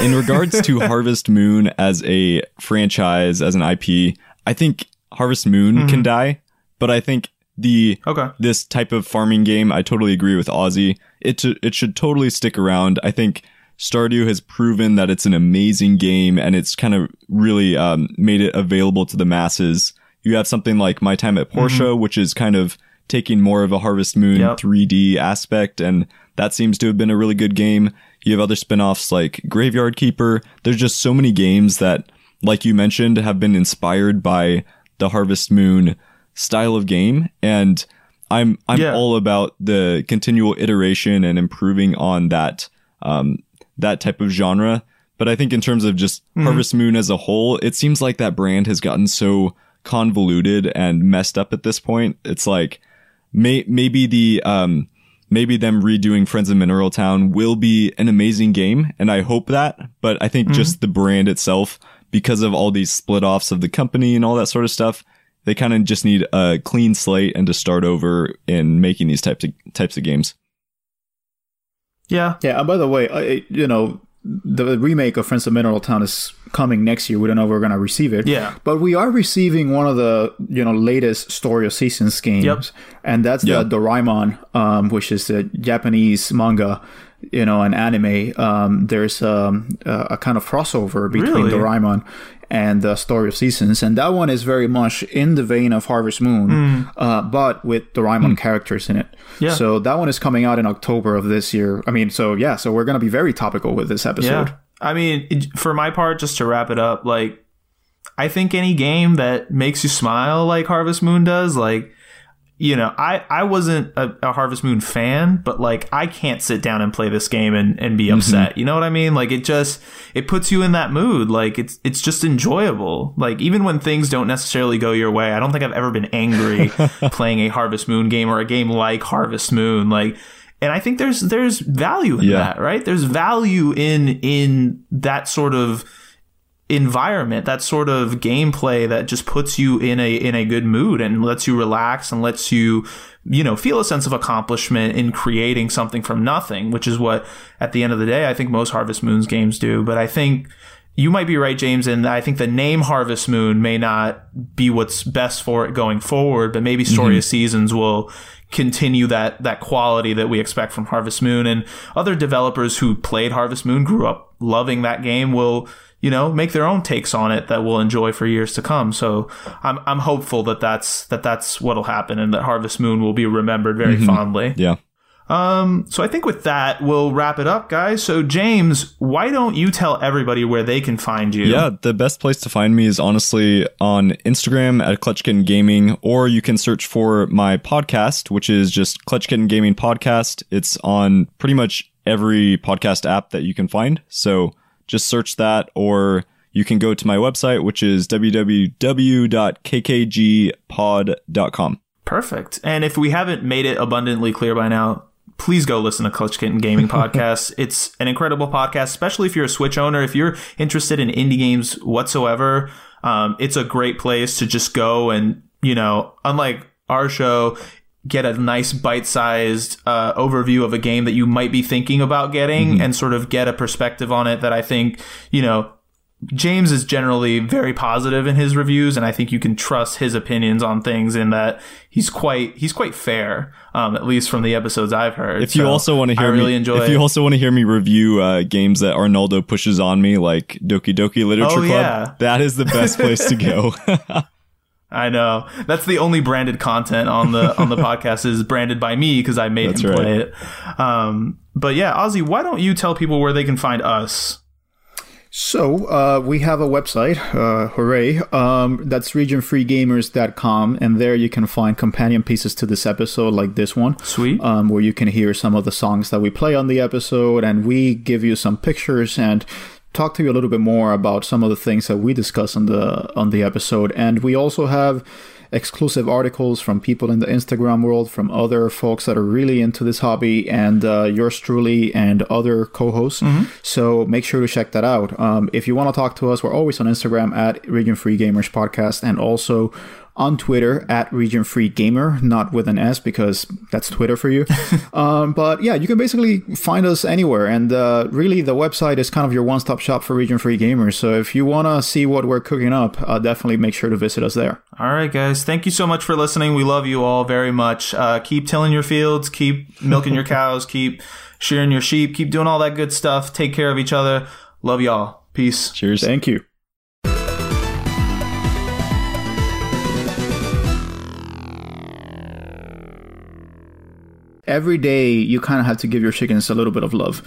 In regards to Harvest Moon as a franchise, as an IP, I think Harvest Moon can die, but I think the Okay. this type of farming game, I totally agree with Ozzy. It t- it should totally stick around. I think Stardew has proven that it's an amazing game, and it's kind of really um, made it available to the masses. You have something like My Time at Portia, which is kind of taking more of a Harvest Moon Yep. 3D aspect, and that seems to have been a really good game. You have other spin-offs like Graveyard Keeper. There's just so many games that, like you mentioned, have been inspired by the Harvest Moon style of game and I'm I'm Yeah. all about the continual iteration and improving on that um that type of genre. But I think in terms of just Harvest Moon as a whole it seems like that brand has gotten so convoluted and messed up at this point. It's like may maybe the um maybe them redoing Friends of Mineral Town will be an amazing game and I hope that. But I think just the brand itself because of all these split offs of the company and all that sort of stuff they kind of just need a clean slate and to start over in making these types of types of games. Yeah. Yeah, and by the way, I, you know, the remake of Friends of Mineral Town is coming next year. We don't know if we're going to receive it. Yeah. But we are receiving one of the, you know, latest Story of Seasons games. Yep. And that's Yeah. the Doraemon, um, which is the Japanese manga, you know, an anime. Um, there's um, a, a kind of crossover between Really? Doraemon and the Story of Seasons. And that one is very much in the vein of Harvest Moon, uh, but with the Doraemon characters in it. Yeah. So that one is coming out in October of this year. I mean, so yeah, so we're going to be very topical with this episode. Yeah. I mean, it- for my part, just to wrap it up, like, I think any game that makes you smile like Harvest Moon does, like, you know, I, I wasn't a, a Harvest Moon fan, but like, I can't sit down and play this game and, and be mm-hmm. upset. You know what I mean? Like, it just, it puts you in that mood. Like, it's, it's just enjoyable. Like, even when things don't necessarily go your way, I don't think I've ever been angry playing a Harvest Moon game or a game like Harvest Moon. Like, and I think there's there's value in Yeah. that, right? There's value in in that sort of environment, that sort of gameplay that just puts you in a in a good mood and lets you relax and lets you you know feel a sense of accomplishment in creating something from nothing, which is what at the end of the day I think most Harvest Moons games do. But I think you might be right, James, and I think the name Harvest Moon may not be what's best for it going forward, but maybe Story mm-hmm. of Seasons will continue that that quality that we expect from Harvest Moon and other developers who played Harvest Moon grew up loving that game will you know make their own takes on it that we'll enjoy for years to come so i'm i'm hopeful that that's that that's what'll happen and that Harvest Moon will be remembered very fondly Yeah. um so i think with that we'll wrap it up guys so James why don't you tell everybody where they can find you Yeah, the best place to find me is honestly on Instagram at Klutch Kitten Gaming, or you can search for my podcast, which is just Klutch Kitten Gaming Podcast. It's on pretty much every podcast app that you can find. So just search that, or you can go to my website, which is www.kkgpod.com. Perfect. And if we haven't made it abundantly clear by now, please go listen to Klutch Kitten Gaming Podcast. it's an incredible podcast, especially if you're a Switch owner. If you're interested in indie games whatsoever, Um, it's a great place to just go and, you know, unlike our show, get a nice bite-sized uh, overview of a game that you might be thinking about getting and sort of get a perspective on it that I think, you know, James is generally very positive in his reviews, and I think you can trust his opinions on things in that he's quite he's quite fair, um, at least from the episodes I've heard. If you also want to hear I really me, enjoy if you also want to hear me review uh, games that Arnaldo pushes on me, like Doki Doki Literature Oh, Club, yeah. that is the best place to go. I know that's the only branded content on the on the podcast is branded by me because I made That's him right. play it. Um, but yeah, Ozzy, why don't you tell people where they can find us? So uh, we have a website, uh, hooray! Um, that's regionfreegamers.com, and there you can find companion pieces to this episode, like this one, Sweet. um, where you can hear some of the songs that we play on the episode, and we give you some pictures and talk to you a little bit more about some of the things that we discuss on the on the episode. And we also have exclusive articles from people in the Instagram world, from other folks that are really into this hobby, and uh, yours truly and other co-hosts. So make sure to check that out. Um, if you want to talk to us, we're always on Instagram at Region Free Gamers Podcast, and also on Twitter at Region Free Gamer, not with an S because that's Twitter for you. um, but yeah, you can basically find us anywhere. And uh, really, the website is kind of your one stop shop for Region Free Gamers. So if you want to see what we're cooking up, uh, definitely make sure to visit us there. All right, guys. Thank you so much for listening. We love you all very much. Uh, keep tilling your fields, keep milking your cows, keep shearing your sheep, keep doing all that good stuff. Take care of each other. Love y'all. Peace. Cheers. Thank you. Every day, you kind of have to give your chickens a little bit of love.